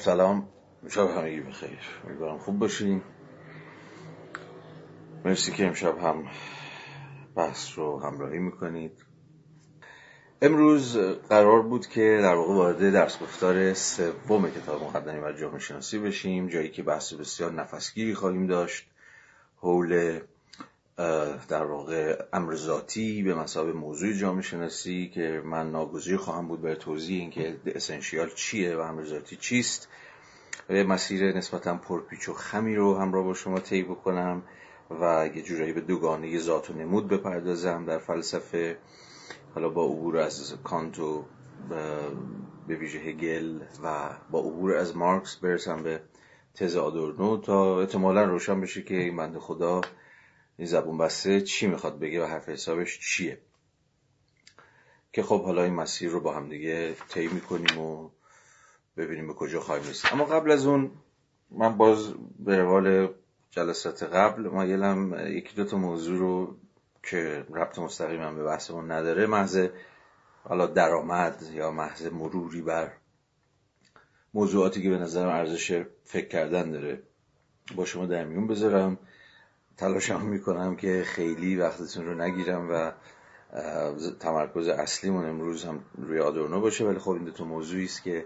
سلام. شب همگی بخیر. امیدوارم خوب باشین. مرسی که امشب هم بحث رو همراهی می‌کنید. امروز قرار بود که در واقع وارد درس گفتار سوم کتاب مقدمه بر جامعه شناسی بشیم جایی که بحث بسیار نفسگیری خواهیم داشت حول در واقع امر ذاتی به مسابه موضوع جامعه شناسی که من ناگزیر خواهم بود برای توضیح اینکه اسنشیال چیه و امر ذاتی چیست. یه مسیر نسبتا پرپیچ و خمی رو همراه با شما طی بکنم و یه جورایی به دوگانه ذات و نمود بپردازم در فلسفه. حالا با عبور از کانت و به ویژه هگل و با عبور از مارکس برسم به تز آدورنو تا احتمالا روشن بشه که این بند خدا این زبون بسته چی می‌خواد بگه و حرف حسابش چیه؟ که خب حالا این مسیر رو با هم دیگه طی می‌کنیم و ببینیم به کجا خواهیم رسید. اما قبل از اون من باز به روال جلسات قبل مایلم یکی دو تا موضوع رو که ربط مستقیم به بحثمون نداره محض حالا درآمد یا محض مروری بر موضوعاتی که به نظرم ارزش فکر کردن داره با شما در میون بذارم. تلاشم می‌کنم که خیلی وقتتون رو نگیرم و تمرکز اصلیمون امروز هم روی آدورنو باشه. ولی خب این دو تا موضوعی است که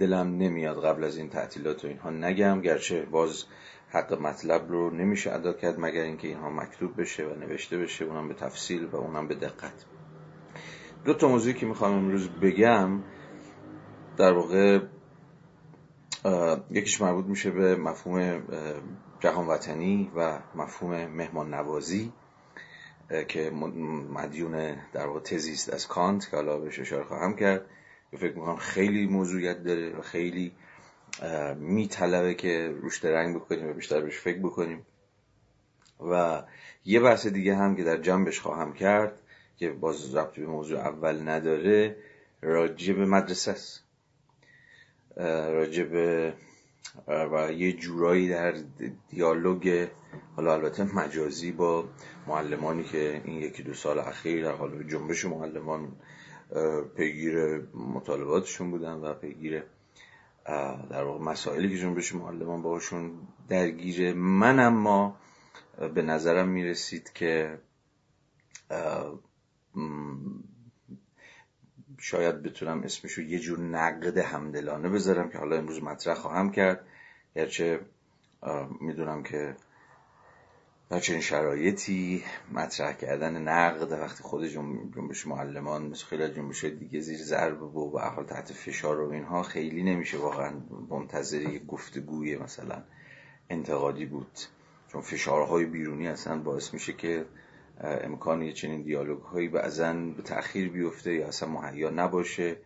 دلم نمیاد قبل از این تعطیلات و اینها نگم. گرچه باز حق مطلب رو نمیشه ادا کرد مگر اینکه اینها مکتوب بشه و نوشته بشه اونم به تفصیل و اونم به دقت. دو تا موضوعی که می‌خوام امروز بگم در واقع یکیش مربوط میشه به مفهوم جهان وطنی و مفهوم مهمان نوازی که مدیون در واقع تزیست از کانت که حالا بهش اشاره خواهم کرد فکر می‌کنم خیلی موضوعیت داره و خیلی میطلبه که روش درنگ بکنیم و بیشتر بهش فکر بکنیم. و یه بحث دیگه هم که در جنبش خواهم کرد که باز ربطی به موضوع اول نداره راجع به مدرسه است. راجع به و یه جورایی در دیالوگ حالا البته مجازی با معلمانی که این یکی دو سال اخیر در حال جنبش معلمان پیگیر مطالباتشون بودن و پیگیر در واقع مسائلی که جنبش معلمان باشون درگیره من اما به نظرم می‌رسید که شاید بتونم اسمشو یه جور نقد همدلانه بذارم که حالا امروز مطرح خواهم کرد. گرچه می‌دونم که در چنین شرایطی مطرح کردن نقد وقتی خود جنبش معلمان مثل خیلی جنبش دیگه زیر ضرب و به حال تحت فشار و اینها خیلی نمیشه واقعا منتظری گفتگوی مثلا انتقادی بود. چون فشارهای بیرونی اصلا باعث میشه که امکان یه چنین دیالوگ هایی بعضا به تأخیر بیفته یا اصلا مهیا نباشه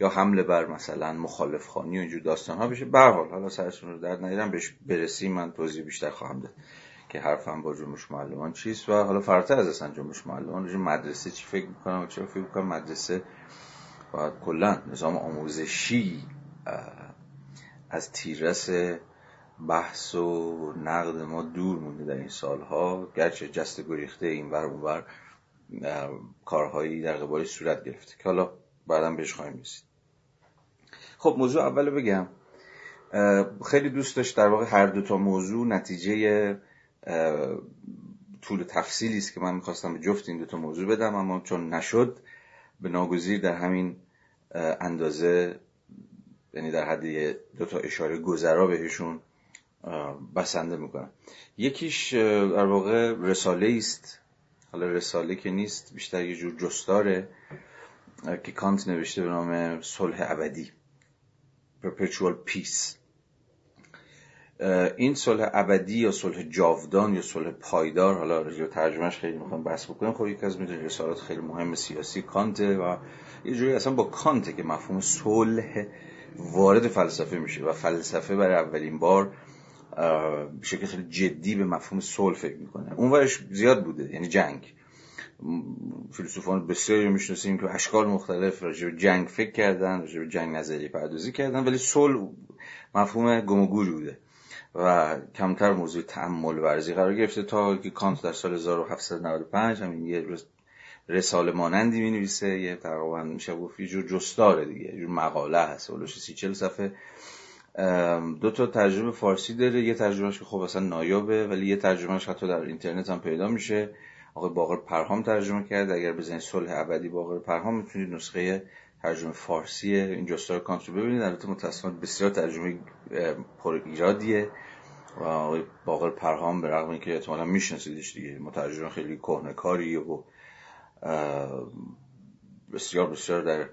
یا حمله بر مثلا مخالف خانی و اینجور داستان ها بشه. به حال حالا سرتون رو در نیرم بهش برسیم من توضیح بیشتر خواهم داد که حرفم با جنبش معلمان چیست. و حالا فراتر از اصلا جنبش معلمان مدرسه چی فکر می‌کنم و چرا فکر می‌کنم؟ مدرسه باید کلا نظام آموزشی از تیرس بحث و نقد ما دور مونده در این سالها. گرچه جست گریخته این ور اونور کارهایی در قبال صورت گرفته که حالا بعدا بهش خواهیم رسید. خب موضوع اول بگم. خیلی دوست داشت در واقع هر دو تا موضوع نتیجه طول تفصیلی است که من می‌خواستم به جفت این دو تا موضوع بدم اما چون نشد به ناگزیر در همین اندازه یعنی در حد دو تا اشاره گذرا بهشون بسنده می‌کنم. یکیش در واقع رساله است. حالا رساله که نیست بیشتر یه جور جستاره که کانت نوشته به نام صلح ابدی perpetual peace. این صلح ابدی یا صلح جاودان یا صلح پایدار حالا رجوع ترجمهش خیلی می‌خوام بحث بکنم. خب یکی از می‌دونی رسالات خیلی مهم سیاسی کانته و یه جوری اصلا با کانته که مفهوم صلح وارد فلسفه میشه و فلسفه برای اولین بار به شکل خیلی جدی به مفهوم صلح فکر می‌کنه. اونورش زیاد بوده یعنی جنگ. فیلسوفان بسیاری می‌شناسیم که اشکال مختلف راجع به جنگ فکر کردن راجع به جنگ نظری پردازی کردن ولی صلح مفهوم گم بوده. و کمتر موضوع تعمل ورزی قرار گرفته تا که کانت در سال 1795 همین یه رساله مانندی می نویسه یه تقریبا میشه گفت یه جور جستاره دیگه یه جور مقاله هست ولوش سی چل صفحه. دو تا ترجمه فارسی داره. یه ترجمهش که خب اصلا نایابه ولی یه ترجمهش حتی در اینترنت هم پیدا میشه. آقای باقر پرهام ترجمه کرده اگر بزنید صلح ابدی باقر پرهام می‌تونید نسخه ترجمه فارسی این جستار کانت رو ببینید. البته متاسفانه بسیار ترجمه پر ایرادیه. و آقای باقر پرهام به رغم اینکه احتمالا میشناسیدش دیگه مترجم خیلی کهنکاری و بسیار بسیار در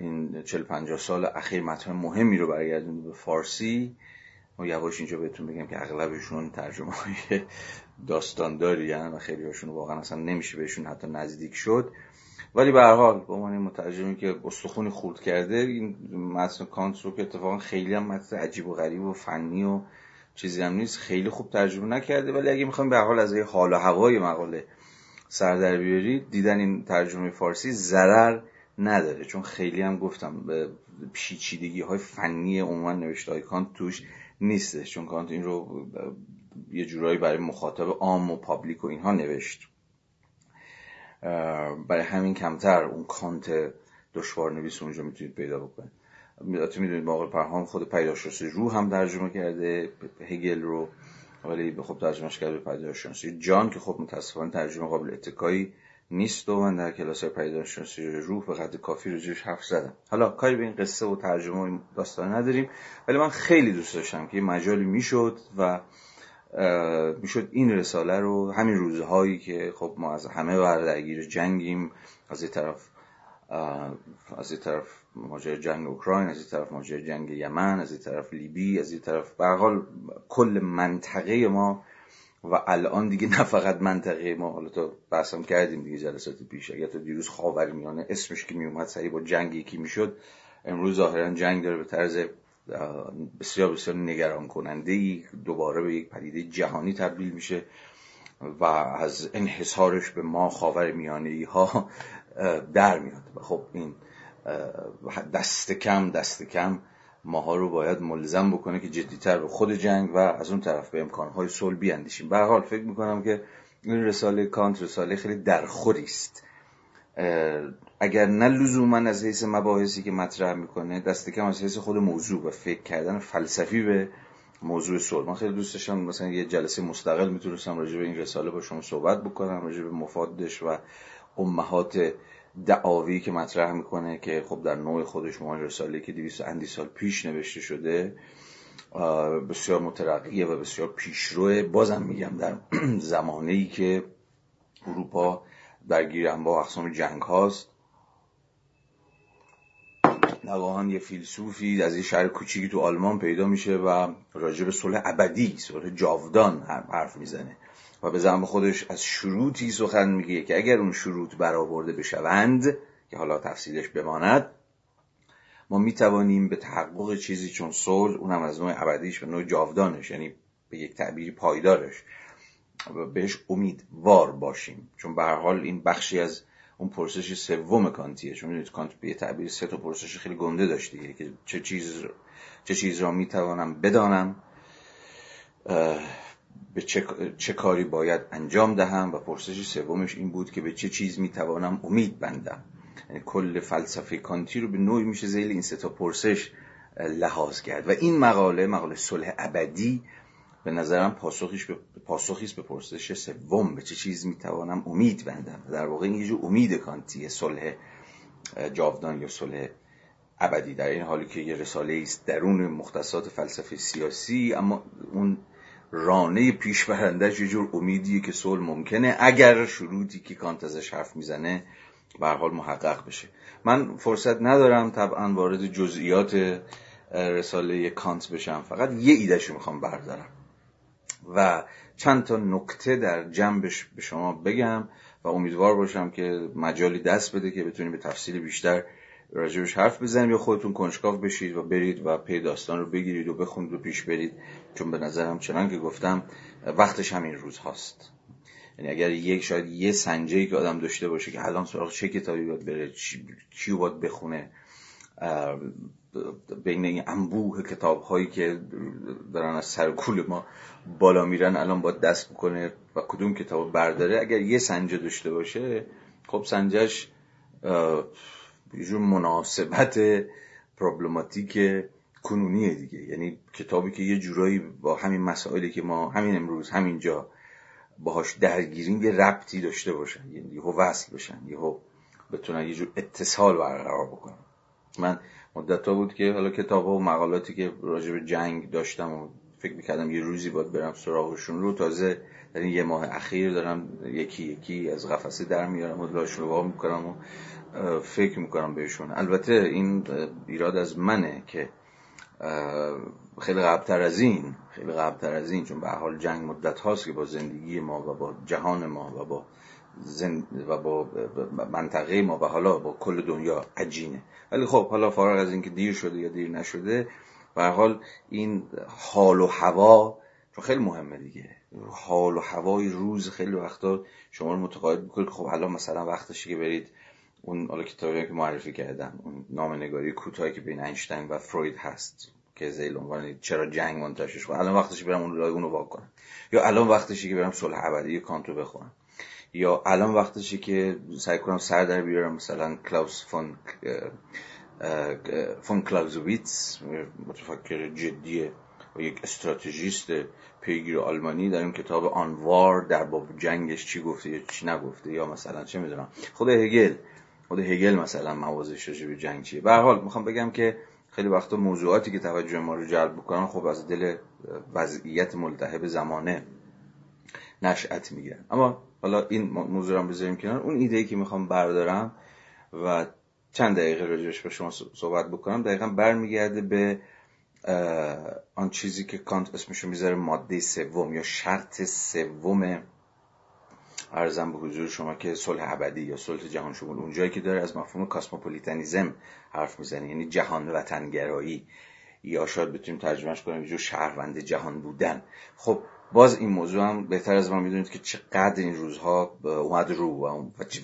این 40 50 سال اخیر متن مهمی رو برگردونده به فارسی. و یواش اینجا بهتون بگم که اغلبشون ترجمه های داستانداری و خیلی هاشون واقعا اصلا نمیشه بهشون حتی نزدیک شد. ولی به هر حال به عنوان مترجمی که استخونی خورد کرده این متن کانت رو که اتفاقا خیلی هم متن عجیب و غریب و فنی و چیزی هم نیست خیلی خوب ترجمه نکرده. ولی اگه می‌خوایم به حال از حال و هوای مقاله سر در بیارید دیدن این ترجمه فارسی ضرر نداره. چون خیلی هم گفتم به پیچیدگی های فنی عموما نوشته های کانت توش نیستش. چون کانت این رو یه جورایی برای مخاطب عام و public و اینها نوشت. برای همین کمتر اون کانت دشوار نویس اونجا می‌تونید پیدا بکنید. البته می‌دونید باقر پرهام خود پدیدارشناسی روح هم ترجمه کرده هگل رو ولی به خب ترجمهش کرده پیداشناسی جان که خب متاسفانه ترجمه قابل اتکایی نیست و من در کلاس پیداشناسی روح به قدر کافی روزش حرف زدم. حالا کاری به این قصه و ترجمه و داستان نداریم ولی من خیلی دوست داشتم که یه مجالی می‌شد و می‌شد این رساله رو همین روزهایی که خب ما از همه بر درگیر جنگیم از این طرف از این طرف ماجرای جنگ اوکراین از این طرف ماجرای جنگ یمن از این طرف لیبی از این طرف به کل منطقه ما و الان دیگه نه فقط منطقه ما حالا تو بحثم کردیم دیگه جلسات پیش اگر تو دیروز خاورمیانه اسمش که میومد سری با جنگ یکی می‌شد امروز ظاهرا جنگ داره به طرز بسیار بسیار نگران کننده ای دوباره به یک پدیده جهانی تبدیل میشه و از انحصارش به ما خاور میانه ای ها در میاد. و خب این دست کم دست کم ماها رو باید ملزم بکنه که جدیتر به خود جنگ و از اون طرف به امکانهای صلح بیاندیشیم به حال فکر می‌کنم که این رساله کانت رساله خیلی درخوری است. اگر نه لزوما از حیث مباحثی که مطرح می‌کنه دست کم از حیث خود موضوع و فکر کردن فلسفی به موضوع صلح. من خیلی دوست داشتم مثلا یه جلسه مستقل می‌تونستم راجع به این رساله با شما صحبت بکنم راجع به مفادش و امهات دعاوی که مطرح می‌کنه که خب در نوع خودش مهم رساله که دویست اندی سال پیش نوشته شده بسیار مترقیه و بسیار پیشروه. بازم میگم در زمانه ای که اروپا درگیر با اقسام جنگ هاست نواهان یه فیلسوفی از یه شهر کوچیکی تو آلمان پیدا میشه و راجع به صلح ابدی صلح جاودان حرف می‌زنه. و به زمان خودش از شروطی سخن میگه که اگر اون شروط برآورده بشوند که حالا تفصیلش بماند ما می‌توانیم به تحقق چیزی چون صلح اونم از نوع ابدیش به نوع جاودانش یعنی به یک تعبیری پایدارش بهش امیدوار باشیم. چون به هر حال این بخشی از اون پرسش سوم کانتیه چون می‌دونید کانت به تعبیر سه تا پرسش خیلی گنده داشته که چه چیز چه چیز را می‌توانم بدانم به چه, چه کاری باید انجام دهم و پرسش سومش این بود که به چه چیز می‌توانم امید بندم. یعنی کل فلسفه کانتی رو به نوعی میشه زیل این سه تا پرسش لحاظ کرد. و این مقاله مقاله صلح ابدی به نظرم پاسخیش به پاسخی است به پرسش سوم به چه چیز می‌توانم امید بندم. در واقع این یه امید کانتی صلح جاودان یا صلح ابدی. در این حالی که یه رساله است درون مختصات فلسفه سیاسی اما اون رانه پیش برندش یه جور امیدیه که صلح ممکنه اگر شروطی که کانت ازش حرف می‌زنه به حال محقق بشه. من فرصت ندارم طبعا وارد جزئیات رساله کانت بشم. فقط یه ایدهشو می‌خوام بردارم. و چند تا نکته در جنبش به شما بگم و امیدوار باشم که مجالی دست بده که بتونیم به تفصیل بیشتر راجبش حرف بزنیم یا خودتون کنجکاو بشید و برید و پی داستان رو بگیرید و بخونید و پیش برید. چون به نظرم چنان که گفتم وقتش همین روز هاست. یعنی اگر یک شاید یه سنجه که آدم داشته باشه که الان سراغ چه کتابی باید بره چی باید بخونه بین این انبوه کتاب هایی که دارن از سرکول ما بالا میرن الان باید دست بکنه و کدوم کتاب برداره. اگر یه سنجه داشته باشه خب سنجش یه مناسبت پروبلماتیک کنونیه دیگه. یعنی کتابی که یه جورایی با همین مسائلی که ما همین امروز همینجا باهاش درگیریم یه ربطی داشته باشن یعنی یهو وصل بشن یهو بتونن یه جور اتصال برقرار بکنن. من مدت ها بود که حالا کتاب و مقالاتی که راجع به جنگ داشتم و فکر می‌کردم یه روزی باید برم سراغشون رو تازه در این یه ماه اخیر دارم یکی یکی از قفسه در میارم و لاشروها می‌کنم و فکر می‌کنم بهشون. البته این ایراد از منه که خیلی قبلتر از این خیلی قبلتر از این چون به حال جنگ مدت هاست که با زندگی ما و با جهان ما و با و با منطقه ما و حالا با کل دنیا عجینه. ولی خب حالا فارغ از اینکه دیر شده یا دیر نشده به حال این حال و هوا چون خیلی مهمه دیگه. حال و هوای روز خیلی وقتا شما رو متقاعد می‌کنه که خب حالا مثلا وقتشه که برید اون حالا کتابی که معرفی کردم اون نامنگاری کوتاهی که بین اینشتین و فروید هست که زیل عنوان چرا جنگ منتشر شد الان وقتشه برم اون اون رو واکنم یا الان وقتشه که برم صلح ابدی کانتو بخونم. یا الان وقتشه که سعی کنم سر در بیارم مثلا کلاوس فون فون کلاوزویتس متفکر جدیه و یک استراتژیست پیگیر آلمانی در این کتاب آنوار در باب جنگش چی گفته یا چی نگفته یا مثلا چه می‌دونم. خود هگل خود هگل مثلا موازش راجع به جنگ چیه. به حال می‌خوام بگم که خیلی وقتا موضوعاتی که توجه ما رو جلب بکنن خب از دل وضعیت ملتهب زمانه نشأت می‌گیرن. اما حالا این موضوع رو بذاریم کنار. اون ایده ای که می‌خوام بردارم و چند دقیقه راجعش به شما صحبت بکنم دقیقا برمیگرده به آن چیزی که کانت اسمشو می‌ذاره ماده سوم یا شرط سوم ارزم به حضور شما که صلح ابدی یا صلح جهان شمول اونجایی که داره از مفهوم کاسموپولیتانیزم حرف می‌زنه یعنی جهان وطنگرایی. یا شاید بتونیم ترجمهش کنیم جو شهروند جهان بودن. خب باز این موضوع هم بهتر از ما می‌دونید که چقدر این روزها اومد رو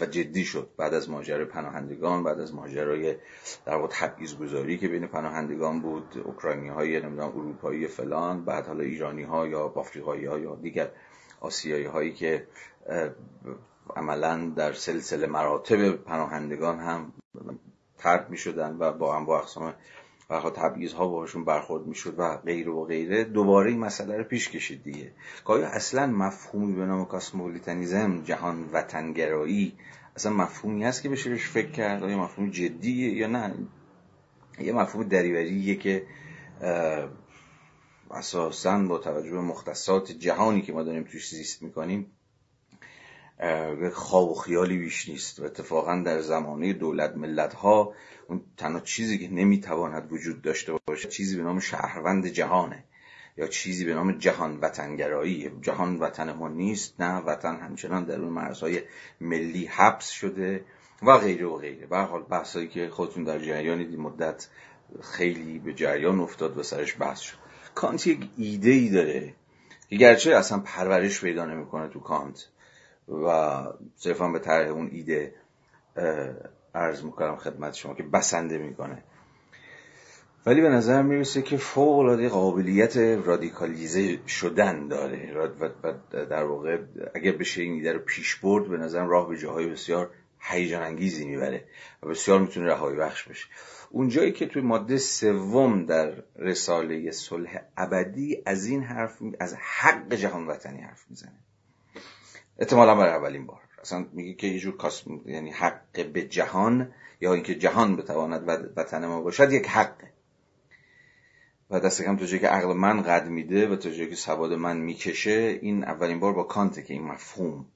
و جدی شد. بعد از ماجرای پناهندگان بعد از ماجرای در واقع تبعیض گذاری که بین پناهندگان بود اوکراینی های نمی‌دونم اروپایی فلان بعد حالا ایرانی ها یا آفریقایی ها یا دیگر آسیایی هایی که عملا در سلسله مراتب پناهندگان هم ترد می شدن و با هم با اقسام و تبعیض ها باشون برخورد می‌شد و غیره و غیره دوباره این مسئله رو پیش کشید دیگه. آیا اصلا مفهومی به نام کاسمولیتانیزم جهان وطنگرایی اصلا مفهومی هست که بشه بهش فکر کرد آیا مفهوم جدیه یا نه. یه مفهوم دریوریه که اساسا با توجه به مختصات جهانی که ما داریم توش زیست می‌کنیم خواب و خیالی بیش نیست. و اتفاقا در زمانه دولت ملت ها اون تنها چیزی که نمی‌تواند وجود داشته باشه چیزی به نام شهروند جهانه یا چیزی به نام جهان وطنگرایی. جهان وطن ما نیست نه وطن همچنان در اون مرزهای ملی حبس شده و غیره و غیره. به حال بحثایی که خودتون در جریان مدت خیلی به جریان افتاد و سرش بحث شد. کانت یک ایده ای داره. که گرچه اصلا پرورش پیدا نمی‌کنه تو کانت و صرفا به طرح اون ایده عرض می‌کنم خدمت شما که بسنده می‌کنه. ولی به نظر می‌رسه که فوق العاده قابلیت رادیکالیزه شدن داره. و در واقع اگر بشه این ایده رو پیش برد به نظر راه به جاهای بسیار هیجان انگیزی می‌بره و بسیار می‌تونه رهایی بخش بشه. اونجایی که توی ماده سوم در رساله صلح ابدی از این حرف از حق جهان وطنی حرف می‌زنه. احتمالا برای اولین بار. اصلا میگه که یه جور کاسم یعنی حق به جهان یا اینکه جهان بتواند وطن ما باشد یک حقه و دست کم جایی که عقل من قد میده و تا جایی که سواد من می‌کشه این اولین بار با کانته که این مفهوم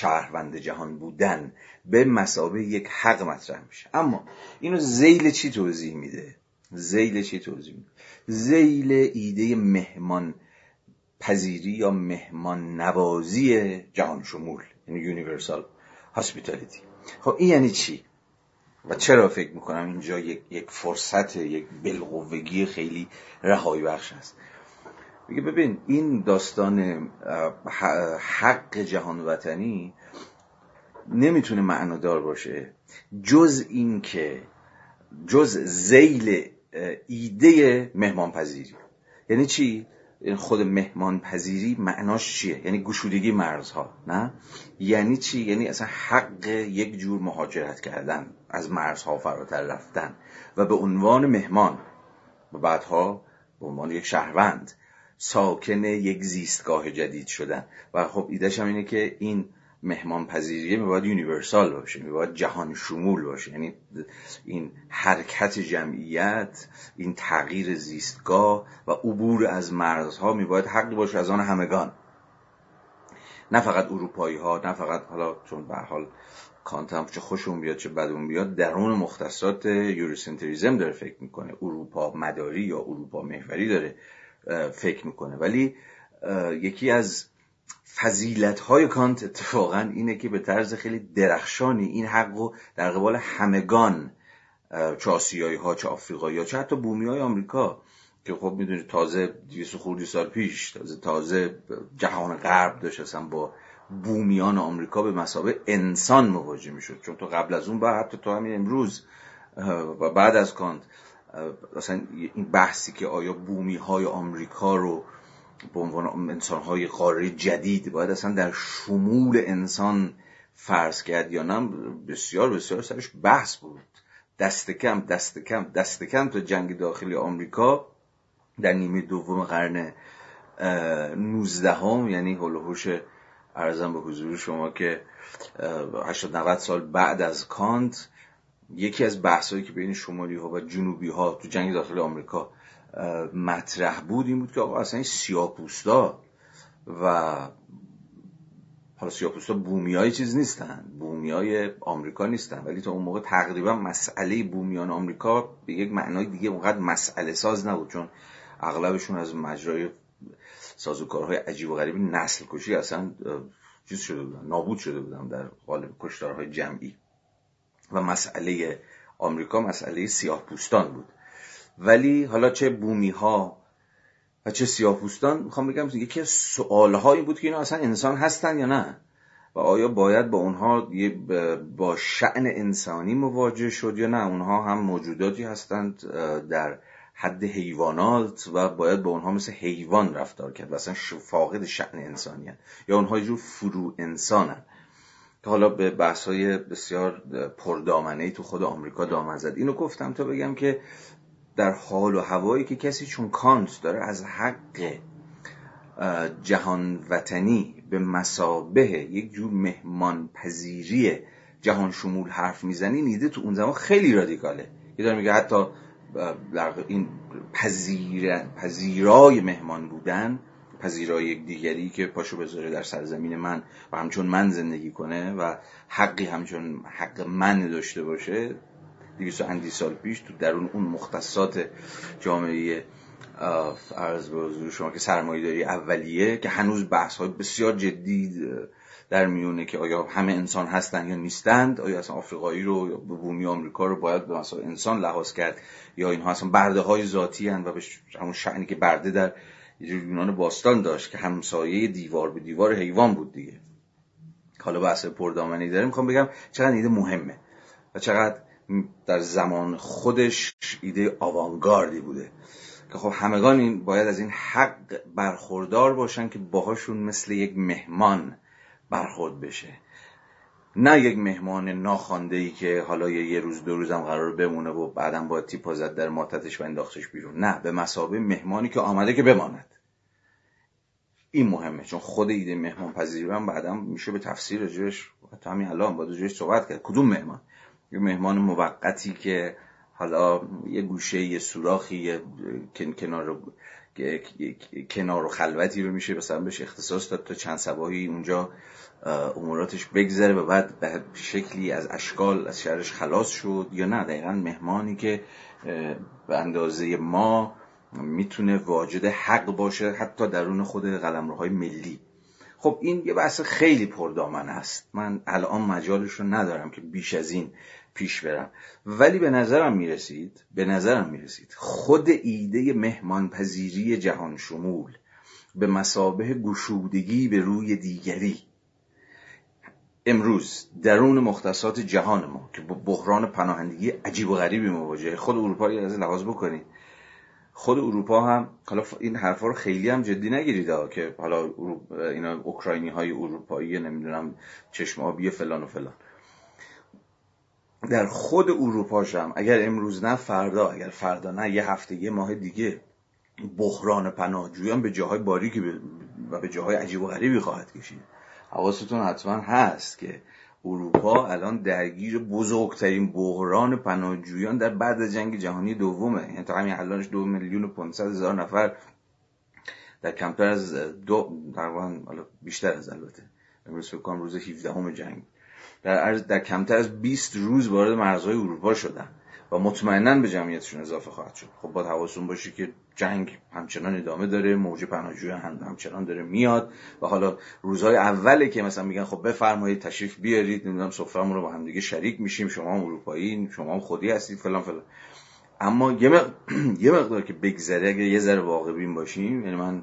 شهروند جهان بودن به مسابه یک حق مطرح میشه. اما اینو زیل چی توضیح میده؟ زیل چی توضیح میده؟ زیل ایده مهمان پذیری یا مهمان نوازی جهان شمول یعنی universal hospitality. خب این یعنی چی؟ و چرا فکر می‌کنم اینجا یک, فرصت یک بالقوگی خیلی رهایی بخش است میگه ببین این داستان حق جهان وطنی نمی‌تونه معنادار باشه. جز این که جز ذیل ایده مهمان پذیری یعنی چی؟ یعنی خود مهمان پذیری معناش چیه؟ یعنی گشودگی مرزها نه؟ یعنی چی؟ یعنی اصلا حق یک جور مهاجرت کردن از مرزها فراتر رفتن. و به عنوان مهمان و بعدها به عنوان یک شهروند ساکن یک زیستگاه جدید شدن. و خب ایدهش هم اینه که این مهمان پذیریه میباید یونیورسال باشه میباید جهان شمول باشه. یعنی این حرکت جمعیت این تغییر زیستگاه و عبور از مرزها میباید حق باشه از آن همگان. نه فقط اروپایی ها نه فقط حالا چون به حال کانت هم چه خوشون بیاد چه بدون بیاد درون مختصات یوروسنتریزم داره فکر می‌کنه. اروپا مداری یا اروپا محوری داره فکر می‌کنه. ولی یکی از فضیلت های کانت اتفاقا اینه که به طرز خیلی درخشانی این حق رو در قبال همگان چه آسیایی ها چه آفریقایی ها چه حتی بومی های آمریکا که خب می‌دونید تازه 200 خوردی سال پیش تازه تازه جهان غرب داشت اصلا با بومیان آمریکا به مسابه انسان مواجه می‌شد. چون تو قبل از اون بعد حتی تو همین امروز و بعد از کانت اصلا این بحثی که آیا بومی های آمریکا رو به عنوان انسان های قاره جدید باید اصلا در شمول انسان فرض کرد یا نه بسیار بسیار سرش بحث بود. دست کم دست کم دست کم تا جنگ داخلی آمریکا در نیمه دوم قرن 19 هم یعنی هلوهوش ارزم به حضور شما که 80 90 سال بعد از کانت یکی از بحثایی که بین شمالی ها و جنوبی ها تو جنگ داخل آمریکا مطرح بود این بود که آقا اصلا این سیاپوستا و حالا سیاپوستا بومی های چیز نیستن بومی های آمریکا نیستن ولی تا اون موقع تقریبا مسئله بومیان آمریکا به یک معنای دیگه اونقدر مسئله ساز نبود چون اغلبشون از مجرای سازوکارهای عجیب و غریب نسل کشی اصلا چیز شده بودن نابود شده بودن در قالب کشتارهای جمعی. و مسئله آمریکا مسئله سیاه پوستان بود. ولی حالا چه بومی ها و چه سیاه پوستان می‌خوام بگم یکی از سوال بود که اینا اصلا انسان هستن یا نه؟ و آیا باید با اونها با شعن انسانی مواجه شد یا نه؟ اونها هم موجوداتی هستند در حد حیوانات و باید با اونها مثل حیوان رفتار کرد و اصلا فاقد شعن انسانی یا اونها جور فرو انسانن. حالا به بحث های بسیار پردامنه تو خود آمریکا دامن زد. اینو گفتم تا بگم که در حال و هوایی که کسی چون کانت داره از حق جهان وطنی به مسابه یک جور مهمان پذیری جهان شمول حرف می‌زنی نیده تو اون زمان خیلی رادیکاله. یه داره میگه حتی این پذیر پذیرای مهمان بودن پذیرای یک دیگری که پاشو بذاره در سرزمین من و همچون من زندگی کنه و حقی همچون حق من داشته باشه دیویس اندی سال پیش تو درون اون مختصات جامعه عرض به حضور شما که سرمایه داری اولیه که هنوز بحث های بسیار جدی در میونه که آیا همه انسان هستن یا نیستند آیا اصلا آفریقایی رو یا بومی آمریکا رو باید به مثلا انسان لحاظ کرد یا اینها اصلا برده های ذاتی هن و به همون شعنی که برده در یونان باستان داشت که همسایه دیوار به دیوار حیوان بود دیگه. حالا بحث پردامنی داره. می‌خوام بگم چقدر ایده مهمه و چقدر در زمان خودش ایده آوانگاردی بوده. که خب همگان این باید از این حق برخوردار باشن که باهاشون مثل یک مهمان برخورد بشه. نه یک مهمان ناخوانده ای که حالا یه روز دو روزم قرار بمونه و بعدم با تیپا زد در ماتتش و انداختش بیرون. نه به مسابه مهمانی که آمده که بماند. این مهمه چون خود ایده مهمان پذیری هم بعدم میشه به تفسیر رجوش تا همین الان با رجوش صحبت کرد. کدوم مهمان؟ یه مهمان موقتی که حالا یه گوشه یه سوراخی یه کنار کنار و خلوتی رو میشه مثلا بهش اختصاص داد تا چند سباهی اونجا اموراتش بگذره و بعد به شکلی از اشکال از شهرش خلاص شد یا نه. دقیقا مهمانی که به اندازه ما می‌تونه واجد حق باشه حتی درون خود قلمروهای ملی. خب این یه بحث خیلی پردامن است. من الان مجالش رو ندارم که بیش از این پیش برم. ولی به نظرم می‌رسید به نظرم می‌رسید. خود ایده مهمانپذیری جهان شمول به مسابه گشودگی به روی دیگری. امروز درون مختصات جهان ما که با بحران پناهندگی عجیب و غریبی مواجهه. خود اروپا رو از لحاظ بکنید خود اروپا هم حالا این حرفا رو خیلی هم جدی نگیرید که حالا اینا اوکراینی های اروپایی نمی‌دونم چشم آبی فلان و فلان. در خود اروپاش هم اگر امروز نه فردا اگر فردا نه یه هفته یه ماه دیگه بحران پناهجویان به جاهای باریکی و به جاهای عجیب و غریبی خواهد کشید. حواستون حتما هست که اروپا الان درگیر بزرگترین بحران پناهجویان در بعد از جنگ جهانی دومه. یعنی تا همین الانش دو میلیون و 500 هزار نفر در کمتر از دو بیشتر از البته. امروز فکر کنم روز 17 همه جنگ. در, در کمتر از 20 روز وارد مرزهای اروپا شدن و مطمئنا به جمعیتشون اضافه خواهد شد. خب باید حواستون باشه که جنگ همچنان ادامه داره موج پناهجوی هم همچنان داره میاد و حالا روزهای اوله که مثلا میگن خب بفرمایید تشریف بیارید نمی‌دونم سفرمون رو با هم دیگه شریک میشیم شما هم اروپایی شما هم خودی هستید فلان فلان. اما یه, مقدار که بگذره اگه یه ذره واقع بین باشیم یعنی من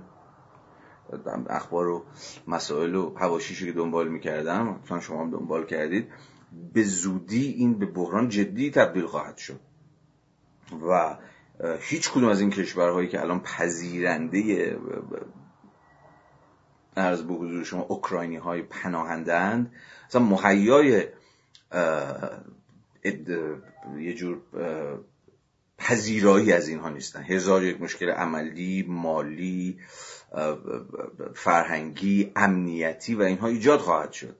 اخبار و مسائل و حواشیشو که دنبال می‌کردم مثلا شما هم دنبال کردید به زودی این به بحران جدی تبدیل خواهد شد. و هیچ کدوم از این کشورهایی که الان پذیرنده ارز به حضور شما اوکراینی های پناهندند مثلا مهیای یه جور پذیرایی از اینها نیستن. هزار یک مشکل عملی مالی فرهنگی امنیتی و اینها ایجاد خواهد شد.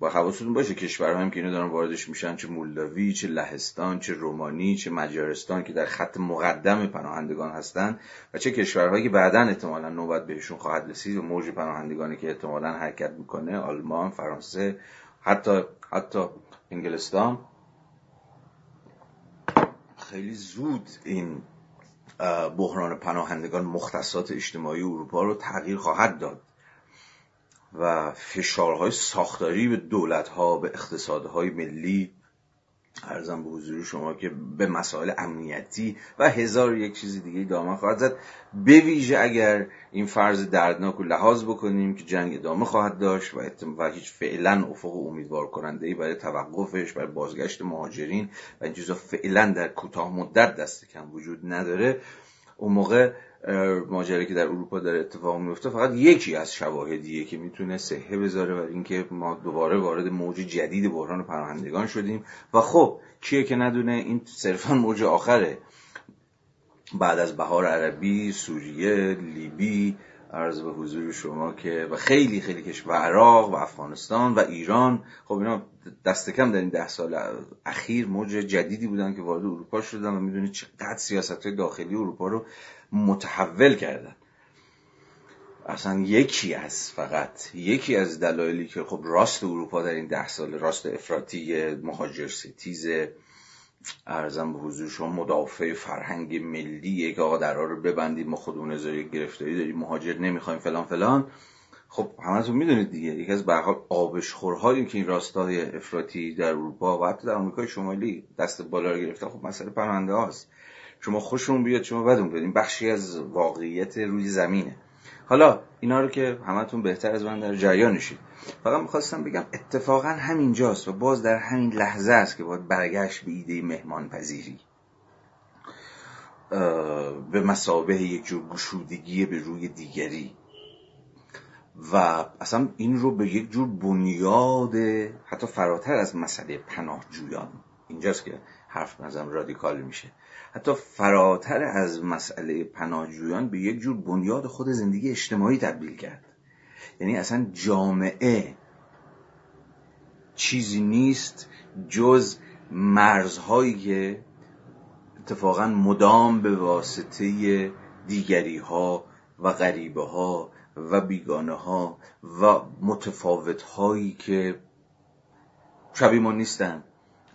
با حواستون باشه کشورها هم که اینو دارن واردش میشن چه مولداوی چه لهستان چه رومانی چه مجارستان که در خط مقدم پناهندگان هستن و چه کشورهایی که بعدا احتمالا نوبت بهشون خواهد رسید و موج پناهندگانی که احتمالا حرکت می‌کنه آلمان فرانسه حتی حتی انگلستان. خیلی زود این بحران پناهندگان مختصات اجتماعی اروپا رو تغییر خواهد داد و فشارهای ساختاری به دولتها به اقتصادهای ملی ارزم به حضور شما که به مسائل امنیتی و هزار یک چیز دیگه دامن خواهد زد. به ویژه اگر این فرض دردناک رو لحاظ بکنیم که جنگ ادامه خواهد داشت و, و هیچ فعلا افق امیدوار کننده ای برای توقفش برای بازگشت مهاجرین و این چیزا فعلا در کوتاه مدت دست کم وجود نداره اون موقع ماجرایی که در اروپا داره اتفاق میفته فقط یکی از شواهدیه که می‌تونه صحه بذاره بر اینکه ما دوباره وارد موج جدید بحران پناهندگان شدیم. و خب کیه که ندونه؟ این صرفا موج آخره. بعد از بهار عربی سوریه لیبی عرض به حضور شما که و خیلی خیلی کشور عراق و افغانستان و ایران. خب اینا دست کم در این ده سال اخیر موج جدیدی بودن که وارد اروپا شدن و می‌دونید چقدر سیاست های داخلی اروپا رو متحول کردن. اصلا یکی از فقط یکی از دلایلی که خب راست اروپا در این ده سال راست افراطی مهاجر ستیز ارزم به حضور شما مدافع فرهنگ ملی که آقا درها رو ببندید ما خودمون ازای گرفتاری داریم مهاجر نمی‌خوایم فلان فلان. خب همتون می‌دونید دیگه. یکی از به حال آبشخورهایی که این راستای افراطی در اروپا و حتی در آمریکای شمالی دست بالا رو گرفتن خب مسئله پرونده هاست. شما خوشون بیاد شما بدون بیاد. این بخشی از واقعیت روی زمینه. حالا اینا رو که همتون بهتر از من در جریانشید فقط می‌خواستم بگم اتفاقا همینجاست و باز در همین لحظه است که باید برگشت به ایده مهمان پذیری به مسابه یک جور گشودگی به روی دیگری. و اصلا این رو به یک جور بنیاد حتی فراتر از مسئله پناهجویان. اینجاست که حرف نظم رادیکال میشه. حتی فراتر از مسئله پناهجویان به یک جور بنیاد خود زندگی اجتماعی تبدیل کرد. یعنی اصلا جامعه چیزی نیست جز مرزهایی که اتفاقا مدام به واسطه دیگری ها و غریبه ها و بیگانه ها و متفاوت هایی که شبیه ما نیستن.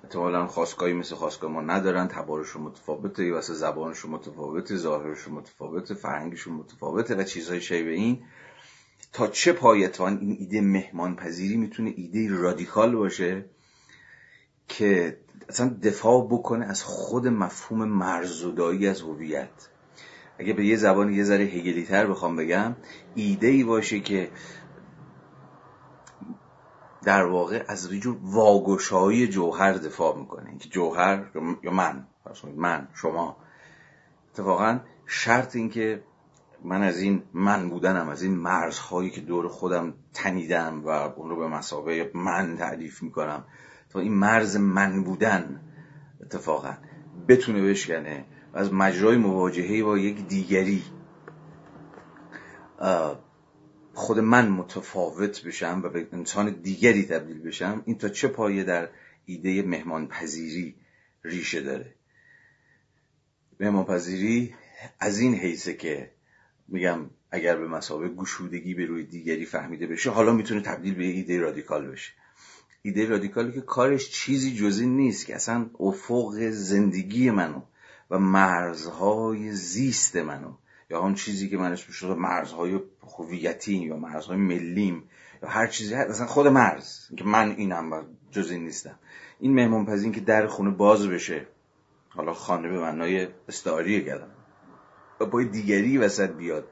احتمالا خواستگاهی مثل خواستگاه ما ندارن. تبارشون متفاوته واسه زبانشون متفاوته ظاهرشون متفاوته فرهنگشون متفاوته و چیزهای شبیه این. تا چه پایتوان این ایده مهمان پذیری می‌تونه ایده رادیکال باشه که اصلا دفاع بکنه از خود مفهوم مرزودایی از هویت. اگه به یه زبان یه ذره هگلی تر بخوام بگم ایده ای باشه که در واقع از جور واگشایی جوهر دفاع می‌کنه. اینکه جوهر یا من من شما. اتفاقا شرط این که من از این من بودنم از این مرزهایی که دور خودم تنیدم و اون رو به مسابقه من تعریف می‌کنم. تا این مرز من بودن اتفاقا بتونه بشکنه. از مجرای مواجهه با یک دیگری. خود من متفاوت بشم و به انسان دیگری تبدیل بشم این تا چه پایه در ایده مهمان پذیری ریشه داره. مهمان پذیری از این حیثه که میگم اگر به مسابقه گشودگی به روی دیگری فهمیده بشه حالا می‌تونه تبدیل به ایده رادیکال بشه. ایده رادیکالی که کارش چیزی جزی نیست که اصلا افق زندگی منو و مرزهای زیست منو. یا اون چیزی که من اسمش رو مرزهای هویتی یا مرزهای ملیم یا هر چیزی. هست مثلا خود مرز. که من اینم و جز این نیستم. این مهمون پذین که در خونه باز بشه حالا خانه به معنای استعاری کردم و با دیگری وسط بیاد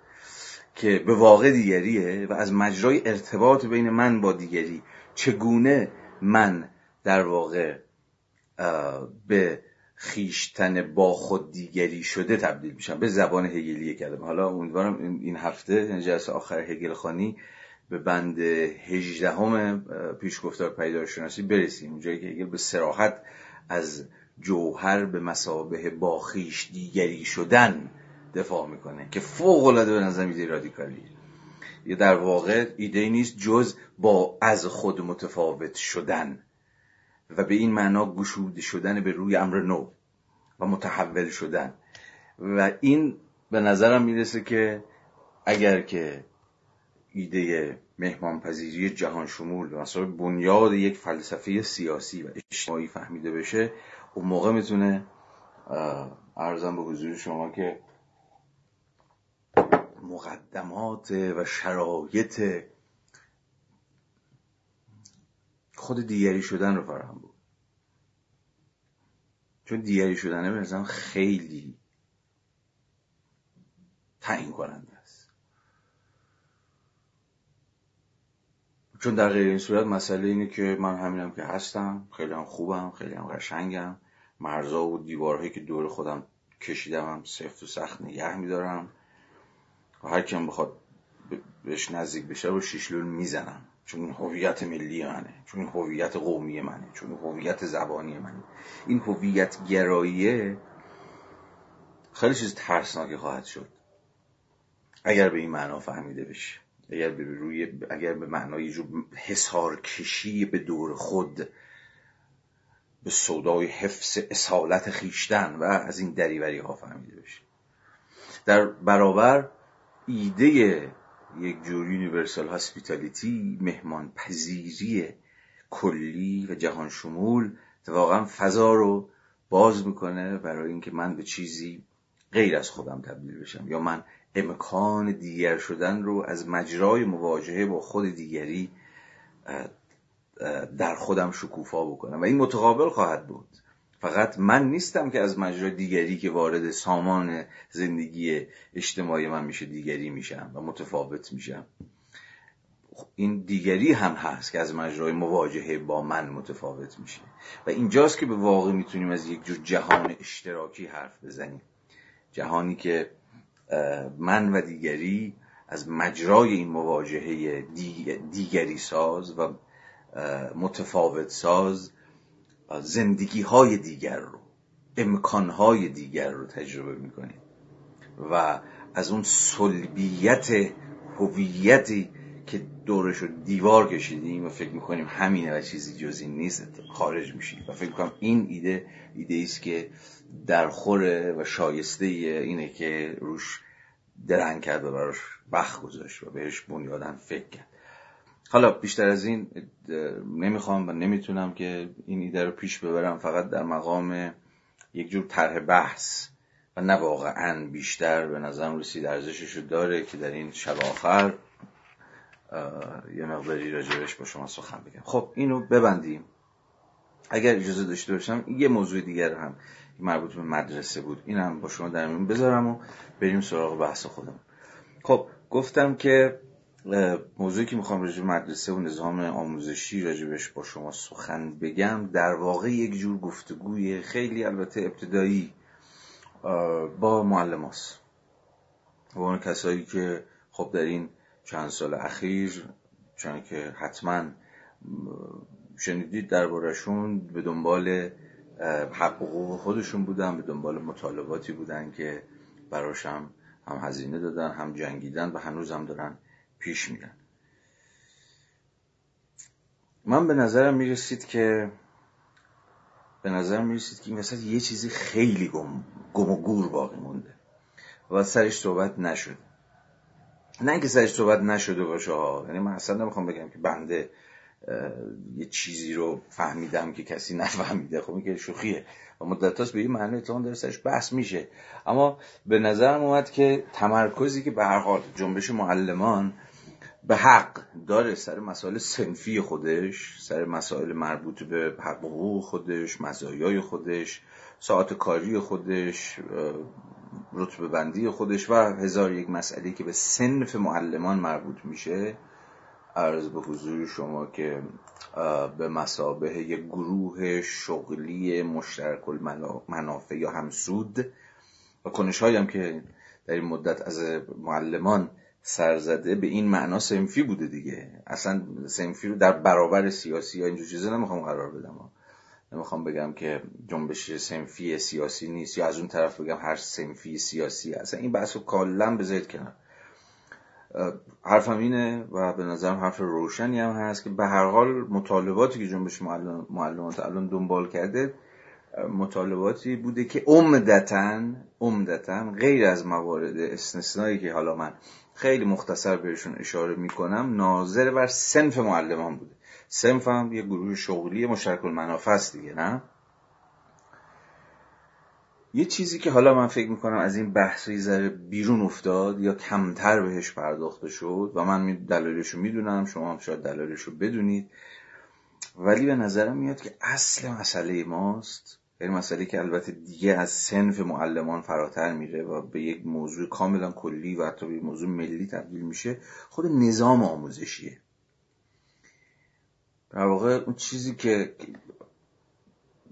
که به واقع دیگریه و از مجرای ارتباط بین من با دیگری چگونه من در واقع به خیشتن با خود دیگری شده تبدیل میشم به زبان هگلیه کردم حالا امیدوارم این هفته جلسه آخر هگل خانی به بند هجدهم پیشگفتار پیدارشناسی برسیم. اونجایی که هگل به سراحت از جوهر به مسابه با خیش دیگری شدن دفاع می‌کنه که فوق العاده به نظر ایده رادیکالیه یه در واقع ایده نیست جز با از خود متفاوت شدن. و به این معنا گشوده شدن به روی امر نو و متحول شدن. و این به نظرم می‌رسه که اگر که ایده مهمان پذیری جهان شمول مثلا بنیاد یک فلسفه سیاسی و اجتماعی فهمیده بشه اون موقع می‌تونه ارزم به حضور شما که مقدمات و شرایط خود دیگری شدن رو فراهم بود. چون دیگری شدنه به خیلی تعیین کننده است. چون در غیر این صورت مسئله اینه که من همینم که هستم خیلی هم خوبم خیلی هم قشنگم. مرزا و دیوارهایی که دور خودم کشیدم هم سفت و سخت نگه میدارم. و هر کیم بخواد بهش نزدیک بشه رو شیشلون می‌زنم. چون هویت ملی منه چون هویت قومی منه چون هویت زبانی منه. این هویت گراییه خیلی چیز ترسناکی خواهد شد. اگر به این معنا فهمیده بشه اگر به روی اگر به معنای جو حسار کشی به دور خود به صدای حفظ اصالت خویشتن و از این دریوری ها فهمیده بشه. در برابر ایده یک جور universal hospitality مهمان پذیری کلی و جهان شمول واقعا فضا رو باز می‌کنه برای اینکه من به چیزی غیر از خودم تبدیل بشم. یا من امکان دیگر شدن رو از مجرای مواجهه با خود دیگری در خودم شکوفا بکنم. و این متقابل خواهد بود. فقط من نیستم که از مجرای دیگری که وارد سامان زندگی اجتماعی من میشه دیگری میشم و متفاوت میشم. این دیگری هم هست که از مجرای مواجهه با من متفاوت میشه. و اینجاست که به واقع می‌تونیم از یک جور جهان اشتراکی حرف بزنیم. جهانی که من و دیگری از مجرای این مواجهه دیگری ساز و متفاوت ساز زندگی های دیگر رو امکان های دیگر رو تجربه می‌کنیم و از اون سلبیت هویتی که دورش رو دیوار کشیدیم و فکر می‌کنیم همینه و چیزی جز این نیست خارج میشیم و فکر می‌کنم این ایده ایده است که در خوره و شایسته اینه که روش درنگ کرد و براش بخ گذاشت و بهش بنیادن فکر کرد. حالا بیشتر از این نمی‌خوام و نمی‌تونم که این ایده رو پیش ببرم فقط در مقام یک جور طرح بحث و نه واقعا بیشتر به نظرم رسید. ارزشش رو داره که در این شب آخر یه مقداری راجبش با شما سخن بگم. خب اینو ببندیم. اگر اجازه داشته باشم یه موضوع دیگر هم مربوط به مدرسه بود. این هم با شما در میون بذارم و بریم سراغ بحث خودم خب گفتم که موضوعی که می‌خوام راجع مدرسه و نظام آموزشی راجبش با شما سخن بگم در واقع یک جور گفتگوی خیلی البته ابتدایی با معلم هست. با اون کسایی که خب در این چند سال اخیر چون که حتما شنیدید دربارهشون به دنبال حق حقوق خودشون بودن به دنبال مطالباتی بودن که براشم هم هزینه دادن هم جنگیدن و هنوز هم دارن پیش میرن من به نظرم می‌رسید که به نظرم می‌رسید که این وسط یه چیزی خیلی گم, گم و گور باقی مونده و سرش صحبت نشد. نه اینکه سرش صحبت نشده باشه یعنی من اصلا نمی‌خوام بگم که بنده یه چیزی رو فهمیدم که کسی نفهمیده. خب این که شوخیه. و مدت به این معنی اتفاقا داره سرش بحث میشه. اما به نظرم اومد که تمرکزی که به هر حال جنبش معلمان به حق داره سر مسائل سنفی خودش سر مسائل مربوط به حقوق خودش مزایای خودش ساعت کاری خودش رتبه بندی خودش و هزار یک مسئله که به سنف معلمان مربوط میشه. عرض به حضور شما که به مسابه یک گروه شغلی مشترک المنافع یا همسود و کنش هم که در این مدت از معلمان سرزده به این معنا سنفی بوده دیگه. اصلا سنفی رو در برابر سیاسی یا اینجور چیزا نمی‌خوام قرار بدم. نمی‌خوام بگم که جنبش سنفی سیاسی نیست یا از اون طرف بگم هر سنفی سیاسی اصلا این بحث رو کلا بذارید کنار. حرفم اینه و به نظرم حرف روشنی هم هست که به هر حال مطالباتی که جنبش معلمات الان دنبال کرده مطالباتی بوده که عمدتا عمدتا غیر از موارد استثنایی که حالا من خیلی مختصر بهشون اشاره می‌کنم. ناظر بر سنف معلمان بوده. سنف هم یه گروه شغلی مشترک المنافع است دیگه نه؟ یه چیزی که حالا من فکر می‌کنم از این بحث ذره بیرون افتاد یا کمتر بهش پرداخته شد و من دلایلش رو می‌دونم شما هم شاید دلایلش رو بدونید ولی به نظرم میاد که اصل مسئله ماست. یعنی مسئله که البته دیگه از سنف معلمان فراتر میره و به یک موضوع کاملا کلی و حتی به موضوع ملی تبدیل میشه خود نظام آموزشیه. در واقع اون چیزی که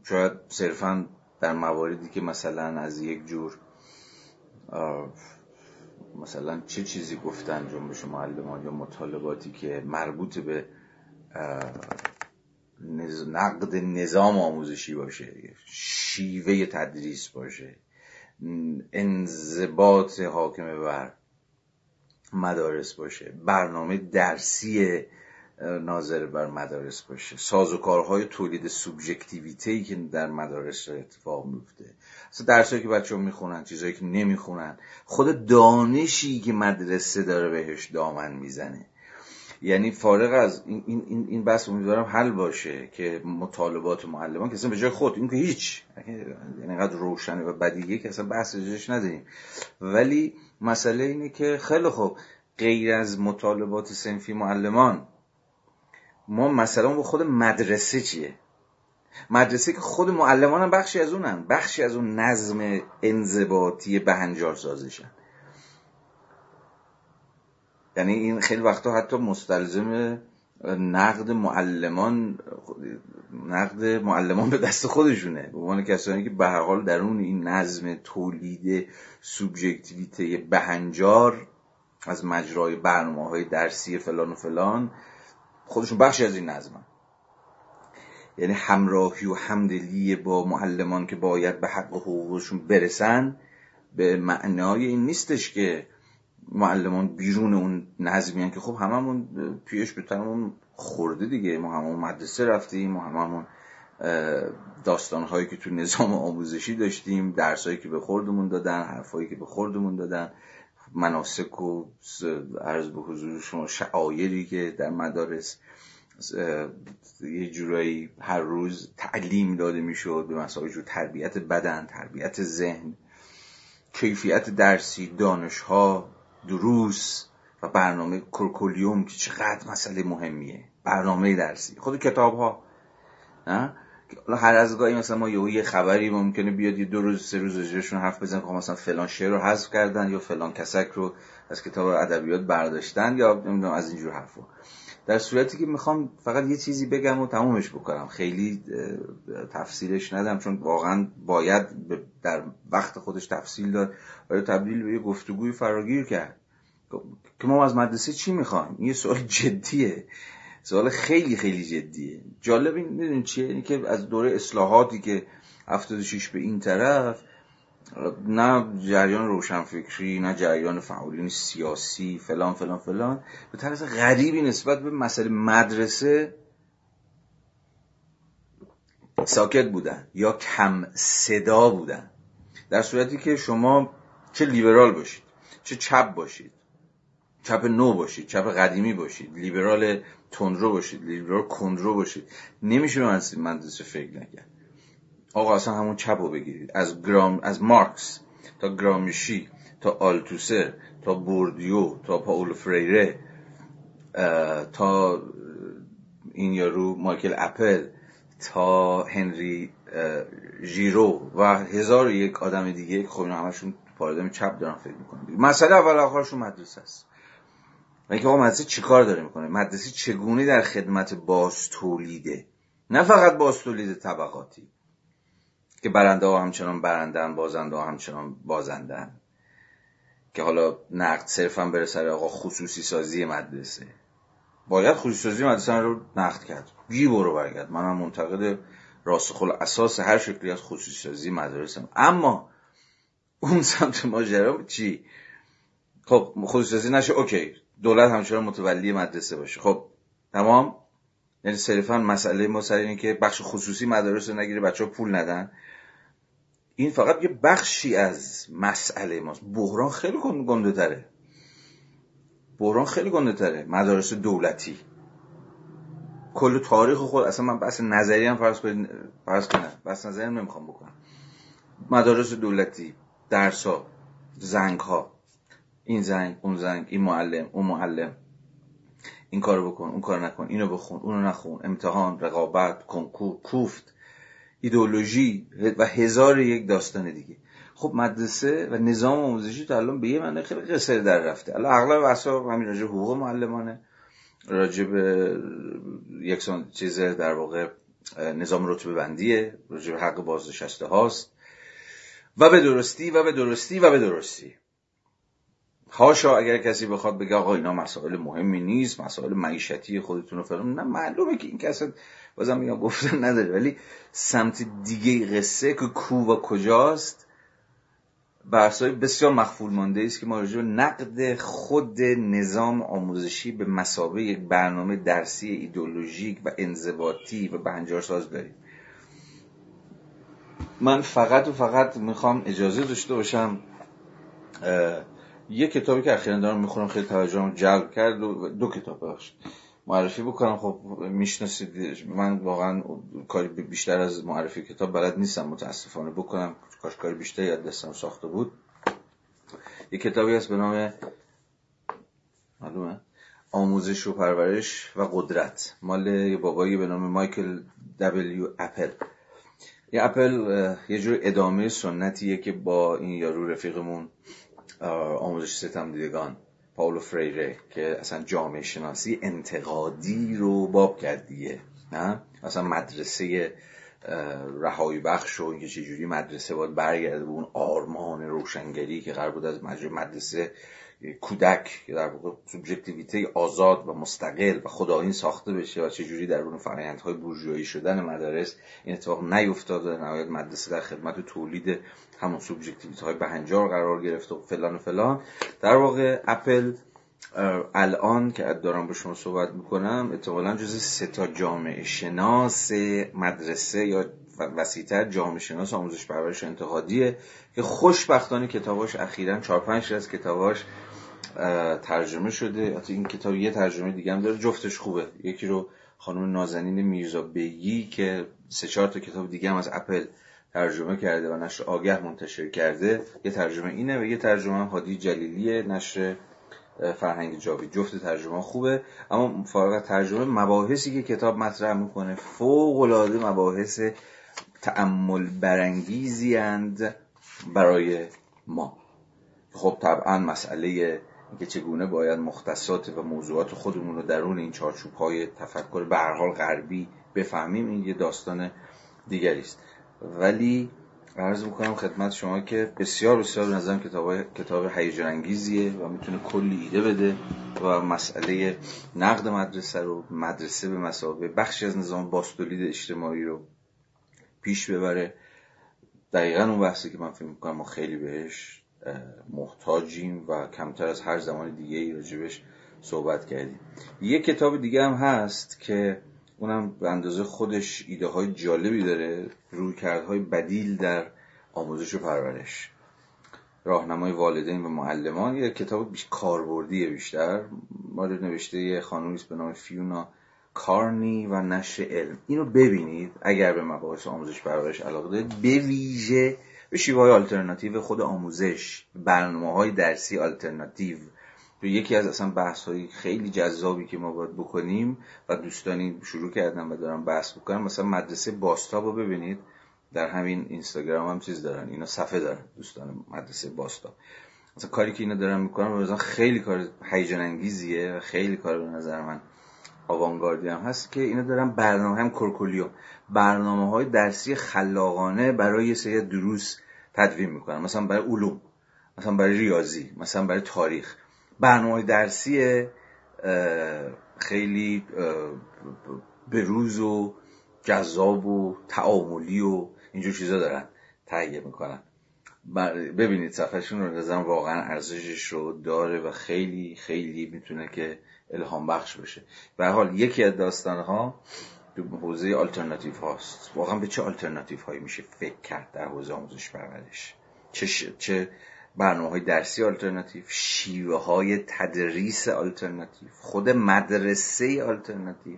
شاید صرفا در مواردی که مثلا از یک جور مثلا چه چیزی گفتن جنبش معلمان یا مطالباتی که مربوط به نقد نظام آموزشی باشه شیوه تدریس باشه. انضباط حاکم بر مدارس باشه. برنامه درسی ناظر بر مدارس باشه. سازوکارهای تولید سوبژکتیویته که در مدارس اتفاق میفته اصلا درسایی که بچه ها می‌خونن چیزهایی که نمی‌خونن. خود دانشی که مدرسه داره بهش دامن می‌زنه. یعنی فارغ از این, این, این بحث امیدوارم حل باشه که مطالبات معلمان اصلا به جای خود این که هیچ. یعنی اینقدر روشنه و بدیگه که اصلا بحث جاش نداریم. ولی مسئله اینه که خیلی خوب غیر از مطالبات سنفی معلمان ما مثلا با خود مدرسه چیه؟ مدرسه که خود معلمان هم بخشی از اونن. بخشی از اون نظم انضباطی بهنجار سازشن یعنی این خیلی وقتا حتی مستلزم نقد معلمان نقد معلمان به دست خودشونه. به عنوان کسانی که به هر حال درون این نظم تولید سوبژکتیویته بهنجار از مجرای برنامه های درسی فلان و فلان خودشون بخشی از این نظمن یعنی همراهی و همدلی با معلمان که باید به حق حقوقشون برسن به معنای این نیستش که معلمان بیرون اون نظمی که خب هممون پیش به اون خورده دیگه. ما همون مدرسه رفتیم ما هممون داستان هایی که تو نظام آموزشی داشتیم درس هایی که به خوردمون دادن حرف هایی که به خوردمون دادن. مناسک و عرض به حضور شما شعایری که در مدارس یه جورایی هر روز تعلیم داده می‌شد به مسائل جو تربیت بدن تربیت ذهن کیفیت درسی دانش ها دروس و برنامه کرکولیوم که چقدر مسئله مهمیه. برنامه درسی. خود کتاب ها؟ هر از گاهی مثلا ما یه خبری ممکنه بیاد یه دو روز سه روز راجعشون حرف بزنن که خب مثلا فلان شعر رو حذف کردن یا فلان کسک رو از کتاب ادبیات برداشتن یا نمی‌دونم از اینجور حرفا. در صورتی که می‌خوام فقط یه چیزی بگم و تمومش بکنم. خیلی تفصیلش ندم چون واقعا باید در وقت خودش تفصیل داد. و تبدیل به یه گفتگوی فراگیر کرد؟ که ما از مدرسه چی می‌خوایم؟ یه سوال جدیه. سوال خیلی خیلی جدیه. جالب این می‌دونین چیه؟ اینی که از دوره اصلاحاتی که 76 به این طرف نه جریان روشنفکری نه جریان فعالین سیاسی فلان فلان فلان. به طرز غریبی نسبت به مسئله مدرسه ساکت بودن یا کم صدا بودن. در صورتی که شما چه لیبرال باشید چه چپ باشید چپ نو باشید چپ قدیمی باشید لیبرال تندرو باشید لیبرال کندرو باشید. نمیشه من مدرسه فکر نکرد. آقا اصلا همون چپ رو بگیرید. از گرام از مارکس تا گرامیشی تا آلتوسر تا بوردیو تا پاول فریره تا این یارو مایکل اپل تا هنری ژیرو و هزار و یک آدم دیگه خب اینا همشون پارادایم چپ دارن فکر می‌کنن. مسئله اول آخرشون مدرسه است. و اینکه آقا مدرسه چیکار داره می‌کنه؟ مدرسه چگونه در خدمت باز تولیده نه فقط باز تولید طبقاتی. که برنده ها همچنان برندن بازنده ها همچنان بازندن. که حالا نقد صرفا بره سر آقا خصوصی سازی مدرسه. باید خصوصی سازی مدرسه رو نقد کرد. بی برو برگرد. منم منتقد راسخل اساس هر شکلی از خصوصی سازی مدرسه اما اون سمت ماجرا چی؟ خب خصوصی سازی نشه اوکی. دولت همچنان متولی مدرسه باشه. خب تمام؟ یعنی صرفا مسئله ما سر اینه که بخش خصوصی مدارس رو نگیره بچه ها پول ندن. این فقط یه بخشی از مسئله ماست. بحران خیلی گنده تره بحران خیلی گنده تره مدارس دولتی. کل تاریخ خود اصلا من بحث نظری هم فرض کنید فرض کنم. بحث نظری هم نمی‌خوام بکنم. مدارس دولتی درس ها زنگ ها این زنگ اون زنگ این معلم اون معلم. این کارو بکن اون کار نکن اینو بخون اونو نخون. امتحان رقابت کنکور کوفت ایدئولوژی و هزار یک داستان دیگه. خب مدرسه و نظام آموزشی تا الان به یه معنی خیلی قصر در رفته. الان اغلب بحثا همین راجع حقوق معلمانه راجع به یک چیز در واقع نظام رتبه بندیه راجع به حق بازنشسته هاست. و به درستی و به درستی و به درستی. هاشا اگر کسی بخواد بگه آقا اینا مسائل مهمی نیست مسائل معیشتی خودتون رو فرام نه معلومه که این کسی بازم میگم گفتن نداره. ولی سمت دیگه قصه که کو و کجاست بحثای بسیار مخفول مانده است که ما راجع نقد خود نظام آموزشی به مسابه یک برنامه درسی ایدولوژیک و انضباطی و بهنجار ساز داریم. من فقط و فقط می‌خوام اجازه داشته باشم یه کتابی که اخیرا دارم می‌خورم خیلی توجهم جلب کرد و دو کتاب بخشید معرفی بکنم. خب می‌شناسید من واقعا کاری بیشتر از معرفی کتاب بلد نیستم متاسفانه بکنم. کاش کاری بیشتر یاد دستم ساخته بود. یه کتابی هست به نام معلومه؟ آموزش و پرورش و قدرت. مال یه بابایی به نام مایکل دبلیو اپل. یه اپل یه جور ادامه سنتیه که با این یارو رفیقمون آموزش ستم دیدگان. پاولو فریره که اصلا جامعه شناسی انتقادی رو باب کرد نه؟ اصلا مدرسه رهایی بخش و اینکه چجوری مدرسه باید برگرده به اون آرمان روشنگری که قرار بود از مدرسه کودک که در واقع سوبژکتیویته آزاد و مستقل و خداین ساخته بشه و چجوری در اون فرآیندهای بورژوایی شدن مدارس این اتفاق نیفتاد در نهایت مدرسه در خدمت تولید همون سوبژکتیویته های بهنجار قرار گرفت و فلان و فلان. در واقع اپل الان که دارم با شما صحبت می‌کنم احتمالا جز سه تا جامعه شناس مدرسه یا وسیعتر جامعه شناس آموزش پرورش انتقادیه که خوشبختانه کتاباش اخیرا چهار پنج از کتاباش ترجمه شده. حتی این کتاب یه ترجمه دیگه هم داره. جفتش خوبه. یکی رو خانم نازنین میرزا بیگی که سه چهار تا کتاب دیگه هم از اپل ترجمه کرده و نشر آگه منتشر کرده یه ترجمه اینه و یه ترجمه هادی جلیلی نشر فرهنگ جاوی جفت ترجمه خوبه. اما فارغ ترجمه مباحثی که کتاب مطرح می‌کنه فوق العاده مباحث تأمل برانگیزی برای ما. خب طبعا مسئله اینکه چگونه باید مختصات و موضوعات خودمون رو درون این چارچوب های تفکر به هر حال غربی بفهمیم این یه داستان دیگری است. ولی عرض می‌کنم خدمت شما که بسیار بسیار نظرم کتاب کتاب هیجان انگیزیه و می‌تونه کلی ایده بده و مسئله نقد مدرسه رو مدرسه به مسابقه بخشی از نظام باستولید اجتماعی رو پیش ببره. دقیقا اون بحثی که من فکر می‌کنم ما خیلی بهش محتاجیم و کمتر از هر زمان دیگه ای راجبش صحبت کردیم. یه کتاب دیگه هم هست که اونم به اندازه خودش ایده های جالبی داره روی کردهای بدیل در آموزش و پرورش. راهنمای والدین و معلمان. یه کتاب بیش کاربردیه بیشتر. مال نوشته یه خانومی به نام فیونا کارنی و نشر علم اینو ببینید اگر به مباحث آموزش پرورش علاقه دارید. به ویژه به شیوه های آلترناتیو خود آموزش برنامه های درسی آلترناتیو یکی از اصلا بحث های خیلی جذابی که ما باید بکنیم و دوستانی شروع کردن و دارم بحث بکنم مثلا مدرسه باستا رو ببینید. در همین اینستاگرام هم چیز دارن اینا صفحه دارن دوستان مدرسه باستا مثلا کاری که اینا دارن می‌کنن خیلی کار هیجان انگیزیه و خیلی کار به نظر من آوانگاردی هم هست که اینا دارن برنامه هم کرکولیو برنامه های درسی خلاقانه برای یه سری دروس تدوین می‌کنن. مثلا برای علوم مثلا برای ریاضی مثلا برای تاریخ. برنامه درسی خیلی بروز و جذاب و تعاملی و اینجور چیزا دارن تهیه می‌کنن. ببینید صفحهشون رو نظرم واقعا ارزشش رو داره و خیلی خیلی می‌تونه که الهام بخش بشه. به حال یکی از داستان ها حوزه آلترناتیو هاست. واقعا به چه آلترناتیو هایی میشه فکر کرد در حوزه آموزش پرورش؟ چه, چه برنامه های درسی آلترناتیو شیوه های تدریس آلترناتیو خود مدرسه آلترناتیو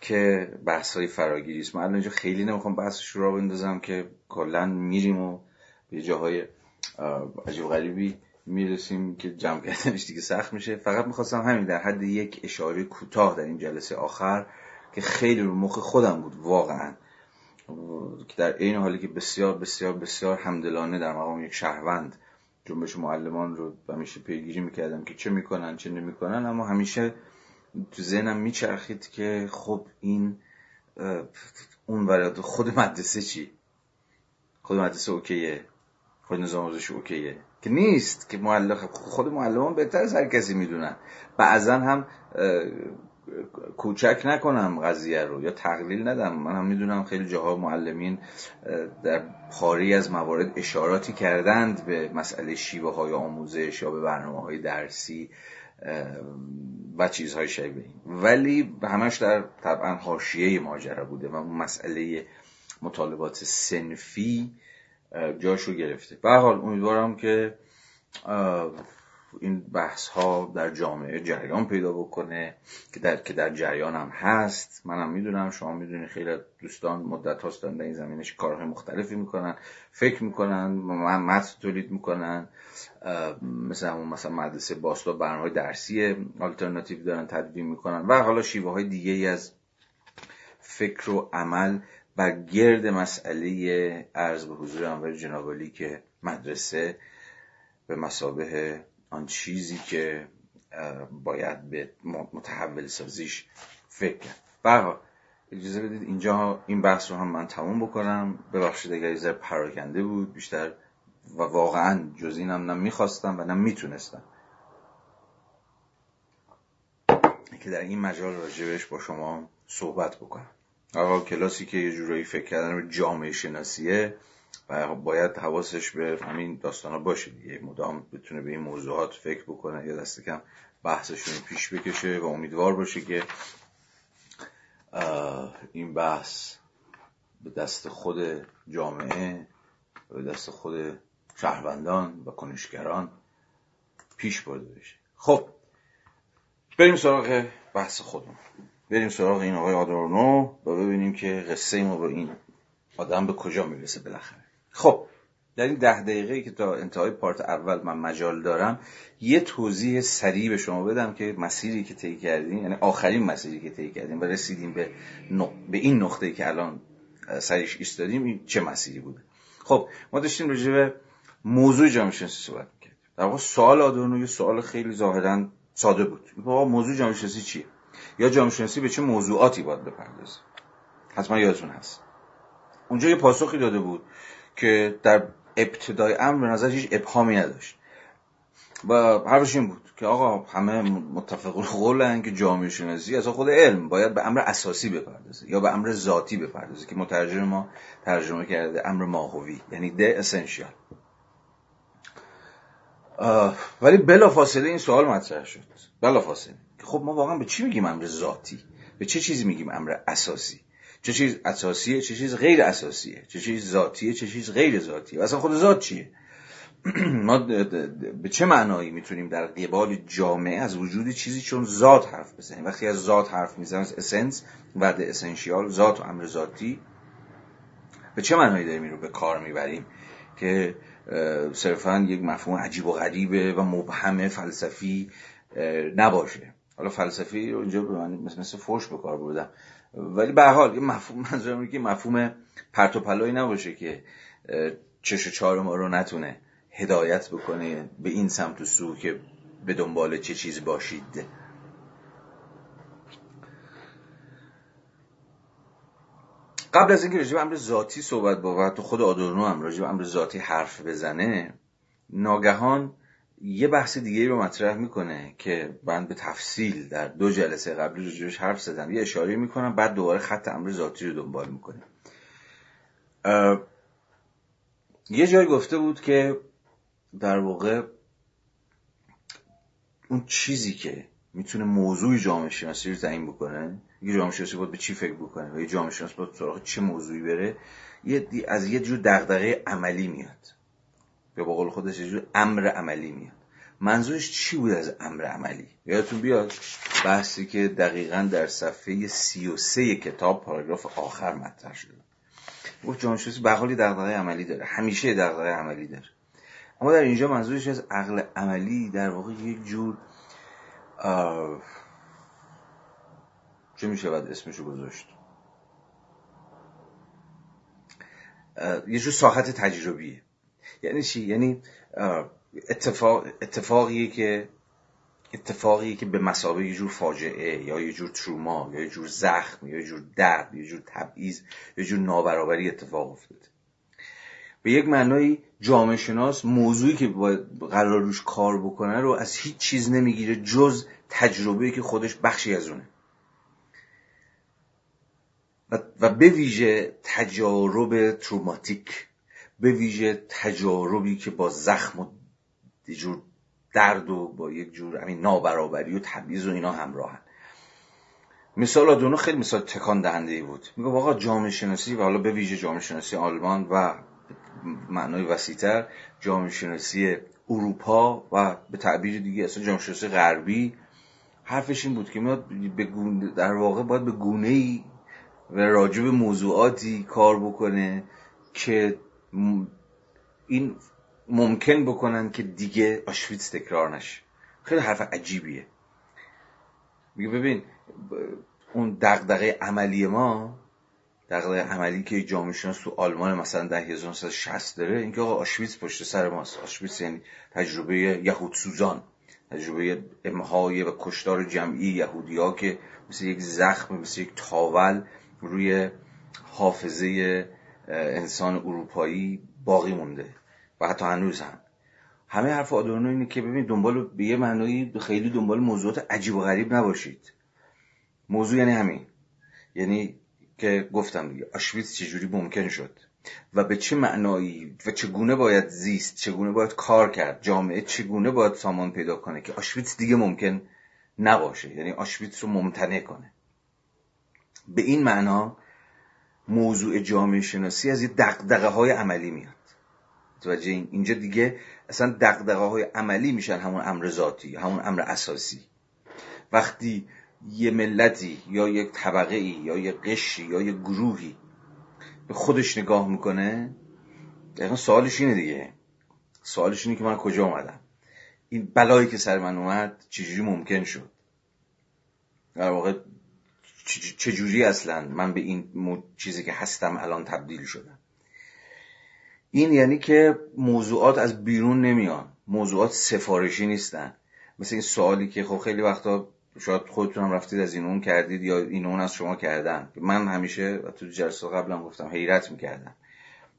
که بحث های فراگیری است. من اینجا خیلی نمی‌خوام بحثش رو بندازم که کلا میریم و به جاهای عجیب غریبی می‌رسیم که جمع کردنش دیگه سخت میشه. فقط می‌خواستم همین در حد یک اشاره کوتاه در این جلسه آخر که خیلی رو مخ خودم بود واقعا. که در این حالی که بسیار بسیار بسیار همدلانه در مقام یک شهروند جنبش معلمان رو همیشه پیگیری می‌کردم که چه می‌کنن چه نمی‌کنن اما همیشه تو ذهنم میچرخید که خب این اون ورد خود مدرسه چی؟ خود مدرسه اوکیه. خود نظام آموزشی اوکیه. که نیست که معلم خود معلمان بهتر از هر کسی می‌دونن. بعضا هم کوچک نکنم قضیه رو یا تقلیل ندم. من هم می‌دونم خیلی جاها معلمین در پاری از موارد اشاراتی کردند به مسئله شیوه های آموزش یا به برنامه های درسی و چیزهای شبیه ولی همش در طبعا حاشیه ماجرا بوده و مسئله مطالبات سنفی جاش رو گرفته. به حال امیدوارم که این بحث ها در جامعه جریان پیدا بکنه که در, که در جریان هم هست. منم می‌دونم شما می‌دونید خیلی دوستان مدت هاست در این زمینش کارهای مختلفی می‌کنن فکر می‌کنن متن تولید می‌کنن. مثل همون مثلا مدرسه باستا برنامه درسی آلترناتیو دارن تدوین می‌کنن. و حالا شیوه های دیگه ای از فکر و عمل بر گرد مسئله ارز به حضور انور جنابالی که مدرسه به مسابه آن چیزی که باید به متحول سازیش فکر کرد. برها اجازه بدید اینجا این بحث رو هم من تموم بکنم. ببخشید اگر یه پراکنده بود بیشتر و واقعا جز اینم نه می‌خواستم و نه که در این مجال راجبش با شما صحبت بکنم. اول کلاسی که یه جورایی فکر کردن به جامعه شناسیه و باید حواسش به همین داستان ها باشه دیگه. مدام بتونه به این موضوعات فکر بکنه یا دست کم بحثشون پیش بکشه و امیدوار باشه که این بحث به دست خود جامعه به دست خود شهروندان و کنشگران پیش برده بشه. خب بریم سراغ بحث خودمون. بریم سراغ این آقای آدورنو و ببینیم که قصه ما با این آدم به کجا می‌رسه بالاخره. خب در این ده دقیقه که تا انتهای پارت اول من مجال دارم یه توضیح سریع به شما بدم که مسیری که طی کردیم یعنی آخرین مسیری که طی کردیم و رسیدیم به, به این نقطه که الان سریش ایستادیم این چه مسیری بوده. خب ما داشتیم راجع به موضوع جامعه صحبت می‌کردیم. در واقع سوال آدورنو یه سوال خیلی ظاهرا ساده بود. موضوع جامعه چیه؟ یا جامعه شناسی به چه موضوعاتی باید بپردازه حتما یادتون هست. اونجا یه پاسخی داده بود که در ابتدای امر به نظر هیچ ابهامی نداشت. و حرفش این بود که آقا همه متفق قولن که جامعه شناسی اصلا خود علم باید به امر اساسی بپردازه یا به امر ذاتی بپردازه که مترجم ما ترجمه کرده امر ماهوی یعنی د اسنشیال ولی بلا فاصله این سوال مطرح شد. بلا فاصله خب ما واقعا به چی میگیم امر ذاتی؟ به چه چیزی میگیم امر اساسی؟ چه چیز اساسیه چه چیز غیر اساسیه؟ چه چیز ذاتیه چه چیز غیر ذاتیه اصلا خود ذات چیه؟ ما به چه معنایی می‌تونیم در قبال جامعه از وجود چیزی چون ذات حرف بزنیم؟ وقتی از ذات حرف می‌زنیم از اسنس و اسنشیال ذات و امر ذاتی به چه معنایی داریم این رو به کار می‌بریم که صرفا یک مفهوم عجیب و غریبه و مبهم فلسفی نباشه. حالا فلسفی رو اینجا به من مثل, مثل فوش به کار بردم. ولی به حال یه مفهوم منظورم که مفهوم پرت و پلایی نباشه که چش و چهار ما رو نتونه هدایت بکنه به این سمت و سو که به دنبال چه چیز باشید. قبل از اینکه راجع به امر ذاتی صحبت با تو خود آدورنو هم راجع امر ذاتی حرف بزنه ناگهان یه بحث دیگه رو مطرح می‌کنه که من به تفصیل در دو جلسه قبلی راجعش حرف زدم. یه اشاره می‌کنم بعد دوباره خط امر ذاتی رو دنبال می‌کنه یه جای گفته بود که در واقع اون چیزی که می‌تونه موضوع جامعه شناسی رو تعیین بکنه؟ یه جامعه شناسی باید به چی فکر بکنه؟ و یه جامعه شناسی باید سراغ چه موضوعی بره؟ یه از یه جور دغدغه عملی میاد. یا با قول خودش یه جور امر عملی میاد. منظورش چی بود از امر عملی؟ یادتون بیاد بحثی که دقیقا در صفحه سی و سه کتاب پاراگراف آخر مطرح شده. گفت جامعه شناسی به حالی دغدغه عملی داره. همیشه دغدغه عملی داره. اما در اینجا منظورش از عقل عملی در واقع یک جور چه میشه باید اسمشو گذاشت؟ یه جور ساحت تجربیه. یعنی چی؟ یعنی اتفاق اتفاقیه که اتفاقی که به مسابقه یه جور فاجعه یا یه جور تروما یا یه جور زخم یا یه جور درد یا یه جور تبعیض یه جور نابرابری اتفاق افتاده. به یک معنای جامعه شناس موضوعی که قرار روش کار بکنه رو از هیچ چیز نمی‌گیره جز تجربه که خودش بخشی از اونه. و به ویژه تجارب تروماتیک به ویژه تجاربی که با زخم و جور درد و با یک جور همین نابرابری و تبعیض و اینا همراهن. مثال آدونو خیلی مثال تکان دهنده ای بود. میگه واقعا جامعه شناسی و حالا به ویژه جامعه شناسی آلمان و معنای وسیعتر جامعه شناسی اروپا و به تعبیر دیگه اصلا جامعه شناسی غربی. حرفش این بود که به در واقع باید به گونه ای و راجب موضوعاتی کار بکنه که این ممکن بکنن که دیگه آشویتس تکرار نشه. خیلی حرف عجیبیه. میگه ببین اون دغدغه عملی ما دغدغه عملی که جامعه شناس تو آلمان مثلا در 1960 داره اینکه آقا آشویتس پشت سر ماست. آشویتس یعنی تجربه یهود سوزان تجربه امهای و کشتار جمعی یهودی ها که مثل یک زخم مثل یک تاول روی حافظه انسان اروپایی باقی مونده و حتی هنوز هم. همه حرف آدورنو اینه که ببین دنبال به یه معنایی خیلی دنبال موضوعات عجیب و غریب نباشید. موضوع یعنی همین. یعنی که گفتم دیگه آشویتس چجوری ممکن شد؟ و به چه معنایی و چگونه باید زیست چگونه باید کار کرد؟ جامعه چگونه باید سامان پیدا کنه که آشویتس دیگه ممکن نباشه؟ یعنی آشویتس رو ممتنع کنه. به این معنا موضوع جامعه شناسی از یه دقدقه های عملی میاد. توجه اینجا دیگه اصلا دقدقه های عملی میشن همون امر ذاتی همون امر اساسی. وقتی یه ملتی یا یک طبقه ای یا یه قشی یا یه گروهی به خودش نگاه می‌کنه دقیقا سوالش اینه دیگه. سوالش اینه که من کجا اومدم. این بلایی که سر من اومد چجوری ممکن شد؟ در واقع چجوری اصلا من به این چیزی که هستم الان تبدیل شدم؟ این یعنی که موضوعات از بیرون نمیان. موضوعات سفارشی نیستن. مثل این سوالی که خب خیلی وقتا شاید خودتون هم رفتید از این اون کردید یا این اون از شما کردن. من همیشه تو جلسه قبلم گفتم حیرت می‌کردم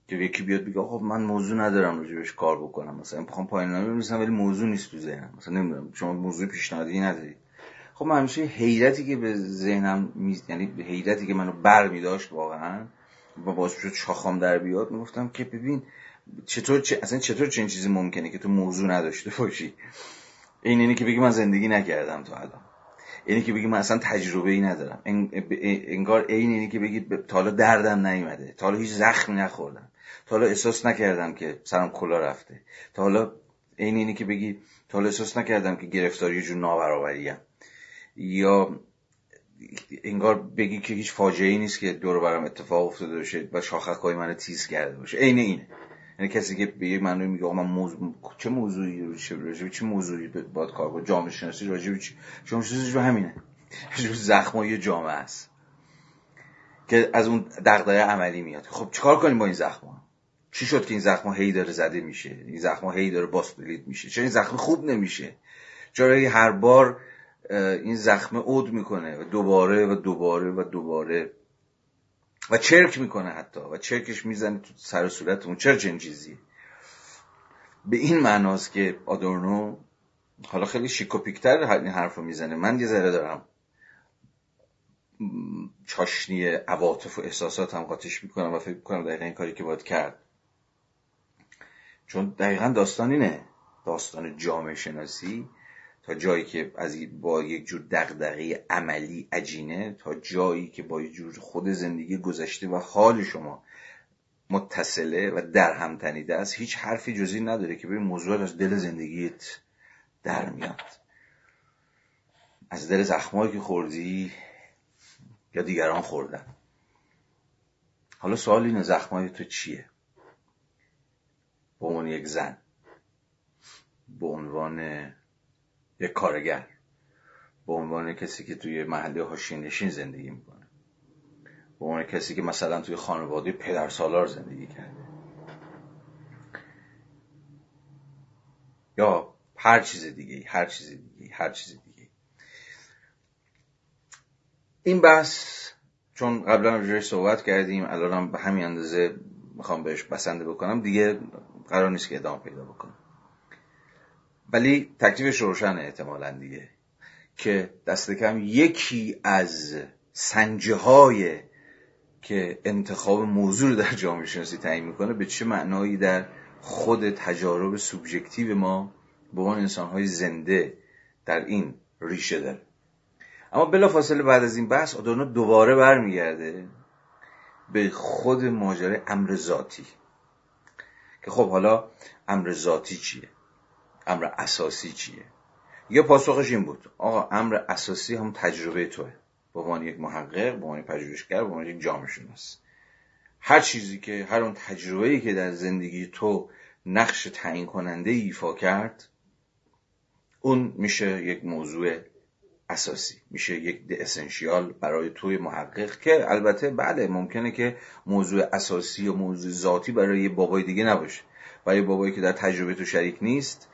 که یکی بیاد بگه خب من موضوع ندارم راجبش کار بکنم مثلا می‌خوام پایین نامه بنویسم ولی موضوع نیست تو ذهنم مثلا نمی‌دونم شما موضوع پیشنهادی ندارید. خب من همیشه حیرتی که به ذهنم می... یعنی حیرتی که منو بر می داشت واقعا با باز شد شاخام در بیاد می‌گفتم که ببین چطور چه... اصلا چطور چنین چیزی ممکنه که تو موضوع نداشته باشی؟ این اینی که بگی من زندگی نکردم تو الان اینی که بگی من اصلا تجربه ای ندارم انگار این اینی که بگی تا حالا دردم نیومده. تا حالا هیچ زخمی نخوردم. تا حالا احساس نکردم که سرم کلا رفته. تا حالا این اینی که بگی تا حالا احساس نکردم که گرفتاری جور نابرابریم یا انگار بگی که هیچ فاجعه ای نیست که دور برم اتفاق افتاده باشه و شاخک های من تیز کرده باشه. عین اینه. یعنی کسی که به یک معنی میگه من موضوع چه موضوعی رو چه راجع چه موضوعی باید کار کنم؟ جامعه شناسی راجع به جامعه شناسی رو همینه. زخمای جامعه است. که از اون دغدغه عملی میاد. خب چیکار کنیم با این زخما چی شد که این زخما هی داره زده میشه؟ این زخما هی داره باستولیت میشه. چرا این زخم خوب نمیشه؟ چرا هر بار این زخم عود می‌کنه و دوباره و دوباره و دوباره؟ و چرک می‌کنه حتی و چرکش می‌زنه تو سر صورتمون چرا چنین چیزی به این معناست که آدورنو حالا خیلی شیکوپیکتر این حرف رو می‌زنه. من یه ذره دارم چاشنی عواطف و احساسات هم قاطش می‌کنم و فکر می‌کنم دقیقا این کاری که باید کرد. چون دقیقا داستان اینه. داستان جامعه شناسی. جایی که از با یک جور دغدغه عملی عجینه تا جایی که با یک جور خود زندگی گذشته و حال شما متصله و در هم تنیده است هیچ حرفی جزی نداره که به موضوع از دل زندگیت در میاد. از دل زخمایی که خوردی یا دیگران خوردن. حالا سوال اینه زخمای تو چیه؟ به عنوان یک زن. به عنوان یک کارگر به عنوان کسی که توی محله هاشین نشین زندگی می‌کنه. به عنوان کسی که مثلا توی خانواده پدر سالار زندگی کرده. یا هر چیز دیگه هر چیز دیگه هر چیز دیگه این بحث چون قبلا روش صحبت کردیم الان به همین اندازه می‌خوام بهش بسنده بکنم دیگه قرار نیست که ادامه پیدا بکنم. ولی تکلیفش روشنه احتمالا دیگه که دست کم یکی از سنجه های که انتخاب موضوع در جامعه شناسی تعیین می‌کنه به چه معنایی در خود تجارب سوبژکتیو ما به عنوان انسانهای زنده در این ریشه داره. اما بلا فاصله بعد از این بحث آدورنو دوباره برمیگرده به خود ماجرای امر ذاتی. که خب حالا امر ذاتی چیه؟ امر اساسی چیه؟ یا پاسخش این بود. آقا امر اساسی هم تجربه توه. به عنوان یک محقق به عنوان پژوهشگر به عنوان یک جامعه شناس هر چیزی که هر اون تجربه‌ای که در زندگی تو نقش تعیین کننده ایفا کرد اون میشه یک موضوع اساسی. میشه یک اسنشیال برای توی محقق که البته بله ممکنه که موضوع اساسی و موضوع ذاتی برای یه بابای دیگه نباشه. برای بابایی که در تجربه تو شریک نیست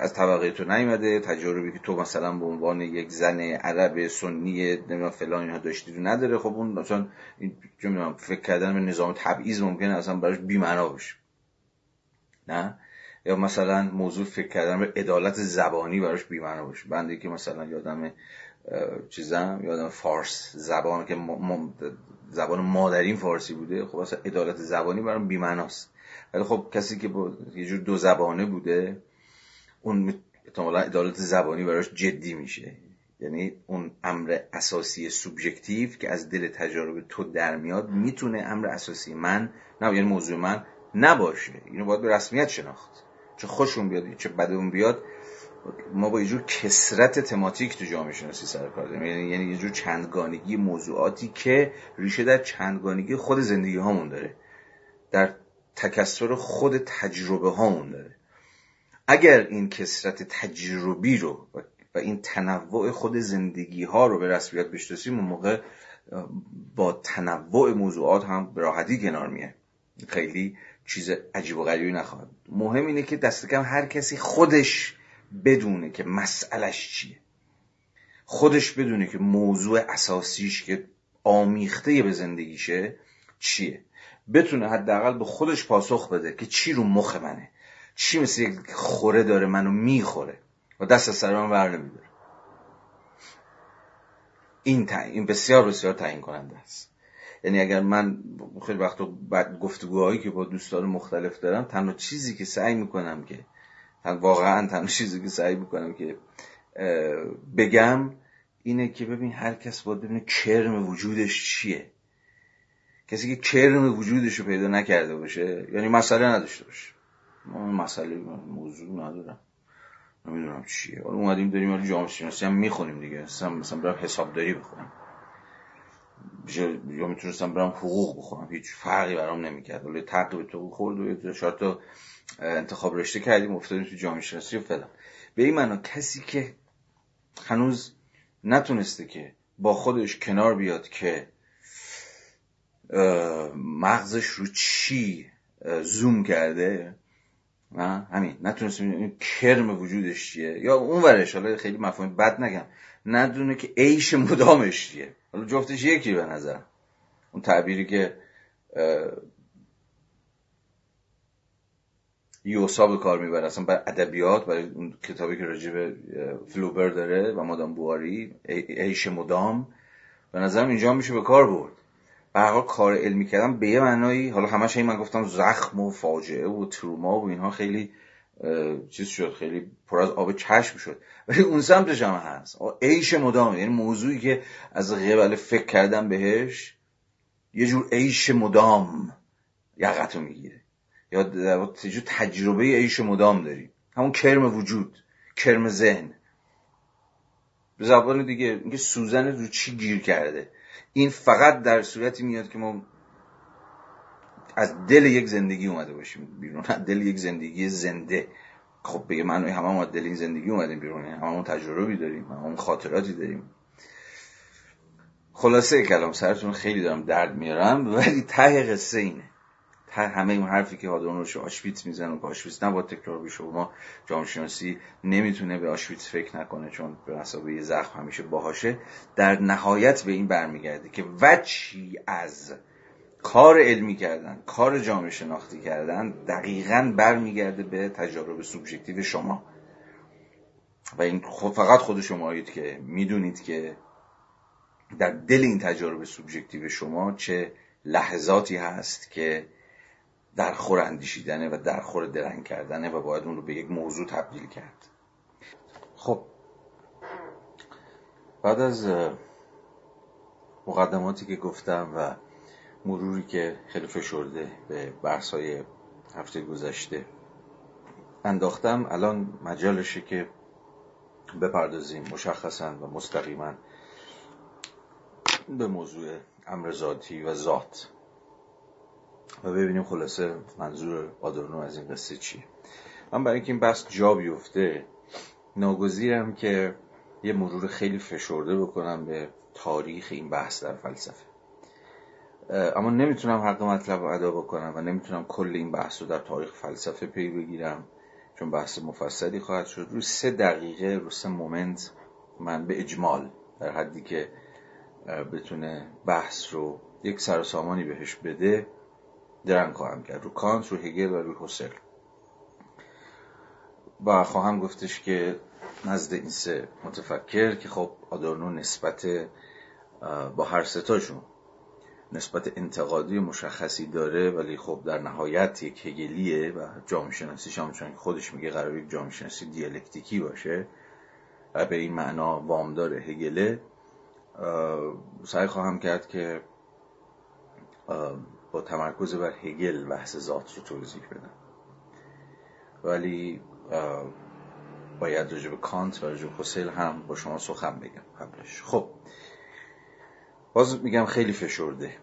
از طبقه تو نیومده تجربی که تو مثلا به عنوان یک زن عرب سنی نمی‌دونم فلان اینها داشتی رو نداره. خب اون مثلا فکر کردن به نظام تبعیض ممکنه اصلا براش بی‌معنا باشه. نه؟ یا مثلا موضوع فکر کردن به عدالت زبانی براش بی‌معنا باشه. بنده که مثلا یادم چیزم یادم فارس زبان که زبان مادرین فارسی بوده خب اصلا عدالت زبانی برام بی‌معناست. ولی خب کسی که با یه جور دو زبانه بوده اون احتمالا عدالت زبانی براش جدی میشه. یعنی اون امر اساسی سوبژکتیو که از دل تجارب تو در میاد می‌تونه امر اساسی من نه یعنی موضوع من نباشه. اینو باید به رسمیت شناخت. چه خوشون بیاد چه بدون بیاد ما با یه جور کسرت تماتیک تو جامعه شناسی سر کار داریم. یعنی یعنی یه جور چندگانگی موضوعاتی که ریشه در چندگانگی خود زندگی هامون داره. در تکسر خود تجربه هامون داره. اگر این کسرت تجربی رو و این تنوع خود زندگی ها رو به رسمیت بشناسیم اون موقع با تنوع موضوعات هم به راحتی کنار میه خیلی چیز عجیب و غریبی نخواهد مهم اینه که دست کم هر کسی خودش بدونه که مسئلش چیه. خودش بدونه که موضوع اساسیش که آمیخته به زندگیشه چیه. بتونه حداقل به خودش پاسخ بده که چی رو مخ منه. چی مثل یک خوره داره منو می‌خوره؟ و دست از سر من بر نمیداره. این, این بسیار بسیار تعیین کننده است. یعنی اگر من خیلی وقت بعد گفتگوهایی که با دوستان مختلف دارم تنها چیزی که سعی می‌کنم که واقعا تنها چیزی که سعی می‌کنم که بگم اینه که ببین هر کس باید ببینه کرم وجودش چیه؟ کسی که کرم وجودش رو پیدا نکرده باشه یعنی مسئله نداشته باشه. مسئله موضوع ندارم. نمی‌دونم چیه. حالا اومدیم داریم حالا جامعه شناسی هم می‌خونیم دیگه. مثلا مثلا برم حسابداری بخونم. یا می‌تونستم برم حقوق بخونم. هیچ فرقی برام نمی‌کرد. ولی تقریب تو خورد و شاید تو انتخاب رشته کردیم افتادیم تو جامعه شناسی و فلان به این معنا کسی که هنوز نتونسته که با خودش کنار بیاد که مغزش رو چی زوم کرده همین. نتونسته این کرم وجودش چیه. یا اون ورش حالا خیلی مفاهیم بد نگم. ندونه که عیش مدامش چیه. حالا جفتش یکی به نظر. اون تعبیری که یوسا به کار می‌بره. اصلا بر ادبیات برای اون کتابی که راجع به فلوبر داره و مادام بواری عیش مدام به نظرم اینجا میشه به کار برد. به کار علمی کردن به یه معنایی حالا همش این من گفتم زخم و فاجعه و تروما و اینها خیلی چیز شد خیلی پر از آب چشم شد. ولی اون سمتش هم هست. عیش مدام. یعنی موضوعی که از قبل فکر کردن بهش یه جور عیش مدام یقتو می‌گیره. یا در تجربه عیش مدام داریم. همون کرم وجود کرم ذهن. به زبان دیگه اینکه سوزن رو چی گیر کرده؟ این فقط در صورتی میاد که ما از دل یک زندگی اومده باشیم بیرون. دل یک زندگی زنده. خب به معنی همه ما دل این زندگی اومدیم بیرون. همه ما تجربی داریم. همه خاطراتی داریم. خلاصه کلام سرتون خیلی دارم درد میارم ولی ته قصه اینه. همه اون حرفی که رو آشویتس می‌زنه که آشویتس نباید تکرار بشه و ما جامعه شناسی نمی‌تونه به آشویتس فکر نکنه چون به مسابقه زخم همیشه باهاشه در نهایت به این برمیگرده که وچی از کار علمی کردن کار جامعه شناختی کردن دقیقا برمیگرده به تجارب سوبژکتیو شما. و این فقط خود شمایید که می‌دونید که در دل این تجارب سوبژکتیو شما چه لحظاتی هست که در خور اندیشیدنه و در خور درنگ کردنه و باید اون رو به یک موضوع تبدیل کرد. خب بعد از مقدماتی که گفتم و مروری که خیلی فشرده به بحث های هفته گذشته انداختم الان مجالشه که بپردازیم مشخصا و مستقیما به موضوع امر ذاتی و ذات. و ببینیم خلاصه منظور آدورنو از این قصه چیه. من برای اینکه این بحث جا بیفته ناگزیرم که یه مرور خیلی فشرده بکنم به تاریخ این بحث در فلسفه. اما نمی‌تونم حق مطلب رو ادا بکنم و نمی‌تونم کل این بحث رو در تاریخ فلسفه پی بگیرم چون بحث مفصلی خواهد شد. روی سه دقیقه رو سه moment من به اجمال در حدی که بتونه بحث رو یک سر سامانی بهش بده. درنگ خواهم کرد. رو کانت رو هگل و رو هوسرل. و خواهم گفتش که نزد این سه متفکر که خب آدورنو نسبت با هر ستاشون نسبت انتقادی مشخصی داره ولی خب در نهایت یک هگلیه و چون خودش میگه قرار یک جامعه شناسی دیالکتیکی باشه و به این معنا وامدار هگله سعی خواهم کرد که با تمرکز بر هگل بحث ذات رو توضیح بدم. ولی باید راجع به کانت و راجع به هم با شما سخن بگم قبلش. خب باز میگم خیلی فشرده.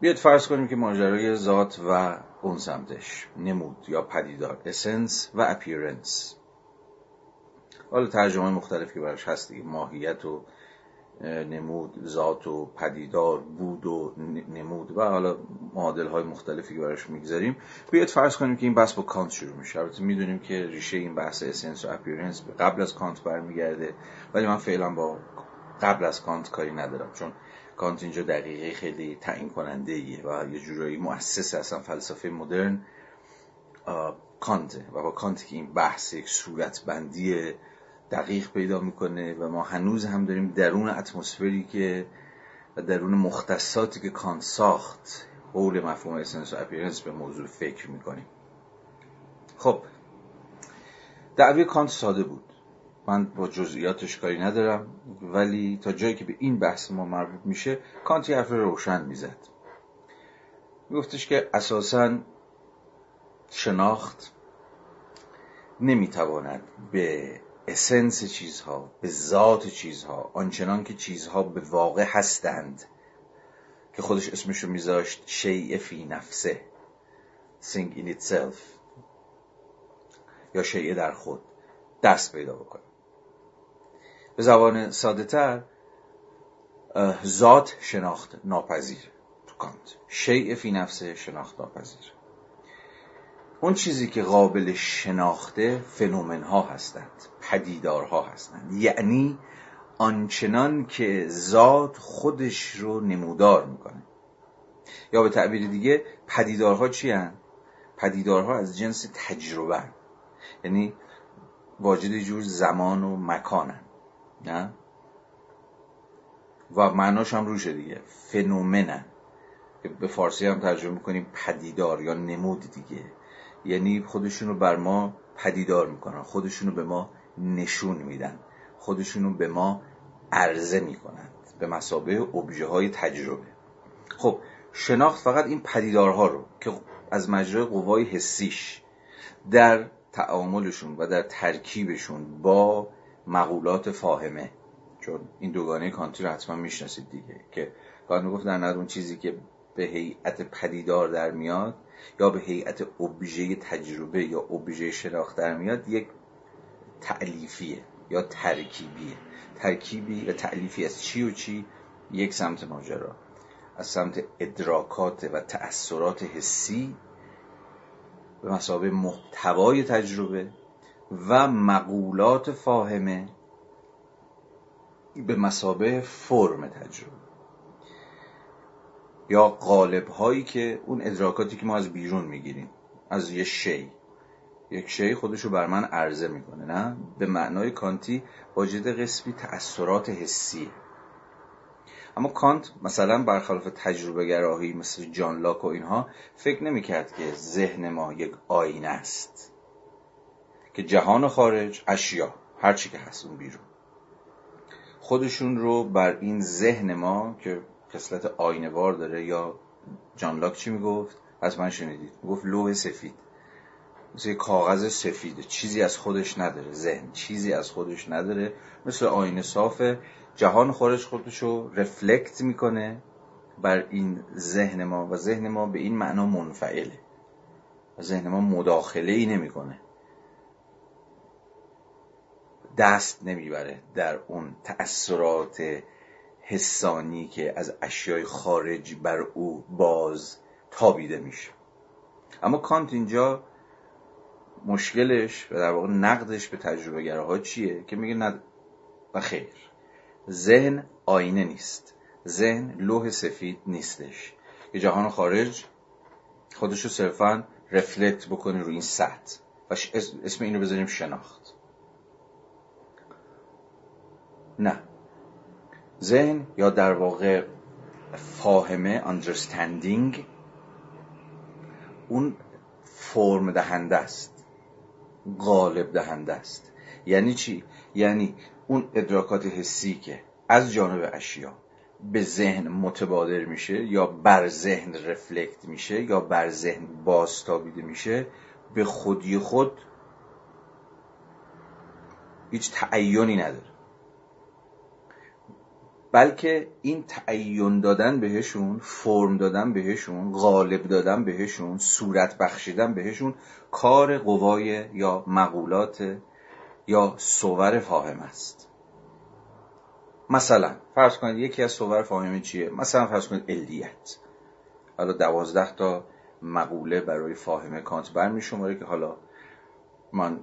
بیاد فرض کنیم که ماجرای ذات و اون سمتش نمود یا پدیدار اسنس و اپیرنس حالا ترجمه مختلفی براش هست دیگه ماهیت و نمود ذات و پدیدار بود و نمود و حالا معادل های مختلفی که براش می‌گذاریم. بیاید فرض کنیم که این بحث با کانت شروع میشه. البته می‌دونیم که ریشه این بحث essence و appearance قبل از کانت برمیگرده ولی من فعلا با قبل از کانت کاری ندارم چون کانت اینجا دقیقه خیلی تعیین کننده ایه و یه جورایی مؤسس اصلا فلسفه مدرن کانته. و با کانت که این بحث یک صورتبندی دقیق پیدا می‌کنه و ما هنوز هم داریم درون اتمسفری که و درون مختصاتی که کانت ساخت حول مفهوم essence و appearance به موضوع فکر می‌کنیم. خب دعوی کانت ساده بود. من با جزئیاتش کاری ندارم ولی تا جایی که به این بحث ما مربوط میشه کانت یه حرف روشن می‌زد. میگفتش که اساسا شناخت نمی‌تواند به اسنس چیزها به ذات چیزها آنچنان که چیزها به واقع هستند که خودش اسمش رو میذاشت شیء فی نفسه thing in itself یا شیء در خود دست پیدا بکنه. به زبان ساده تر ذات شناخت ناپذیر. تو کانت. شیء فی نفسه شناخت ناپذیر. اون چیزی که قابل شناخته فنومن ها هستند پدیدارها هستند. یعنی آنچنان که ذات خودش رو نمودار می‌کنه. یا به تعبیر دیگه پدیدارها چی هن؟ پدیدارها از جنس تجربه هن. یعنی واجد جور زمان و مکانن نه؟ و معناش هم روشه دیگه. فنومنن به فارسی هم ترجمه می‌کنیم پدیدار یا نمود دیگه. یعنی خودشون رو بر ما پدیدار می‌کنن خودشون رو به ما نشون میدن خودشون رو به ما عرضه می‌کنند به مسابه ابژه های تجربه. خب شناخت فقط این پدیدارها رو که از مجرای قوای حسیش در تعاملشون و در ترکیبشون با مقولات فاهمه. چون این دوگانه کانتی رو حتما می‌شناسید دیگه که کانت می‌گفت در اون چیزی که به هیئت پدیدار در میاد یا به هیئت ابژه تجربه یا ابژه شناخت در میاد یک تعلیفیه یا ترکیبیه. ترکیبی و تعلیفی از چی و چی؟ یک سمت ماجرا. از سمت ادراکات و تأثیرات حسی به مسابه محتوای تجربه و مقولات فاهمه به مسابه فرم تجربه. یا قالب هایی که اون ادراکاتی که ما از بیرون می‌گیریم از یه شی. یک شی خودشو بر من عرضه می‌کنه نه؟ به معنای کانتی واجد قسمی تأثیرات حسیه اما کانت مثلا برخلاف تجربه گراهی مثل جان لاک و اینها فکر نمی‌کرد که ذهن ما یک آینه است. که جهان خارج اشیا هرچی که هست اون بیرون. خودشون رو بر این ذهن ما که خصلت آینوار داره یا جان لاک چی می‌گفت؟ از من شنیدید. می‌گفت لوح سفید. مثل کاغذ سفیده چیزی از خودش نداره. ذهن چیزی از خودش نداره. مثل آینه صافه جهان خارج خودشو رفلکت می‌کنه بر این ذهن ما و ذهن ما به این معنا منفعله. و ذهن ما مداخله ای نمی‌کنه. دست نمی‌بره در اون تأثیرات حسانی که از اشیای خارج بر او باز تابیده میشه. اما کانت اینجا مشکلش و در واقع نقدش به تجربه ها چیه که میگه نه و خیر. ذهن آینه نیست. ذهن لوح سفید نیستش. که جهان خارج خودشو صرفا رفلکت بکنه روی این سطح. و اسم اینو بذاریم شناخت. نه. ذهن یا در واقع فاهمه understanding اون فرم دهنده است. غالب دهنده است. یعنی چی؟ یعنی اون ادراکات حسی که از جانب اشیا به ذهن متبادر میشه یا بر ذهن رفلکت میشه یا بر ذهن بازتابیده میشه به خودی خود هیچ تعینی نداره. بلکه این تعین دادن بهشون فرم دادن بهشون غالب دادن بهشون صورت بخشیدن بهشون کار قوای یا مقولات یا صور فاهم است. مثلا فرض کنید یکی از صور فاهمه چیه؟ مثلا فرض کنید الدیت حالا دوازده تا مقوله برای فاهمه کانت برمی شماره که حالا من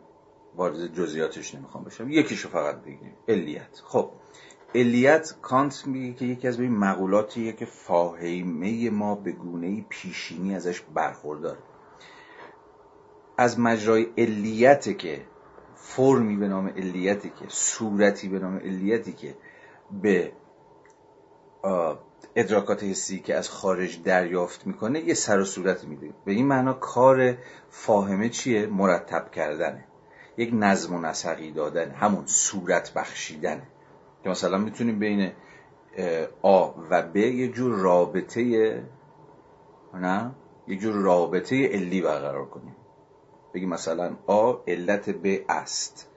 وارد جزئیاتش نمی‌خوام بشم. یکیشو فقط بگیم. علیت خب علیت کانت میگه که یکی از این مقولاتیه که فاهمه ما به گونه پیشینی ازش برخورداره از مجرای علیت که فرمی به نام علیتی که صورتی به نام علیتی که به ادراکات حسی که از خارج دریافت می‌کنه یه سر و صورت میده. به این معنا کار فاهمه چیه؟ مرتب کردنه. یک نظم و نسقی دادن همون صورت بخشیدنه. که مثلا می‌تونیم بین آ و ب یه جور رابطه نه؟ یه جور رابطه علی برقرار کنیم. بگیم مثلا آ علت ب است.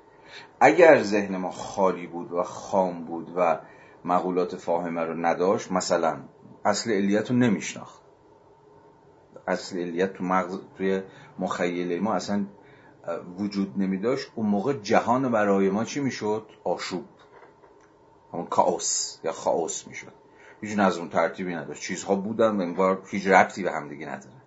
اگر ذهن ما خالی بود و خام بود و مقولات فاهمه رو نداشت مثلا اصل علیت رو نمیشناخت. اصل علیت تو مغز توی مخیله ما اصلا وجود نمی داشت اون موقع جهان برای ما چی می‌شد؟ آشوب. همون کاوس یا خاوس می‌شد. هیچ نظم ترتیبی نداشت. چیزها بودن و انگار هیچ ربطی به هم دیگه ندارن.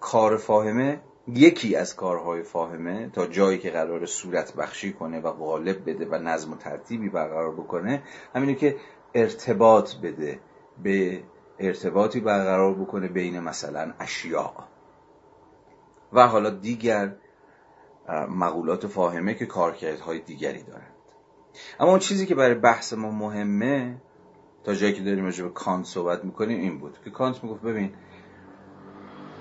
کار فاهمه یکی از کارهای فاهمه تا جایی که قرار صورت بخشی کنه و غالب بده و نظم و ترتیبی برقرار بکنه همینه که ارتباط بده. به ارتباطی برقرار بکنه بین مثلا اشیاء. و حالا دیگر مقولات فاهمه که کارکردهای دیگری دارند اما اون چیزی که برای بحث ما مهمه تا جایی که داریم راجع به کانت صحبت می‌کنیم این بود که کانت می‌گفت ببین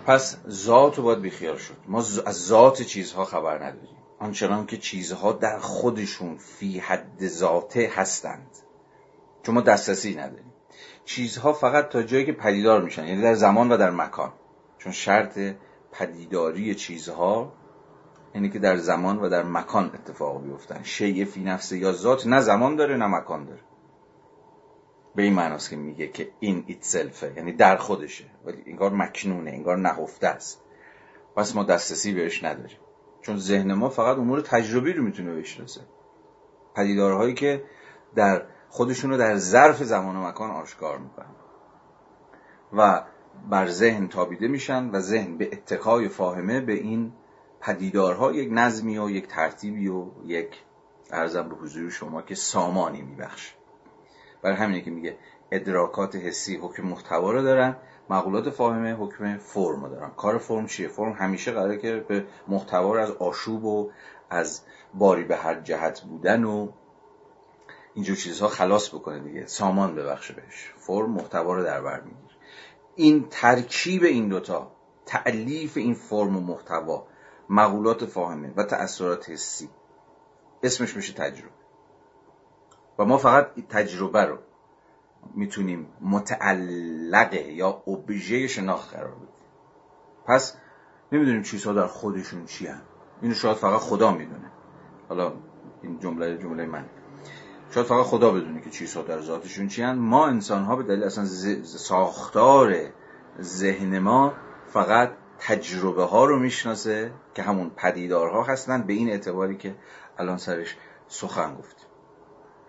پس ذات رو باید بیخیال شد. ما از ذات چیزها خبر نداریم. آنچنان که چیزها در خودشون فی حد ذاته هستند. چون ما دسترسی نداریم. چیزها فقط تا جایی که پدیدار میشن یعنی در زمان و در مکان. چون شرط پدیداری چیزها یعنی که در زمان و در مکان اتفاق بیفتن. شیء فی نفسه یا ذات نه زمان داره نه مکان داره. به این معناست که میگه که این ایتسلفه یعنی در خودشه. ولی انگار مکنونه انگار نهفته است. پس ما دسترسی بهش نداریم. چون ذهن ما فقط امور تجربی رو می‌تونه بشناسه. پدیدارهایی که در خودشون رو در ظرف زمان و مکان آشکار می‌کنن. و بر ذهن تابیده میشن و ذهن به اتقای فاهمه به این پدیدارها یک نظمی و یک ترتیبی و یک ارزم به حضور شما که سامانی میبخشه. برای همینه که میگه ادراکات حسی حکم محتوا رو دارن مقولات فاهمه حکم فرم دارن. کار فرم چیه؟ فرم همیشه قراره که به محتوا رو از آشوب و از باری به هر جهت بودن و اینجور چیزها خلاص بکنه دیگه. سامان ببخشه بهش. فرم محتوا رو در بر میگیر این ترکیب این دوتا تعلیف این فرم و محتوا مقولات فاهمه و تأثیرات حسی. اسمش میشه تجربه. و ما فقط تجربه رو می‌تونیم متعلقه یا ابژه شناخت قرار بدیم. پس نمی‌دونیم چیزها در خودشون چی هم. اینو شاید فقط خدا می‌دونه. حالا این جمله جمله من. شاید فقط خدا بدونه که چیزها در ذاتشون چی هم. ما انسان ها به دلیل اصلا ساختار ذهن ما فقط تجربه ها رو می‌شناسه که همون پدیدارها هستن به این اعتباری که الان سرش سخن گفتیم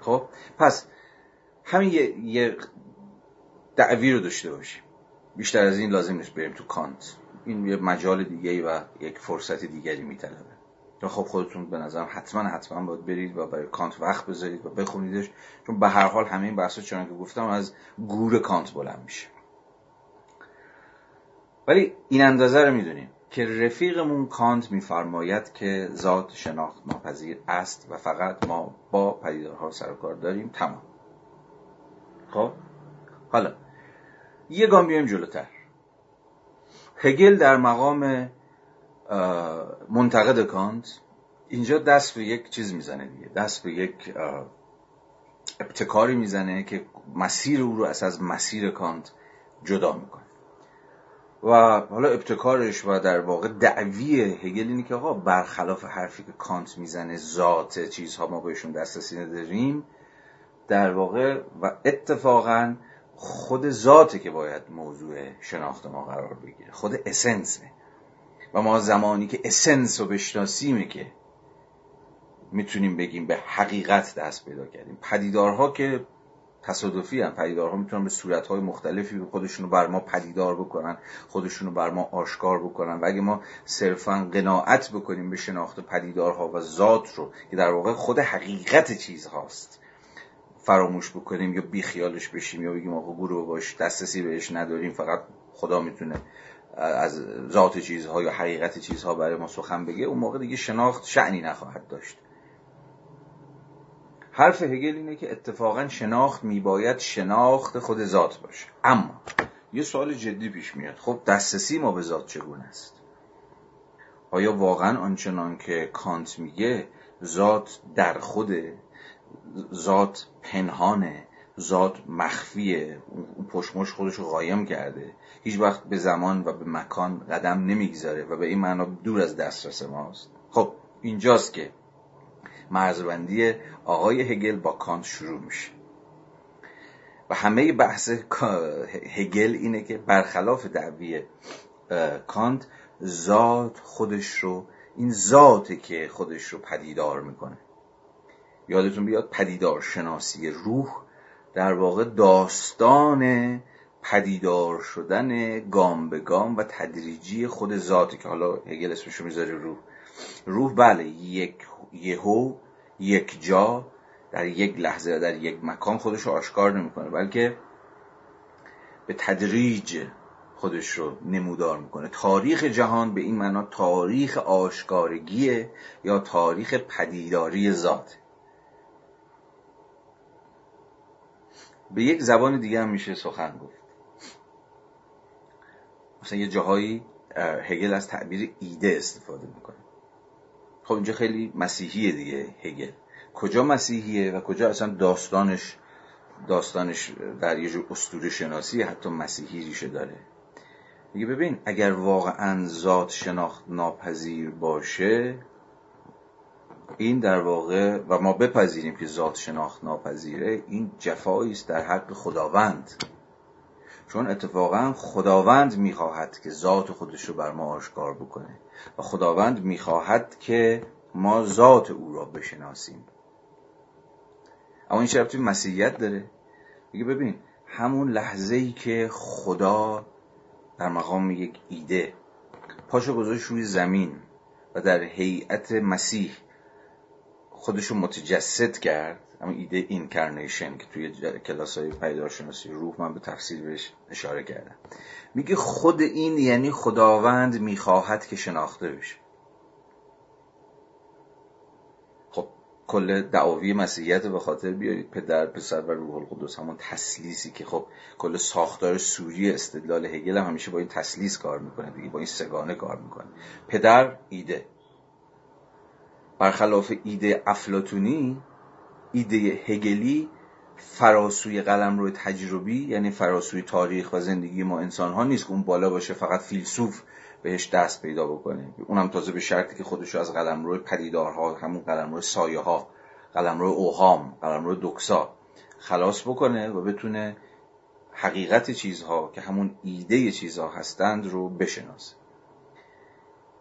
خب پس همین یه, یه دعوی رو داشته باشیم. بیشتر از این لازم نیست بریم تو کانت. این یه مجال دیگه و یک فرصت دیگری میطلبه. خب خودتون به نظرم حتما حتما باید برید و برای کانت وقت بذارید و بخونیدش. چون به هر حال همه این بحثا چون که گفتم از گور کانت بلند میشه. ولی این اندازه رو می‌دونیم که رفیقمون کانت میفرماید که ذات شناخت ناپذیر است و فقط ما با پدیدارها سر و کار داریم. تمام. خب؟ حالا یه گام بیایم جلوتر. هگل در مقام منتقد کانت اینجا دست به یک چیز می‌زنه دیگه. دست به یک ابتکاری می‌زنه که مسیر او رو از مسیر کانت جدا می‌کنه. و حالا ابتکارش و در واقع دعوی هگل اینه که آقا برخلاف حرفی که کانت می‌زنه ذات چیزها ما بهشون دسترسی نداریم در واقع و اتفاقا خود ذاته که باید موضوع شناخت ما قرار بگیره خود اسنسه. و ما زمانی که اسنس رو بشناسیمه که می‌تونیم بگیم به حقیقت دست پیدا کردیم. پدیدارها که تصادفی هم پدیدارها می‌تونن به صورتهای مختلفی خودشونو بر ما پدیدار بکنن خودشونو بر ما آشکار بکنن. و اگه ما صرفا قناعت بکنیم به شناخت پدیدارها و ذات رو که در واقع خود حقیقت چیز هاست فراموش بکنیم یا بیخیالش بشیم یا بگیم آقا برو باش دسترسی بهش نداریم فقط خدا می‌تونه از ذات چیزها یا حقیقت چیزها برای ما سخن بگه اون موقع دیگه شناخت شعنی نخواهد داشت. حرف هگل اینه که اتفاقا شناخت میباید شناخت خود ذات باشه. اما یه سوال جدی پیش میاد. خب دسترسی ما به ذات چگونه است؟ آیا واقعا آنچنان که کانت میگه ذات در خوده؟ ذات پنهانه؟ ذات مخفیه؟ اون پشمش خودش رو قایم کرده؟ هیچ وقت به زمان و به مکان قدم نمی‌گذاره و به این معنا دور از دسترس ماست؟ خب اینجاست که مرزبندی آقای هگل با کانت شروع میشه. و همه بحث هگل اینه که برخلاف دعوی کانت ذات خودش رو این ذاته که خودش رو پدیدار می‌کنه. یادتون بیاد پدیدار شناسی روح در واقع داستان پدیدار شدن گام به گام و تدریجی خود ذاتی که حالا هگل اسمشو می‌ذاره روح. روح بله یک یهو یک جا در یک لحظه در یک مکان خودش رو آشکار نمی‌کنه بلکه به تدریج خودش رو نمودار می‌کنه. تاریخ جهان به این معنا تاریخ آشکارگیه یا تاریخ پدیداری ذات. به یک زبان دیگه هم میشه سخن گفت. مثلا یه جاهایی هگل از تعبیر ایده استفاده می‌کنه. خب اینجا خیلی مسیحیه دیگه هگل. کجا مسیحیه و کجا اصلا داستانش داستانش در یه جور اسطوره شناسی حتی مسیحی ریشه داره؟ میگه ببین اگر واقعا ذات شناخت ناپذیر باشه این در واقع و ما بپذیریم که ذات شناخت ناپذیره این جفایی است در حق خداوند. چون اتفاقا خداوند می‌خواهد که ذات خودش رو بر ما آشکار بکنه و خداوند می‌خواهد که ما ذات او را بشناسیم. اما این شرطی مسیحیت داره. میگه ببین همون لحظه ای که خدا در مقام یک ایده پاشو گذاشت روی زمین و در هیئت مسیح خودش رو متجسد کرد. اما ایده اینکارنیشن که توی کلاس های پیدارشناسی روح من به تفصیل بهش اشاره کردم. میگه خود این یعنی خداوند می‌خواهد که شناخته بشه. خب کل دعاوی مسیحیت به خاطر بیارید پدر پسر و روح القدس همون تسلیسی که خب کل ساختار سوری استدلال هگل هم همیشه با این تسلیس کار می‌کنه. دیگه با این سگانه کار می‌کنه. پدر ایده. برخلاف ایده افلاتونی ایده هگلی فراسوی قلم روی تجربی یعنی فراسوی تاریخ و زندگی ما انسان ها نیست که اون بالا باشه فقط فیلسوف بهش دست پیدا بکنه. اونم تازه به شرطی که خودش از قلم روی پدیدارها همون قلم روی سایه ها قلم روی اوهام قلم روی دکسا خلاص بکنه و بتونه حقیقت چیزها که همون ایده چیزها هستند رو بشناسه.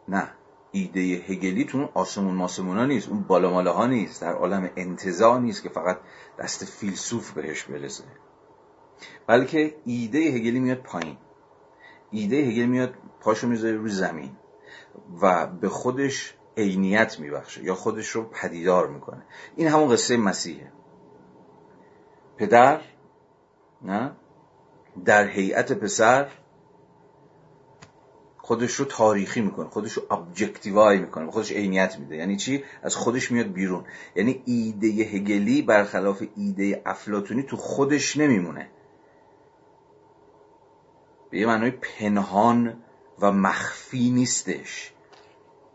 نه. ایده هگلی تو اون آسمون ماسمونا نیست اون بالا ها نیست در عالم انتظار نیست که فقط دست فیلسوف بهش برسه. بلکه ایده هگلی میاد پایین. ایده هگلی میاد پاشو می‌ذاره روی زمین و به خودش عینیت میبخشه یا خودش رو پدیدار می‌کنه. این همون قصه مسیحه. پدر نه در هیئت پسر خودش رو تاریخی می‌کنه خودش رو ابجکتیوای می‌کنه خودش عینیت میده. یعنی چی؟ از خودش میاد بیرون. یعنی ایده هگلی برخلاف ایده افلاتونی تو خودش نمیمونه. به یه معنای پنهان و مخفی نیستش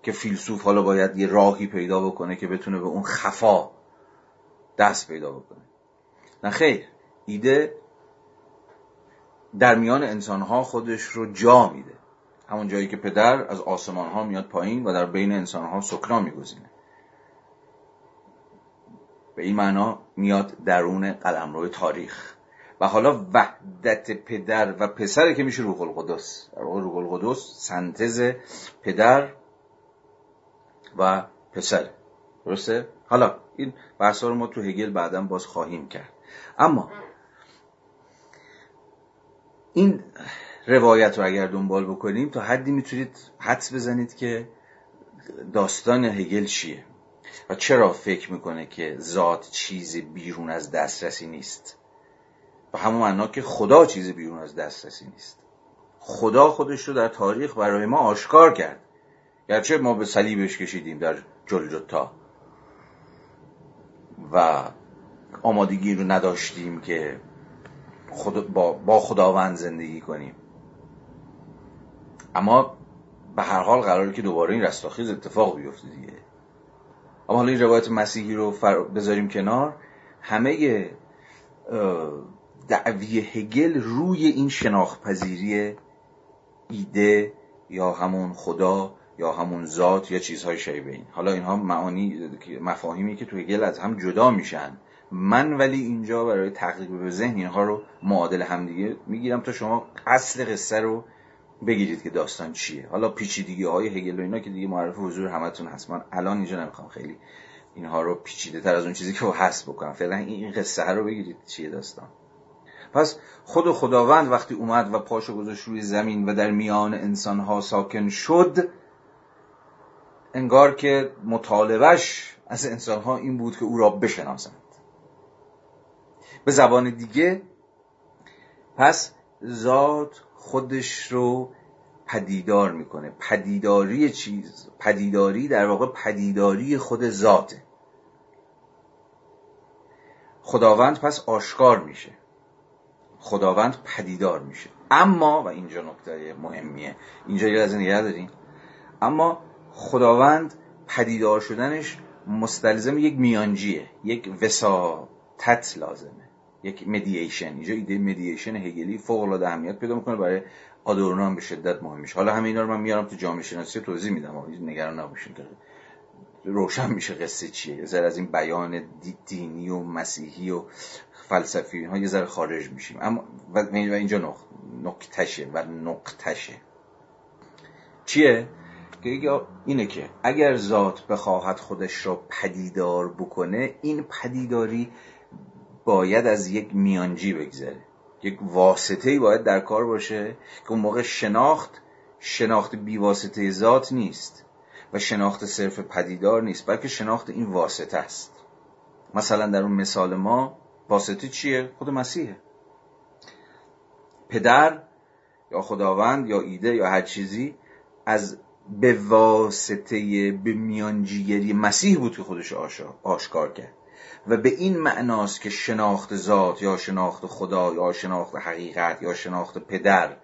که فیلسوف حالا باید یه راهی پیدا بکنه که بتونه به اون خفا دست پیدا بکنه. نه خیر. ایده در میان انسانها خودش رو جا میده. همون جایی که پدر از آسمان ها میاد پایین و در بین انسان ها سکنا میگزینه. به این معنا میاد درون قلمرو تاریخ. و حالا وحدت پدر و پسر که میشه روح القدس. روح القدس سنتز پدر و پسر. درسته؟ حالا این بحث رو ما تو هگل بعدا باز خواهیم کرد. اما این روایت رو اگر دنبال بکنیم تا حدی می‌تونید حدس بزنید که داستان هگل چیه و چرا فکر می‌کنه که ذات چیز بیرون از دسترسی نیست. و همون معنا که خدا چیز بیرون از دسترسی نیست. خدا خودش رو در تاریخ برای ما آشکار کرد. گرچه ما به صلیبش کشیدیم در جلجتا. و آمادگی رو نداشتیم که خود با, با خداوند زندگی کنیم. اما به هر حال قراره که دوباره این رستاخیز اتفاق بیفته دیگه. اما حالا این روایت مسیحی رو بذاریم کنار. همه دعوی هگل روی این شناخت پذیری ایده یا همون خدا یا همون ذات یا چیزهای شایبه این. حالا اینها معانی مفاهیمی که تو هگل از هم جدا میشن. من ولی اینجا برای تقریب به ذهن اینها رو معادل همدیگه می‌گیرم تا شما اصل قصه رو بگیرید که داستان چیه. حالا پیچیدگی های هگل و اینا که دیگه معرف حضور همتون هست. من الان اینجا نمی‌خوام خیلی اینها رو پیچیده تر از اون چیزی که حس بکنم. فعلا این قصه رو بگیرید چیه داستان. پس خود خداوند وقتی اومد و پاشو گذاشت روی زمین و در میان انسانها ساکن شد انگار که مطالبش از انسانها این بود که او را بشناسند. به زبان دیگه پس ذات خودش رو پدیدار می‌کنه. پدیداری چیز پدیداری در واقع پدیداری خود ذاته. خداوند پس آشکار میشه. خداوند پدیدار میشه. اما و اینجا نکته مهمیه. اینجا یه از نگه داریم اما خداوند پدیدار شدنش مستلزم یک میانجیه. یک وساطت لازمه. یک مدییشن اینجا ایده مدییشن هگلی فوق العاده اهمیت پیدا می‌کنه برای آدورنو هم به شدت مهم میشه حالا اینا رو من میارم تو جامعه شناسی توضیح میدم. نگران نباشین روشن میشه قصه چیه. یه ذره از این بیان دینی و مسیحی و فلسفی اینها یه ذره خارج میشیم. اما و اینجا نکتشه و نقطشه چیه؟ که اینه که اگر ذات بخواهد خودش را پدیدار بکنه این پدیداری باید از یک میانجی بگذره. یک واسطه باید در کار باشه که اون موقع شناخت شناخت بیواسطه ذات نیست و شناخت صرف پدیدار نیست بلکه شناخت این واسطه است. مثلا در اون مثال ما واسطه چیه؟ خود مسیحه. پدر یا خداوند یا ایده یا هر چیزی از به واسطه به میانجیگری مسیح بود که خودش آشکار کرد. و به این معناست که شناخت ذات یا شناخت خدا یا شناخت حقیقت یا شناخت پدر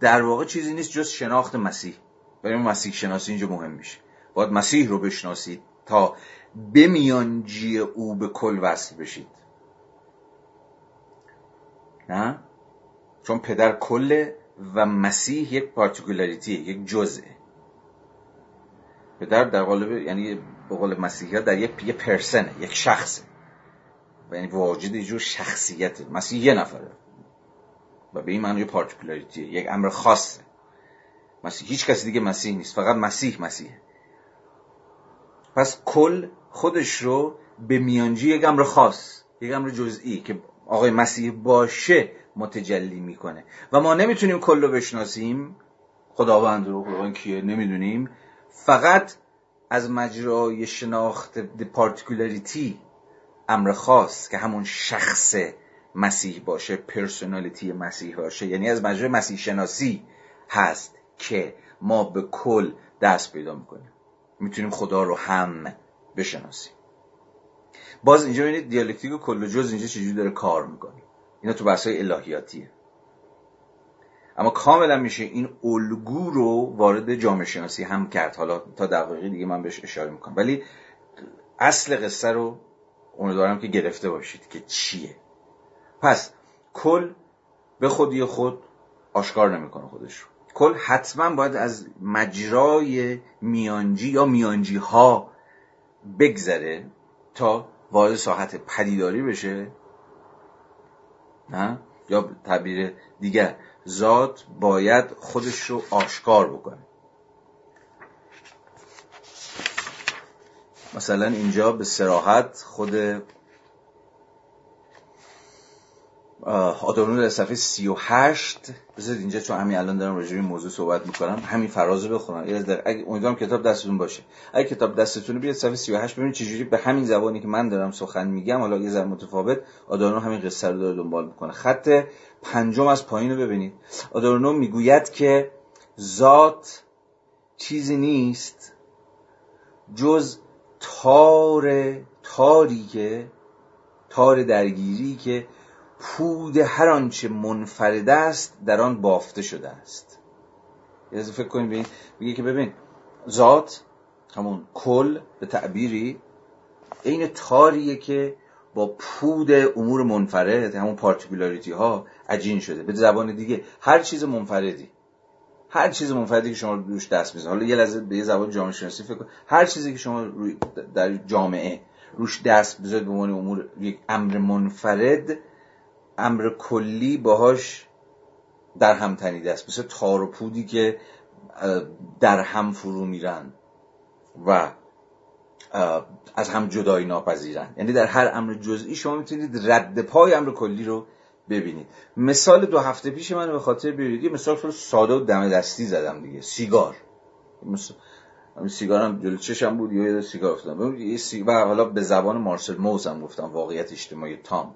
در واقع چیزی نیست جز شناخت مسیح. برای مسیح شناسی اینجا مهم میشه. باید مسیح رو بشناسید تا به میانجی او به کل وصل بشید. نه؟ چون پدر کله و مسیح یک پارتیکولاریتی یک جزءه. پدر در قالب یعنی به قول مسیحی در یک پرسنه یک شخصه. یعنی واجد یه جور شخصیت. مسیح یه نفره. و به این معنی پارتیکولاریتی. یک امر خاصه. مسیح هیچ کسی دیگه مسیح نیست. فقط مسیح مسیحه. پس کل خودش رو به میانجی یک امر خاص یک امر جزئی که آقای مسیح باشه متجلی می‌کنه. و ما نمی‌تونیم کل رو بشناسیم. خداوند رو خداوند کیه؟ نمی‌دونیم. فقط از مجرای شناخت پارتیکولاریتی امر خاص که همون شخص مسیح باشه پرسونالیتی مسیح باشه. یعنی از مجرای مسیح شناسی هست که ما به کل دست پیدا می‌کنیم. می‌تونیم خدا رو هم بشناسیم. باز اینجا ببینید دیالکتیک و کل جز اینجا چجوری داره کار می‌کنه. اینا تو بحث الهیاتیه. اما کاملا میشه این الگو رو وارد جامعه شناسی هم کرد. حالا تا دقیقی دیگه من بهش اشاره می‌کنم. ولی اصل قصه رو امیدوارم که گرفته باشید که چیه. پس کل به خودی خود آشکار نمی‌کنه خودش رو. کل حتما باید از مجرای میانجی یا میانجی ها بگذره تا وارد ساحت پدیداری بشه. نه؟ یا تعبیر دیگر ذات باید خودش رو آشکار بکنه. مثلا اینجا به سراحت خود آدورنو در صفحه 38 بذارید اینجا چون همین الان دارم به موضوع صحبت می‌کنم. همین فراز رو بخونم. اگه امیدوارم کتاب دستتون باشه. اگه کتاب دستتون بیاد صفحه 38 ببینید چجوری به همین زبانی که من دارم سخن میگم. حالا یه ذره متفاوت. آدورنو همین قصه رو داره دنبال می‌کنه. خط پنجم از پایین رو ببینید. آدورنو می‌گوید که ذات چیزی نیست جز تار تاری که تار درگیری که پود هر آنچه منفرد است در آن بافته شده است. یه فکر کنید ببین میگه که ببین ذات همون کل به تعبیری عین تاریه که با پود امور منفرد همون پارتیکولاریتی ها عجین شده. به زبان دیگه هر چیز منفردی. هر چیز منفردی که شما روش دست می‌زنید. حالا یه لحظه به یه زبان جامعه شناسی فکر کنید هر چیزی که شما روی در جامعه روش دست بذارید به عنوان امور یک امر منفرد امر کلی باهاش در هم تنیده است. مثل تار و پودی که در هم فرو میرن و از هم جدایی ناپذیرن. یعنی در هر امر جزئی شما می‌تونید رد پای امر کلی رو ببینید مثال دو هفته پیش من به خاطر بیارید یه مثال خیلی ساده و دم دستی زدم دیگه. سیگار. مثل سیگار هم جلو چشم بود یا سیگار افتادم. یه و حالا به زبان مارسل موز هم گفتم واقعیت اجتماعی تام.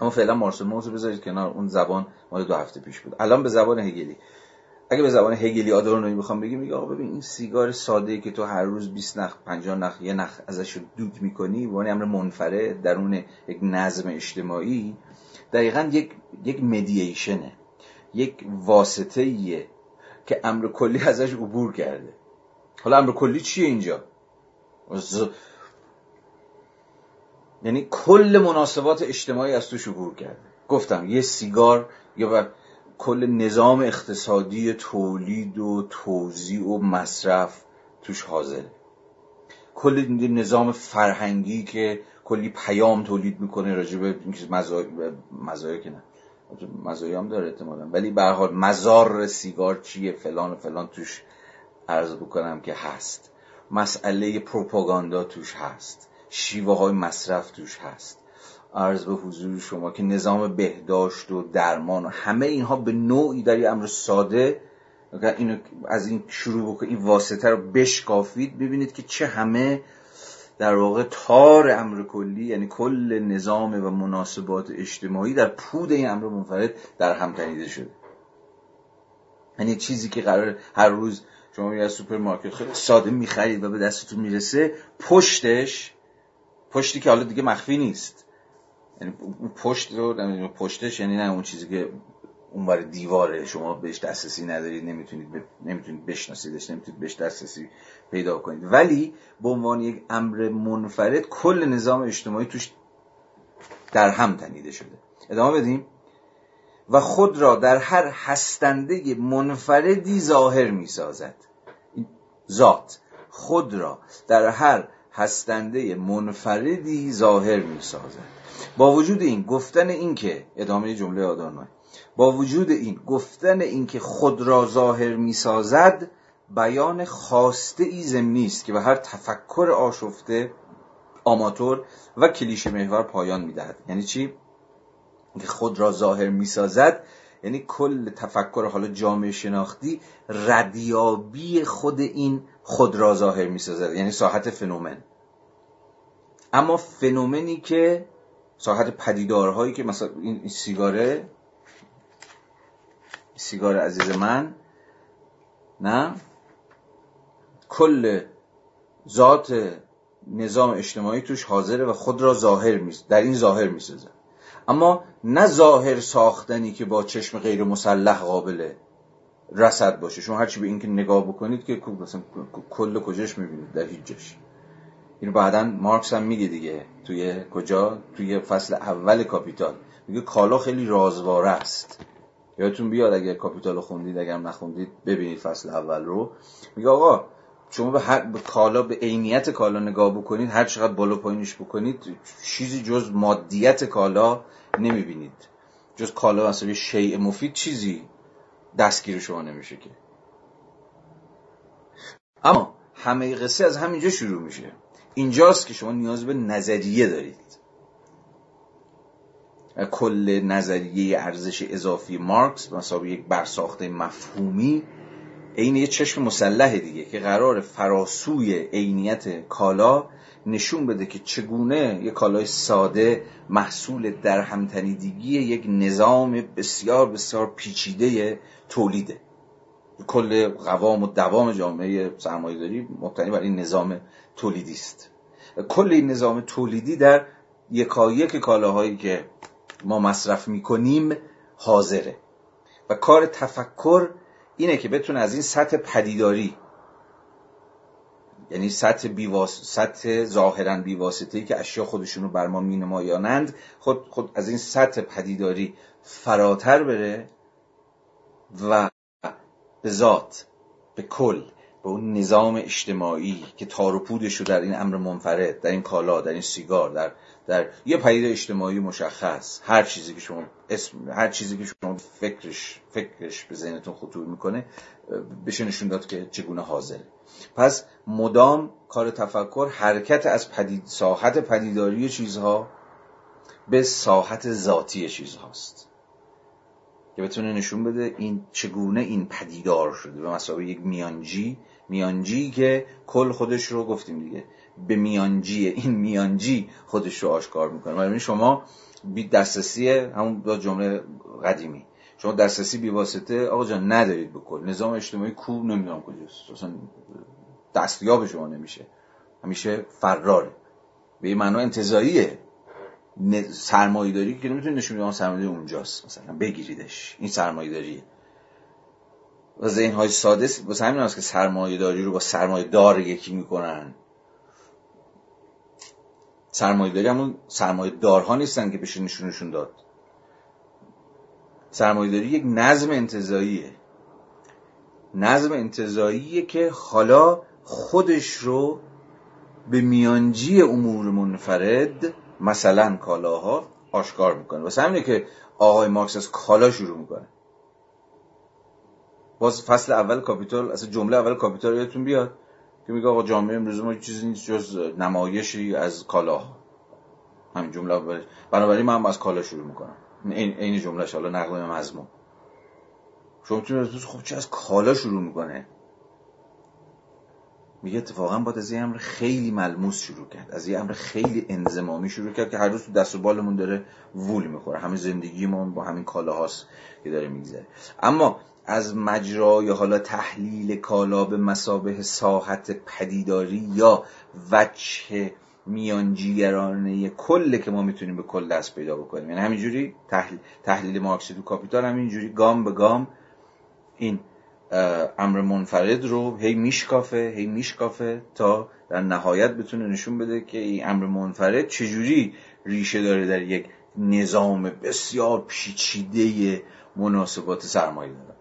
اما فعلا مارسل موز بذارید کنار اون زبان مال دو هفته پیش بود. الان به زبان هگلی. اگه به زبان هگلی آدورنوی می‌خوام بگم میگه آقا ببین این سیگار ساده ای که تو هر روز 20 نخ 50 نخ یه نخ ازش دود می‌کنی به امر منفره درون یک نظم اجتماعی دقیقا یک یک مدییشنه یک واسطه ایه که امر کلی ازش عبور کرده. حالا امر کلی چیه اینجا؟ یعنی کل مناسبات اجتماعی از توش عبور کرده. گفتم یه سیگار یا کل نظام اقتصادی تولید و توزیع و مصرف توش حاضره. کل نظام فرهنگی که کلی پیام تولید می‌کنه راجع به مزایا که نه. مزایا هم داره احتمالا. ولی به حال مزار سیگار چیه؟ فلان و فلان توش عرض بکنم که هست. مسئله پروپاگاندا توش هست. شیوه های مصرف توش هست. عرض به حضور شما که نظام بهداشت و درمان و همه اینها به نوعی در یه امر ساده اینو از این شروع بکنید این واسطه رو بشکافید ببینید که چه همه در واقع تار امر کلی یعنی کل نظام و مناسبات اجتماعی در پود این امر منفرد در هم تنیده شده. یعنی چیزی که قرار هر روز شما از سوپرمارکت خیلی ساده می‌خرید و به دستتون می‌رسه پشتش پشتی که حالا دیگه مخفی نیست. یعنی پشت رو پشتش یعنی نه اون چیزی که اونور دیواره شما بهش دسترسی ندارید نمی‌تونید ب... نمی‌تونید بشناسیدش نمی‌تونید بهش دسترسی پیدا کنید. ولی به عنوان یک امر منفرد کل نظام اجتماعی توش در هم تنیده شده. ادامه بدیم. و خود را در هر هستنده منفردی ظاهر می سازد ذات. خود را در هر هستنده منفردی ظاهر می سازد با وجود این گفتن این که ادامه جمله آدانوی با وجود این گفتن این که خود را ظاهر می سازد بیان خواسته ای زمینی است که به هر تفکر آشفته آماتور و کلیشه محور پایان می‌دهد. یعنی چی؟ که خود را ظاهر می‌سازد یعنی کل تفکر حالا جامعه شناختی ردیابی خود این خود را ظاهر می‌سازد. یعنی ساحت فنومن. اما فنومنی که ساحت پدیدارهایی که مثلا این سیگاره سیگار عزیز من نه؟ کل ذات نظام اجتماعی توش حاضره و خود را ظاهر می در این ظاهر می‌سازه اما نه ظاهر ساختنی که با چشم غیر مسلح قابل رسد باشه. شما هرچی به این که نگاه بکنید که مثلا کل کجاش می‌بینید؟ در هیچ جاش. این بعدا مارکس هم میگه دیگه. توی کجا؟ توی فصل اول کاپیتال. میگه کالا خیلی رازواره است. یادتون بیاد اگه کاپیتال خوندید اگر نخوندید ببینید فصل اول رو. میگه آقا شما به, هر به کالا به عینیت کالا نگاه بکنید هر چقدر بالا پایینش بکنید چیزی جز مادیت کالا نمی‌بینید. جز کالا مثلا شیء مفید چیزی دستگیر شما نمیشه که. اما همه قصه از همینجا شروع میشه. اینجاست که شما نیاز به نظریه دارید. کل نظریه ارزش اضافی مارکس مثلا یک برساخته مفهومی عین یه چشم مسلح دیگه که قرار فراسوی عینیت کالا نشون بده که چگونه یک کالای ساده محصول در همتنیدگی یک نظام بسیار بسیار پیچیده تولیده. کل قوام و دوام جامعه سرمایه‌داری مبتنی بر این نظام تولیدی است. کل این نظام تولیدی در یکایک کالاهایی که ما مصرف می‌کنیم حاضره. و کار تفکر اینه که بتونه از این سطح پدیداری یعنی سطح, بیواس... سطح ظاهرا بیواسطه‌ای که اشیا خودشون رو بر ما مینمایانند خود, خود از این سطح پدیداری فراتر بره و به ذات به کل به اون نظام اجتماعی که تار و پودش رو در این امر منفرد در این کالا در این سیگار در در یه پدیده اجتماعی مشخص هر چیزی که شما اسم هر چیزی که شما فکرش فکرش به ذهنتون خطور می‌کنه بشه نشون داد که چگونه حاضره پس مدام کار تفکر حرکت از پدید ساحت پدیداری چیزها به ساحت ذاتی چیزهاست. که بتونه نشون بده این چگونه این پدیدار شده. به مسابقه یک میانجی میانجی که کل خودش رو گفتیم دیگه. به میانجی این میانجی خودش رو آشکار می‌کنه. برای شما بی دسترسی همون با جمله قدیمی. شما دسترسی بی واسطه آقا جان ندارید بکن نظام اجتماعی کو نمی‌دونم کجاست. اصلا دستیاب شما نمیشه. همیشه فراره. به این معنا انتظاییه سرمایه داری که نمی‌تونی نشون بدی سرمایه اونجاست. مثلا بگیریدش. این سرمایه داریه و ذهن های ساده واسه همین که سرمایه داری رو با سرمایه دار یکی می‌کنن. سرمایه داری همون سرمایه دارها نیستن که بشه نشونشون داد. سرمایه داری یک نظم انتظاییه. نظم انتزاعیه که حالا خودش رو به میانجی امور منفرد مثلا کالاها آشکار می‌کنه. واسه همینه که آقای مارکس از کالا شروع می‌کنه. باز فصل اول کاپیتال اصلا جمله اول کاپیتال یادتون بیاد. که میگه آقا جامعه امروز ما چیزی نیست جز نمایشی از کالا. همین جمله بنابراین من از کالا شروع می‌کنم. این این جمله حالا نقل مضمون. شما می‌تونید خب چه از کالا شروع می‌کنه. میگه اتفاقا باید از یه امر خیلی ملموس شروع کرد. از یه امر خیلی انزمامی شروع کرد که هر روز تو دست و بالمون داره وول می‌خوره. همین زندگیمون با همین کالاهاست که داره میگذره. اما از مجرا یا حالا تحلیل کالا به مسابه ساحت پدیداری یا وجه میانجیگرانه کل که ما می‌تونیم به کل دست پیدا بکنیم. یعنی همینجوری تحلیل, تحلیل مارکسی تو کاپیتال همینجوری گام به گام این امر منفرد رو هی میشکافه هی میشکافه تا در نهایت بتونه نشون بده که این امر منفرد چجوری ریشه داره در یک نظام بسیار پیچیده مناسبات سرمایه داره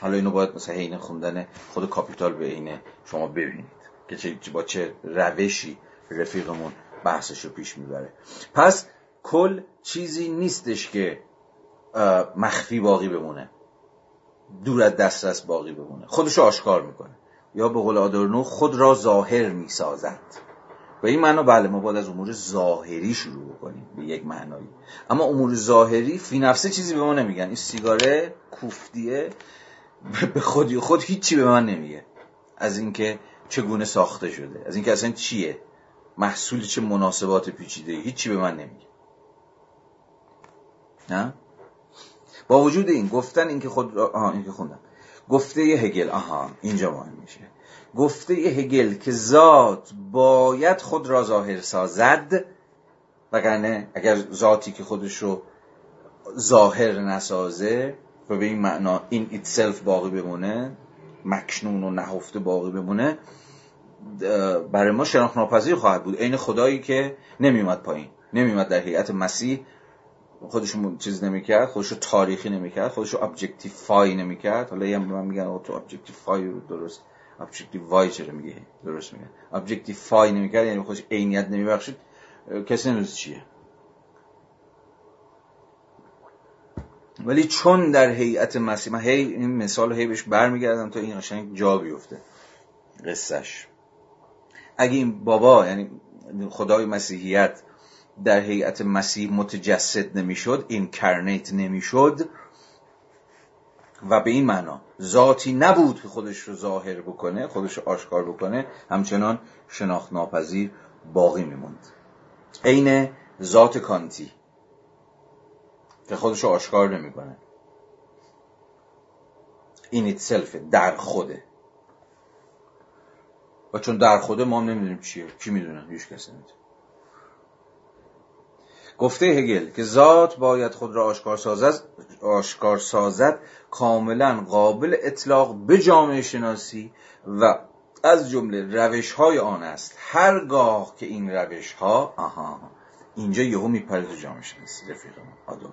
حالا اینو باید مثلا حین خوندن خود کاپیتال به اینه شما ببینید که چه با چه روشی رفیقمون بحثش رو پیش می‌بره. پس کل چیزی نیستش که مخفی باقی بمونه. دور از دسترس باقی بمونه. خودشو آشکار می‌کنه. یا به قول آدورنو خود را ظاهر می‌سازد. به این معنا بله ما باید از امور ظاهری شروع بکنیم به یک معنایی. اما امور ظاهری فی نفسه چیزی به ما نمیگن. این سیگاره کوفتیه به خودی خود هیچی به من نمیگه. از اینکه چگونه ساخته شده از اینکه اصلا چیه محصول چه مناسبات پیچیده هیچی به من نمیگه. نه؟ با وجود این گفتن اینکه خود آها این که خوندم. گفته هگل آها اینجا مهم میشه. گفته هگل که ذات باید خود را ظاهر سازد وگرنه اگر ذاتی که خودش رو ظاهر نسازه و به این معنا in itself باقی بمونه مکنون و نهفته باقی بمونه برای ما شناخت ناپذیر خواهد بود. عین خدایی که نمیومد پایین نمیومد در هیئت مسیح خودشو چیز نمی‌کرد خودشو تاریخی نمی‌کرد خودشو objectify نمی‌کرد. حالا یه من میگن تو objectify رو درست objectify چرا میگه درست میگه objectify نمی‌کرد یعنی خودش عینیت نمیبخشید. کسی نمی‌دونه چیه. ولی چون در هیئت مسیح من هی این مثال هی بهش برمیگردم تا این قشنگ جا بیفته. قصهش. اگه این بابا یعنی خدای مسیحیت در هیئت مسیح متجسد نمی‌شد اینکرنیت نمی‌شد و به این معنا ذاتی نبود که خودش رو ظاهر بکنه خودش رو آشکار بکنه همچنان شناخت ناپذیر باقی میموند. عین ذات کانتی که خودش رو آشکار نمی‌کنه. in itself در خوده و چون در خوده ما هم نمی‌دونیم چیه کی می‌دونه؟ هیچ کسی نمی‌دونه. گفته هگل که ذات باید خود را آشکار سازد آشکار سازد کاملا قابل اطلاق به جامعه شناسی و از جمله روش های آن است. هرگاه که این روش ها آها اینجا یهو میپره جامعه شناسی رفیق آدم.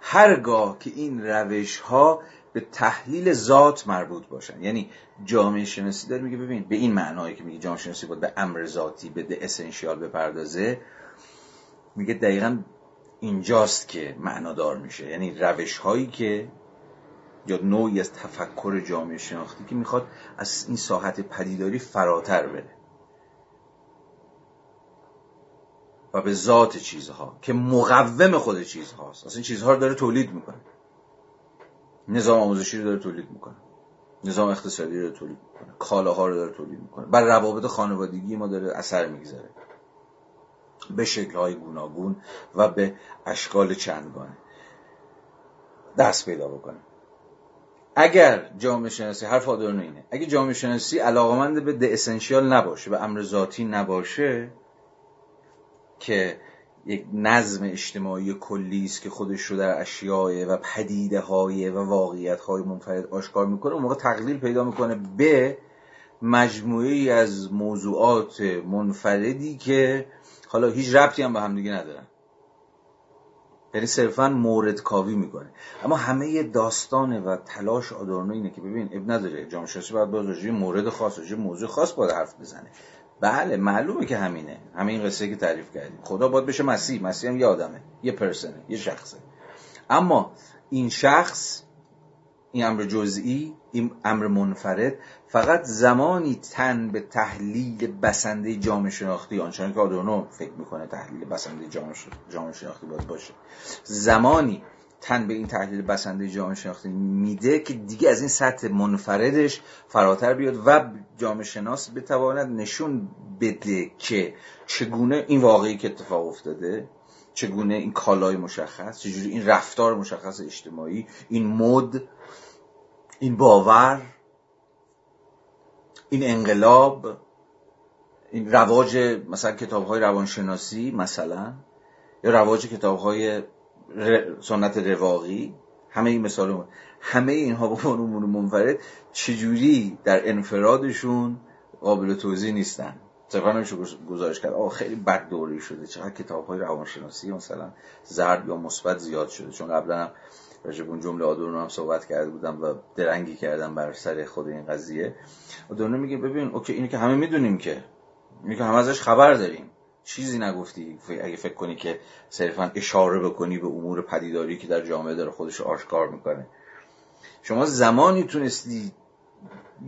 هرگاه که این روش ها به تحلیل ذات مربوط باشن. یعنی جامعه شناسی داره میگه ببین به این معنایی که میگه جامعه شناسی باید به امر ذاتی به اسنشیال بپردازه میگه دقیقا اینجاست که معنادار میشه. یعنی روش هایی که یا نوعی از تفکر جامعه شناختی که می‌خواد از این ساحت پدیداری فراتر بره. و به ذات چیزها که مقوم خود چیزهاست. اصلا چیزها رو داره تولید می‌کنه. نظام آموزشی رو داره تولید می‌کنه. نظام اقتصادی رو تولید می‌کنه. کالاها رو داره تولید می‌کنه. بر روابط خانوادگی ما داره اثر می‌گذاره. به شکلهای گوناگون و به اشکال چندگانه. دست پیدا بکنه اگر جامعه شناسی حرف آدرنو اینه. اگر جامعه شناسی علاقمند به د اسنشیال نباشه به امر ذاتی نباشه که یک نظم اجتماعی کلی است که خودش رو در اشیاء و پدیده های و واقعیت های منفرد آشکار می‌کنه اون موقع تقلیل پیدا می‌کنه به مجموعی از موضوعات منفردی که حالا هیچ ربطی هم به هم دیگه ندارن. یعنی صرفا مورد کاوی می‌کنه. اما همه داستانه و تلاش آدورنو اینه که ببین اب نداره جامعه شناسی باید باز مورد خاص راجع موضوع خاص باید حرف بزنه. بله معلومه که همینه. همه این قصه که تعریف کردیم. خدا باید بشه مسیح. مسیح هم یه آدمه یه پرسنه یه شخصه. اما این شخص این امر جزئی این امر منفرد فقط زمانی تن به تحلیل بسنده جامعه شناختی آنچنان که آدورنو فکر می‌کنه تحلیل بسنده جامعه شناختی باید باشه. زمانی تن به این تحلیل بسنده جامعه شناختی میده که دیگه از این سطح منفردش فراتر بیاد و جامعه شناس بتواند نشون بده که چگونه این واقعی که اتفاق افتاده چگونه این کالای مشخص چجوری این رفتار مشخص اجتماعی این مد این باور این انقلاب این رواج مثلا کتاب های روانشناسی مثلا یا رواج کتاب های سنت رواقی همه این مثال همه اینها با عنوان منفرد چجوری در انفرادشون قابل توضیح نیستن؟ صرفا نمیشه گزارش کرد. آه خیلی بد دوری شده. چقدر کتاب های روانشناسی مثلا زرد یا مثبت زیاد شده. چون قبلا راجب اون جمله آدورنو هم صحبت کرده بودم و درنگی کردم بر سر خود این قضیه. آدورنو میگه ببین اوکی اینو که همه می‌دونیم که که همه ازش خبر داریم. چیزی نگفتی اگه فکر کنی که صرفا اشاره بکنی به امور پدیداری که در جامعه داره خودش آشکار می‌کنه. شما زمانی تونستی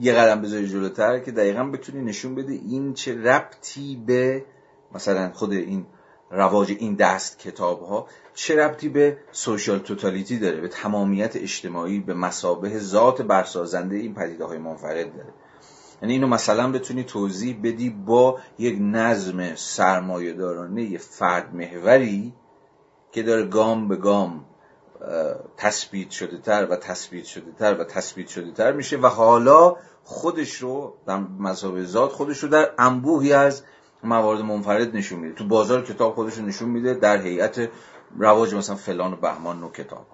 یه قدم بذاری جلوتر که دقیقا بتونی نشون بده این چه ربطی به مثلا خود این رواج این دست کتاب ها چه ربطی به سوشال توتالیتی داره به تمامیت اجتماعی به مسابه ذات برسازنده این پدیده های منفرد داره؟ یعنی اینو مثلا بتونی توضیح بدی با یک نظم سرمایه دارانه فرد محوری که داره گام به گام تثبیت شده تر و تثبیت شده تر و تثبیت شده تر میشه و حالا خودش رو در مذهب ذات خودش رو در انبوهی از موارد منفرد نشون میده. تو بازار کتاب خودش نشون میده در هیئت رواج مثلا فلان و بهمان نو کتاب.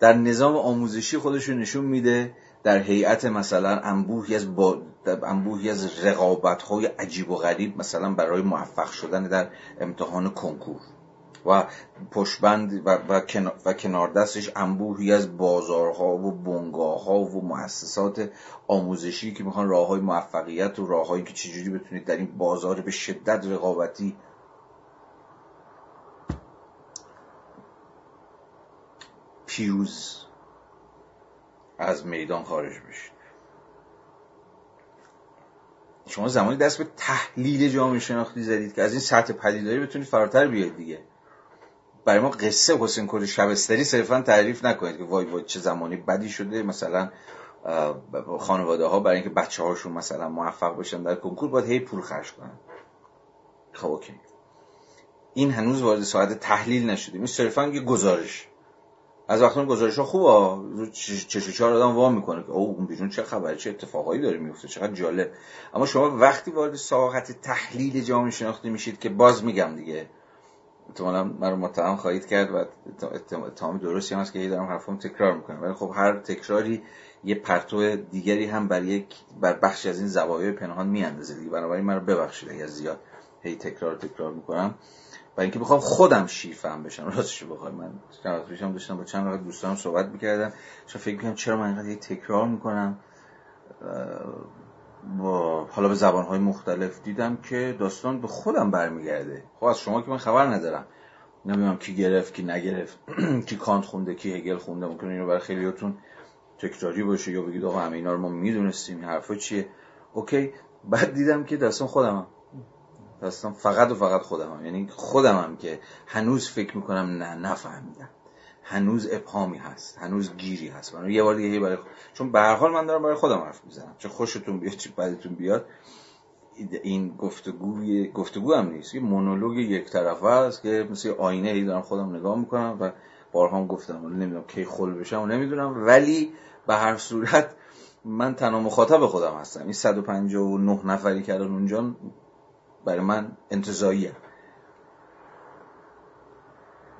در نظام آموزشی خودش نشون میده در هیئت مثلا انبوهی از با انبوهی از رقابت های عجیب و غریب مثلا برای موفق شدن در امتحان کنکور. و پشبند و, و, و کنار دستش انبوهی از بازارها و بنگاه ها و مؤسسات آموزشی که می‌خوان راه های موفقیت و راههایی که چجوری بتونید در این بازار به شدت رقابتی پیروز از میدان خارج بشید شما زمانی دست به تحلیل جامعه شناختی زدید که از این سطح پدیداری بتونید فراتر بیاید دیگه. برای ما قصه حسین کلی شبستری صرفا تعریف نکنید که وای وای چه زمانی بدی شده. مثلا خانواده ها برای اینکه بچه هاشون مثلا موفق بشن در کنکور باید هی پول خرج کنن. خب اوکی. این هنوز وارد ساعت تحلیل نشدیم. این صرفا یه گزارش. از وقتی گزارش ها خوبه چه چهار آدم وام می‌کنه که او اون بیرون چه خبره چه اتفاقایی داره میفته چقدر جالب. اما شما وقتی وارد ساحت تحلیل جامعه شناختی میشید که باز میگم دیگه احتمالا من رو متهم خواهید کرد و اتهام درستی هم هست که دارم حرفم تکرار می‌کنم. ولی خب هر تکراری یه پرتو دیگری هم بر یک بر بخش از این زوایای پنهان میاندازه دیگه. بنابراین من رو ببخشید اگر زیاد هی تکرار تکرار می‌کنم. و اینکه بخوام خودم شیر فهم بشم راستش بخوام. من چند پیشم داشتم با چند وقت دوستانم صحبت می‌کردم. چون فکر می‌کنم چرا من اینقدر تکرار می‌کنم؟ با حالا به زبانهای مختلف دیدم که داستان به خودم برمیگرده. خب از شما که من خبر ندارم. نمی‌دونم کی گرفت کی نگرفت کی کانت خونده کی هگل خونده. ممکنه اینو برای خیلیاتون تکراری باشه یا بگید آقا همه اینا رو ما می‌دونستیم حرفا چیه؟ اوکی. بعد دیدم که داستان خودمم. داستان فقط و فقط خودمم. یعنی خودمم که هنوز فکر می‌کنم نه نفهمیدم. هنوز ابهامی هست هنوز گیری هست. من یه بار دیگه برای چون به هر حال من دارم برای خودم حرف می‌زنم. چه خوشتون بیاد چه بدتون بیاد این گفتگوی گفتگو هم نیست. یه مونولوگ یک طرفه است که مثل آینه ای دارم خودم نگاه می‌کنم و بارها هم گفتم. نمی‌دونم کی خل بشم و نمی‌دونم. ولی به هر صورت من تنها مخاطب خودم هستم. این 159 نفری که الان اونجا برای من انتظاییه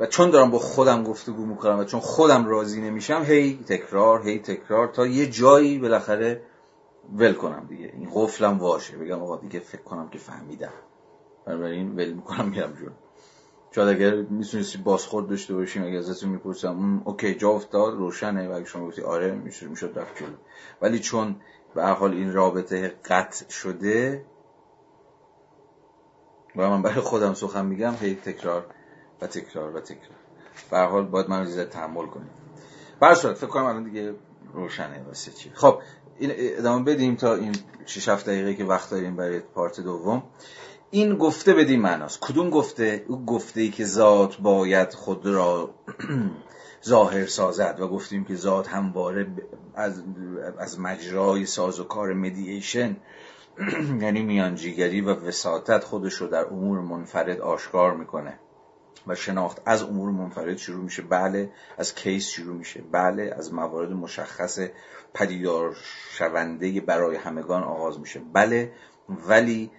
و چون دارم با خودم گفتگو می‌کنم و چون خودم راضی نمیشم هی تکرار هی تکرار تا یه جایی بالاخره ول کنم دیگه. این قفلم واشه. بگم آقا دیگه فکر کنم که فهمیدم. بنابراین ول می‌کنم میرم جون شاید اگر می‌تونستی بازخورد داشته باشیم اگر ازتون می‌پرسم اوکی جا افتاد روشنه. و اگه شما گفتی آره میشه می‌شد رفت جلو. ولی چون به هر حال این رابطه قطع شده و من برای خودم سخن میگم هی تکرار. و تکرار و تکرار. به حال باید من رو تحمل کنیم برای فکر کنم الان دیگه روشنه. واسه چی. خب این ادامه بدیم تا این 6 7 دقیقه که وقت داریم برای پارت دوم. این گفته بدیم معناست. کدوم گفته؟ او گفته ای که ذات باید خود را ظاهر سازد. و گفتیم که ذات همواره از, از مجرای ساز و کار مدییشن یعنی میانجیگری و وساطت خودش رو در امور منفرد آشکار می‌کنه. و شناخت از امور منفرد شروع میشه. بله از کیس شروع میشه. بله از موارد مشخص پدیدار شونده برای همگان آغاز میشه. بله ولی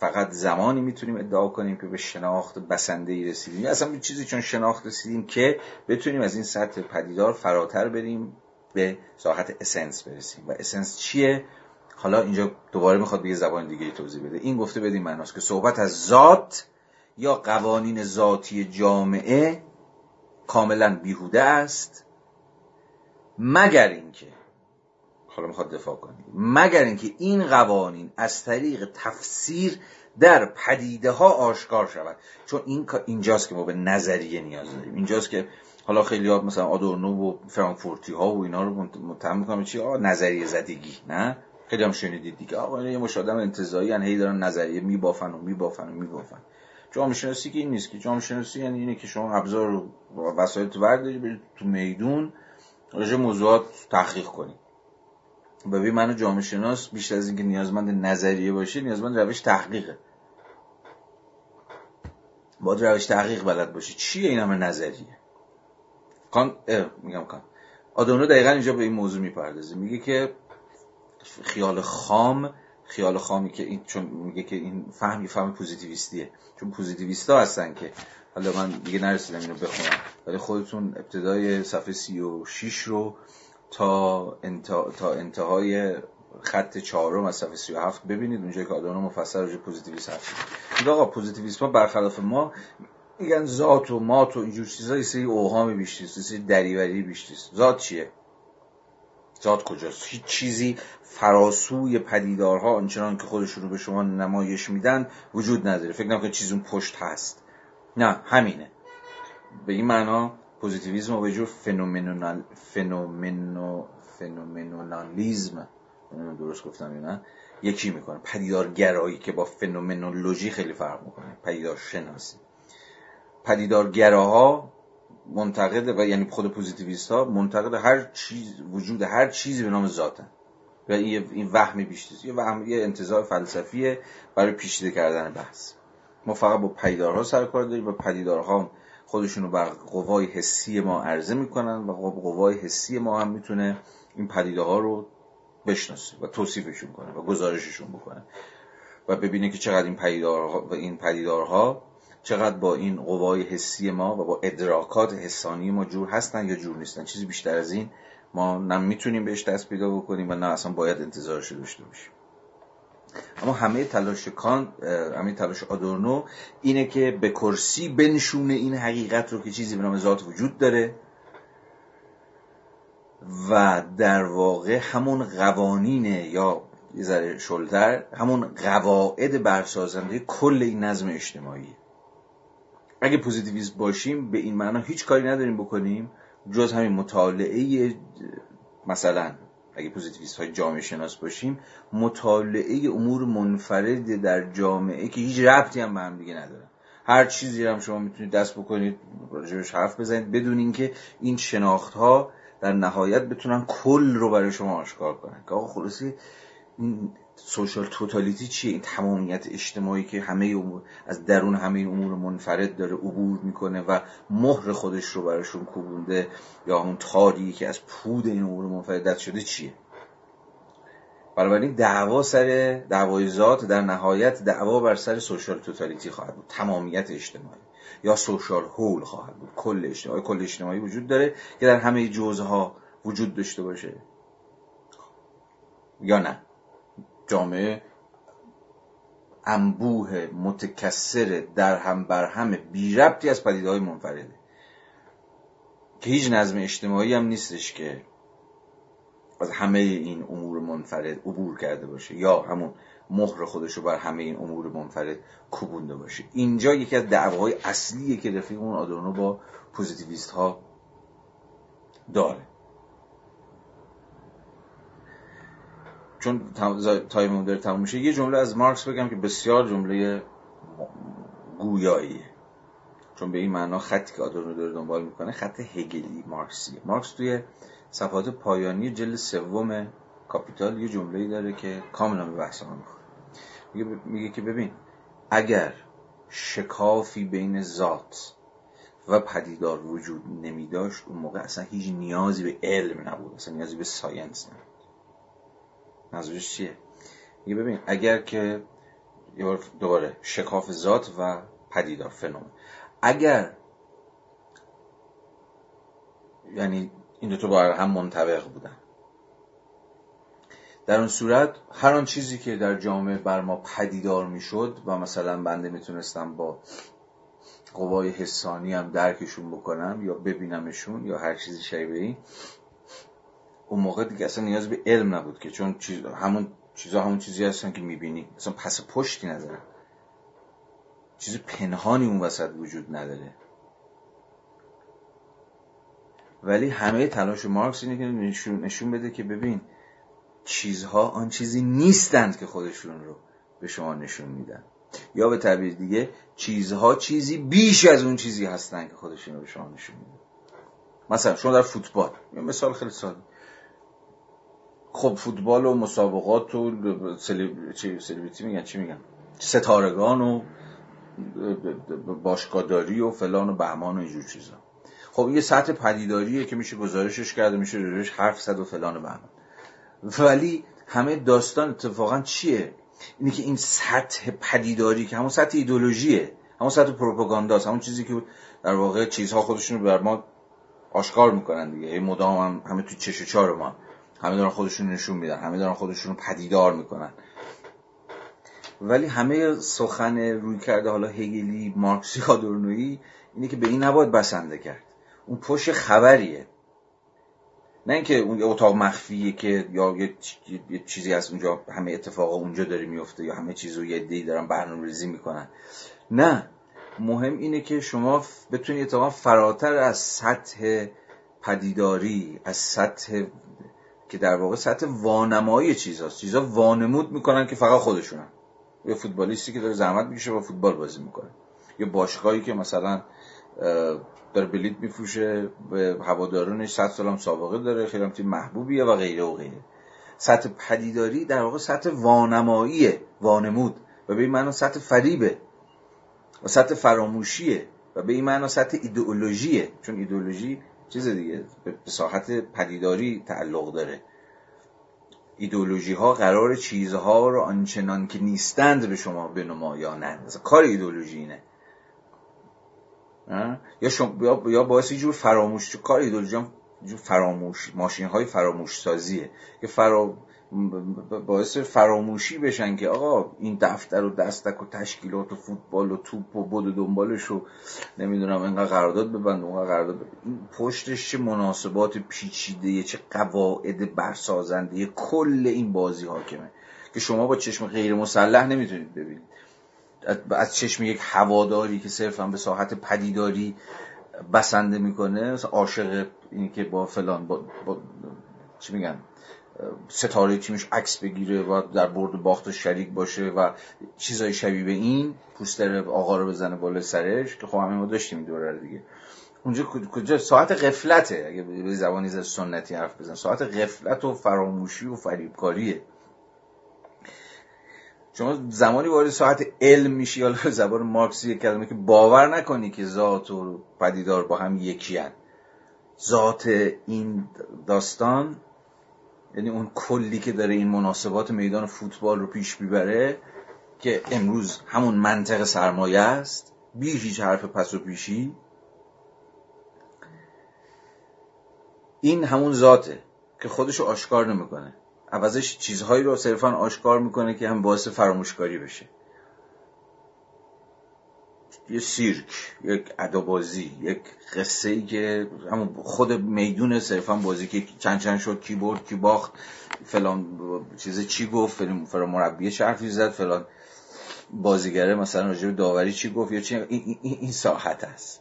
فقط زمانی می‌تونیم ادعا کنیم که به شناخت بسنده ای رسیدیم. اصلا به چیزی چون شناخت رسیدیم که بتونیم از این سطح پدیدار فراتر بریم به ساحت اسنس برسیم. و اسنس چیه؟ حالا اینجا دوباره می‌خواد به یه زبان دیگه توضیح بده. این گفته بدیم معناست که صحبت از ذات یا قوانین ذاتی جامعه کاملا بیهوده است؟ مگر اینکه حالا می‌خواد دفاع کنید مگر اینکه این قوانین از طریق تفسیر در پدیده ها آشکار شود؟ چون این اینجاست که ما به نظریه نیاز داریم. اینجاست که حالا خیلی ها مثلا آدورنو و فرانکفورتی ها و اینا رو متهم می‌کنم چی؟ آه نظریه زدگی نه؟ خیلی هم شنیدید دیگه. آقا یه مش آدم انتزاعی هی دارن نظریه میبافن و میبافن و میبافن. جامعه شناسی که این نیست که جامعه شناسی یعنی اینه که شما ابزار و وسایل تو برداری برید تو میدون راجع موضوعات تحقیق کنید ببین منو جامعه شناس بیشتر از اینکه نیازمند نظریه باشه نیازمند روش تحقیقه. باید روش تحقیق بلد باشه چیه این همه نظریه؟ کان میگم کان. آدونو دقیقا اینجا به این موضوع می‌پردازه میگه که خیال خام خیال خامی که این چون میگه که این فهمی فهم پوزیتیویستیه. چون پوزیتیویستا هستن که حالا من دیگه نرسیدم اینو بخونم. ولی خودتون ابتدای صفحه 36 رو تا, انتا... تا انتهای خط چهارم از صفحه 37 ببینید. اونجا که آدورنو مفصل راجع پوزیتیویسم حرف آقا پوزیتیویسم برخلاف ما میگن ذات و مات و اینجور چیزا یه سری اوهام بیشتر یه سری دریوری بیشتر ذات چیه؟ ذات کجاست؟ هیچ چیزی فراسوی پدیدارها آنچنان که خودشون رو به شما نمایش میدن وجود نداره. فکر نکنید چیزی اون پشت هست. نه همینه. به این معنا پوزیتیویسم به جور فنومنال فنومنو فنومنالیزم درست گفتم نه. یکی می‌کنه. پدیدارگرایی که با فنومنولوژی خیلی فرق می‌کنه. پدیدار شناسی پدیدارگراها منتقد و یعنی خود پوزیتیویست ها منتقد هر چیز وجود هر چیزی به نام ذاتن. و این وهم بیشتر یه وهم یه انتظار فلسفیه برای پیشیده کردن بحث. ما فقط با پدیدارها سر کار داریم و پدیدارها خودشون رو بر قوای حسی ما عرضه می‌کنن و قوای حسی ما هم می‌تونه این پدیده ها رو بشناسه و توصیفشون کنه و گزارششون بکنه. و ببینه که چقدر این پدیدارها و این پدیدارها چقدر با این قوای حسی ما و با ادراکات حسانی ما جور هستن یا جور نیستن؟ چیزی بیشتر از این ما نه بهش دست پیدا بکنیم و نه اصلا باید انتظارش داشته باشیم. اما همه تلاش کان همه تلاش آدورنو اینه که به کرسی بنشونه این حقیقت رو که چیزی به نام ذات وجود داره و در واقع همون قوانین یا یه ذره شلتر همون قواعد برسازنده کل این نظم اجتماعی اگه پوزیتیویست باشیم به این معنا هیچ کاری نداریم بکنیم جز همین مطالعه مثلا اگه پوزیتیویست های جامعه شناس باشیم مطالعه امور منفرد در جامعه که هیچ ربطی هم به هم دیگه ندارن. هر چیزی هم شما می‌تونید دست بکنید راجبش حرف بزنید بدون اینکه این شناخت ها در نهایت بتونن کل رو برای شما آشکار کنن. که آقا خلاصی social totality چیه؟ این تمامیت اجتماعی که همه امور از درون همه امور منفرد داره عبور می‌کنه و مهر خودش رو براشون کوبونده یا اون تاری که از پود این امور منفرد شده چیه؟ بنابراین دعوا سر دعوای ذات در نهایت دعوا بر سر سوشال توتالیتی خواهد بود. تمامیت اجتماعی یا سوشال هول خواهد بود. کل اجتماعی کل اجتماعی وجود داره که در همه جزها وجود داشته باشه. یا نه؟ جامعه انبوه متکسر در هم بر همه بی ربطی از پدیده های منفرده. که هیچ نظم اجتماعی هم نیستش که از همه این امور منفرد عبور کرده باشه یا همون مهر خودش رو بر همه این امور منفرد کوبونده باشه. اینجا یکی از دعواهای اصلیه که رفیق اون آدورنو با پوزیتیویست ها داره. چون time داره تموم میشه یه جمله از مارکس بگم که بسیار جمله گویاییه چون به این معنا خطی که آدورنو داره دنبال می‌کنه خط هگلی مارکسیه. مارکس توی صفحات پایانی جلد سوم کاپیتال یه جمله داره که کاملا به بحث ما میگه, میگه که ببین اگر شکافی بین ذات و پدیدار وجود نمی داشت اون موقع اصلا هیچ نیازی به علم نبود اصلا نیازی به science نبود. منظورش چیه؟ میگه ببین اگر که یه دوباره شکاف ذات و پدیدار فنومن اگر یعنی این دو تا با هم منطبق بودن. در اون صورت هر آن چیزی که در جامعه بر ما پدیدار می‌شد و مثلا بنده می‌تونستم با قوای حسانی هم درکشون بکنم یا ببینمشون یا هر چیزی شبیه اون موقع دیگه اصلا نیاز به علم نبود که چون چیز همون چیزها همون چیزی هستن که می‌بینی. اصلا پس پشتی نداره چیز پنهانی اون وسط وجود نداره. ولی همه تلاش مارکس اینه که نشون, نشون بده که ببین چیزها آن چیزی نیستند که خودشون رو به شما نشون میدن. یا به تعبیر دیگه چیزها چیزی بیش از اون چیزی هستن که خودشون رو به شما نشون میدن. مثلا شما در فوتبال یه مثال خیلی ساده. خب فوتبال و مسابقات و سلیبریتی میگن چی میگن؟ ستارگان و باشگاهداری و فلان و بهمان و اینجور چیزا. خب یه سطح پدیداریه که میشه گزارشش کرده میشه روش حرف زد و فلان و بهمان. ولی همه داستان اتفاقا چیه؟ اینه که این سطح پدیداری که همون سطح ایدولوژیه همون سطح پروپاگانداست همون چیزی که در واقع چیزها خودشون رو بر ما آشکار می‌کنن دیگه. مدام هم همه تو چش چار ما همه دارن خودشون نشون میدن همه دارن خودشون پدیدار می‌کنن. ولی همه سخن روی کرده حالا هگلی مارکسی آدورنویی اینه که به این نباید بسنده کرد. اون پشت خبریه. نه اینکه اون اتاق مخفیه که یا یه چیزی از اونجا همه اتفاق اونجا داره میفته یا همه چیز رو یه دی دارن برنامه ریزی می‌کنن. نه. مهم اینه که شما بتونید اتفاقا فراتر از سطح پدیداری از سطح که در واقع سطح وانمایی چیزهاست چیزها وانمود می‌کنن که فقط خودشونن. یه فوتبالیستی که داره زحمت می‌کشه و فوتبال بازی می‌کنه. یه باشگاهی که مثلا داره بلیت میفروشه به هوادارانش صد سال هم سابقه داره خیلی هم محبوبیه و غیره و غیره. سطح پدیداری در واقع سطح وانماییه وانمود. و به این معنا سطح فریبه. و سطح فراموشیه. و به این معنا سطح ایدئولوژیه. چون ایدئولوژی چیز دیگه به ساحت پدیداری تعلق داره. ایدئولوژی ها قرار چیزها رو آنچنان که نیستند به شما بنمایانند مثلا کار ایدئولوژی اینه. یا, شما یا باعث یه جور فراموش کار ایدئولوژی هم فراموش ماشین های فراموش سازیه که فرا باعث فراموشی بشن که آقا این دفتر و دستک و تشکیلات و فوتبال و توپ و بود و دنبالش رو نمی‌دونم اینقدر قرارداد ببند اونقدر قرارداد این پشتش چه مناسبات پیچیده چه قواعد برسازنده کل این بازی حاکمه. که شما با چشم غیر مسلح نمی‌تونید ببینید. از چشم یک هواداری که صرفا به ساحت پدیداری بسنده می‌کنه عاشق اینی که با فلان با, با چی میگن؟ ستاره تیمش عکس بگیره و در برد باخت شریک باشه و چیزای شبیه به این پوستر آقا رو بزنه بالا سرش که خب همه ما داشتیم دوره دیگه. اونجا کجا؟ ساعت غفلته. اگه به زبانی از سنتی حرف بزن. ساعت غفلت و فراموشی و فریبکاریه. شما زمانی وارد ساعت علم میشی یا زبان مارکسی کلمه که باور نکنی که ذات و پدیدار با هم یکی هن. ذات این داستان یعنی اون کلی که داره این مناسبات میدان فوتبال رو پیش می‌بره که امروز همون منطق سرمایه است بی هیچ حرف پس و پیشی. این همون ذاته که خودشو آشکار نمی‌کنه. عوضش چیزهایی رو صرفا آشکار می‌کنه که هم باعث فراموشکاری بشه. یه سیرک یک ادابازی یک قصه ای که همون خود میدون صرفا بازی که چند چند شد کی برد کی باخت فلان چیز چی گفت فلان مربی چه حرفی زد فلان بازیگره مثلا راجع داوری چی گفت یا چی این, این ساحت است.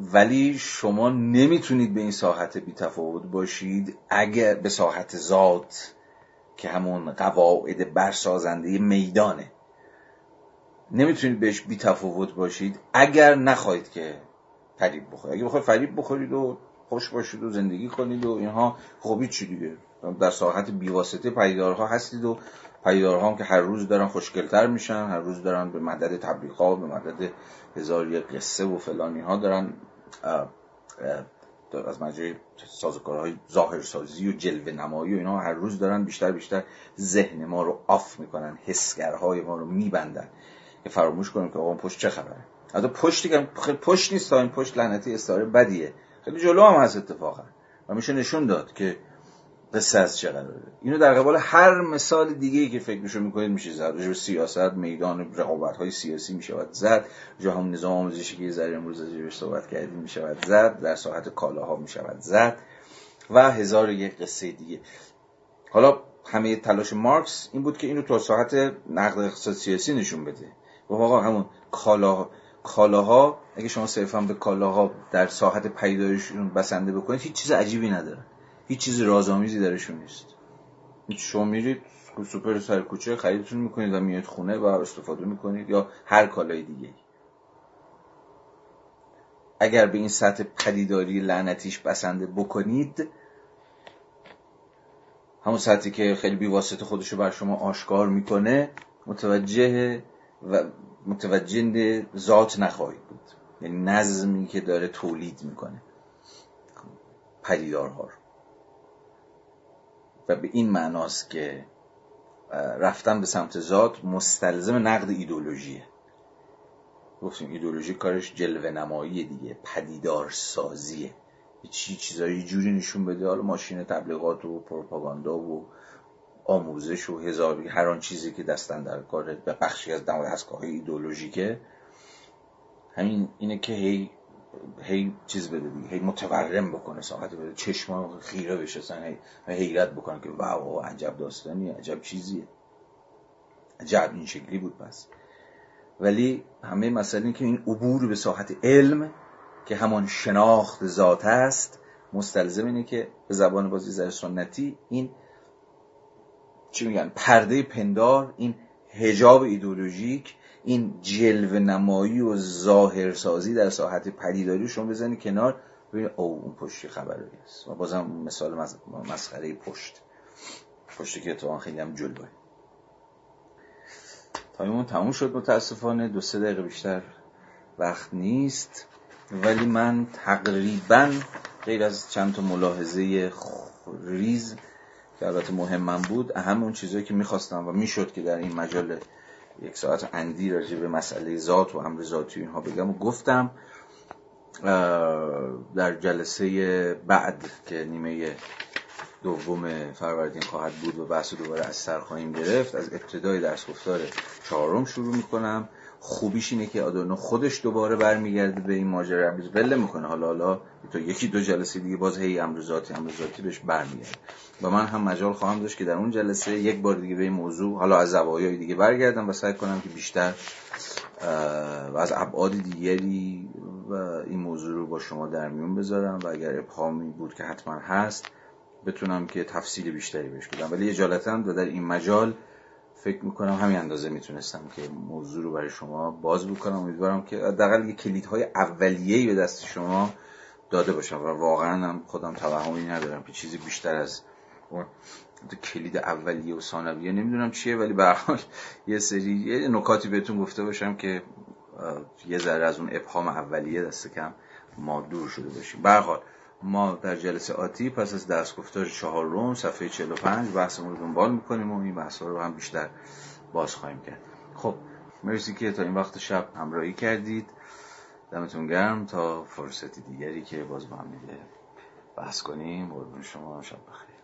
ولی شما نمی‌تونید به این ساحت بی تفاوت باشید اگر به ساحت ذات که همون قواعد برسازنده میدانه. نمی‌تونید بهش بی تفاوت باشید. اگر نخواهید که فریب بخورید. اگه بخواید فریب بخورید و خوش باشید و زندگی کنید و اینها خوبی چی دیگه. در ساحت بیواسطه پیدارها هستید و پیدارها هم که هر روز دارن خوشگلتر میشن هر روز دارن به مدد تبلیغات به مدد هزار یک قصه و فلانی ها دارن از مجرای سازوکارهای ظاهرسازی و جلوه نمایی و اینا هر روز دارن بیشتر بیشتر ذهن ما رو آف می‌کنن حسگرهای ما رو میبندن. که فراموش کنیم که آقا پشت چه خبره. حتی پشتی که خیلی پشت نیست این پشت لعنتی استاره بدیه. خیلی جلو هم هست اتفاقا. و میشه نشون داد که قصه از چه قراره. اینو در قبال هر مثال دیگه که فکرشو می‌کنید میشه زد. راجع سیاست میدان رقابت های سیاسی می‌شود زد. جا هم نظام آموزشی که ذره امروز راجعش صحبت کردیم می‌شود زد. در ساحت کالاها می‌شود زد. و هزار یک قصه دیگه. حالا همه تلاش مارکس این بود که اینو تو ساحت نقد اقتصاد سیاسی نشون بده. و آقا همون کالا کالاها اگه شما صرفا به کالاها در ساحت پیدایشون بسنده بکنید هیچ چیز عجیبی نداره. هیچ چیز رازآمیزی درشون نیست. شما میرید سوپر سر کوچه خریدتون می‌کنید و میاد خونه و استفاده می‌کنید یا هر کالای دیگه اگر به این سطح پدیداری لعنتیش بسنده بکنید همون سطحی که خیلی بیواسطه خودشو بر شما آشکار می‌کنه متوجه و متوجه ذات نخواهید بود. یعنی نظمی که داره تولید می‌کنه. پدیدارها رو. و به این معناست که رفتن به سمت ذات مستلزم نقد ایدولوژیه. گفتیم ایدولوژی کارش جلوه نمایی دیگه پدیدار سازیه چی چیزایی جوری نشون بده. حالا ماشین تبلیغات و پروپاگاندا و آموزش و هزار هر آن چیزی که دستن در کار به بخشی از دمای هستگاه ایدولوژیکه همین اینه که هی هی چیز بده دیگه هی متورم بکنه ساعت بده چشما خیره بشه اصلا هی حیرت بکنه که واو عجب داستانی عجب چیزیه. عجب این شکلی بود پس. ولی همه مسئله که این عبور به ساحت علم که همان شناخت ذات است مستلزم اینه که به زبان بازی سنتی این چی میگن پرده پندار این هجاب ایدولوژیک این جلو نمایی و ظاهرسازی در ساحت پدیداری شما بزنی کنار ببینید او اون پشت خبری است. و بازم مثال مسخره پشت. پشتی که تو خیلی هم جلوه. تایمون تموم شد متاسفانه. دو سه دقیقه بیشتر وقت نیست. ولی من تقریبا غیر از چند تا ملاحظه ریز که البته مهم من بود اهم اون چیزهایی که می‌خواستم و می‌شد که در این مجال یک ساعت اندی راجع به مسئله ذات و امر ذاتی اینها بگم و گفتم در جلسه بعد که نیمه دوم فروردین خواهد بود و بحث دوباره از سر خواهیم گرفت از ابتدای درس گفتار چهارم شروع می‌کنم. خوبیش اینه که آدورنو خودش دوباره برمیگرده به این ماجرا امروز. بله می‌کنه حالا حالا تو یکی دو جلسه دیگه باز هی امروزاتی امروزاتی بهش برمیگرده. و من هم مجال خواهم داشت که در اون جلسه یک بار دیگه به این موضوع حالا از زوایای دیگه برگردم و سعی کنم که بیشتر و از ابعاد دیگری و این موضوع رو با شما در میون بذارم و اگر ابهامی بود که حتما هست بتونم که تفصیل بیشتری بهش بدم. ولی اجالتا در این مجال فکر می‌کنم همین اندازه می‌تونستم که موضوع رو برای شما باز بکنم. امیدوارم که حداقل یه کلیدهای اولیه‌ای به دست شما داده باشم و واقعا هم خودم توهمی ندارم که چیزی بیشتر از اون کلید اولیه و ثانویه نمی‌دونم چیه ولی به حال یه سری یه نکاتی بهتون گفته باشم که یه ذره از اون ابهام اولیه دست کم ما دور شده باشیم. به حال ما در جلسه آتی پس از درس گفتار چهار روم صفحه 45 بحثمون رو دنبال می‌کنیم و این بحث رو هم بیشتر باز خواهیم کرد. خب مرسی که تا این وقت شب همراهی کردید. دمتون گرم تا فرصتی دیگری که باز با هم بحث کنیم. قربون شما شب بخیر.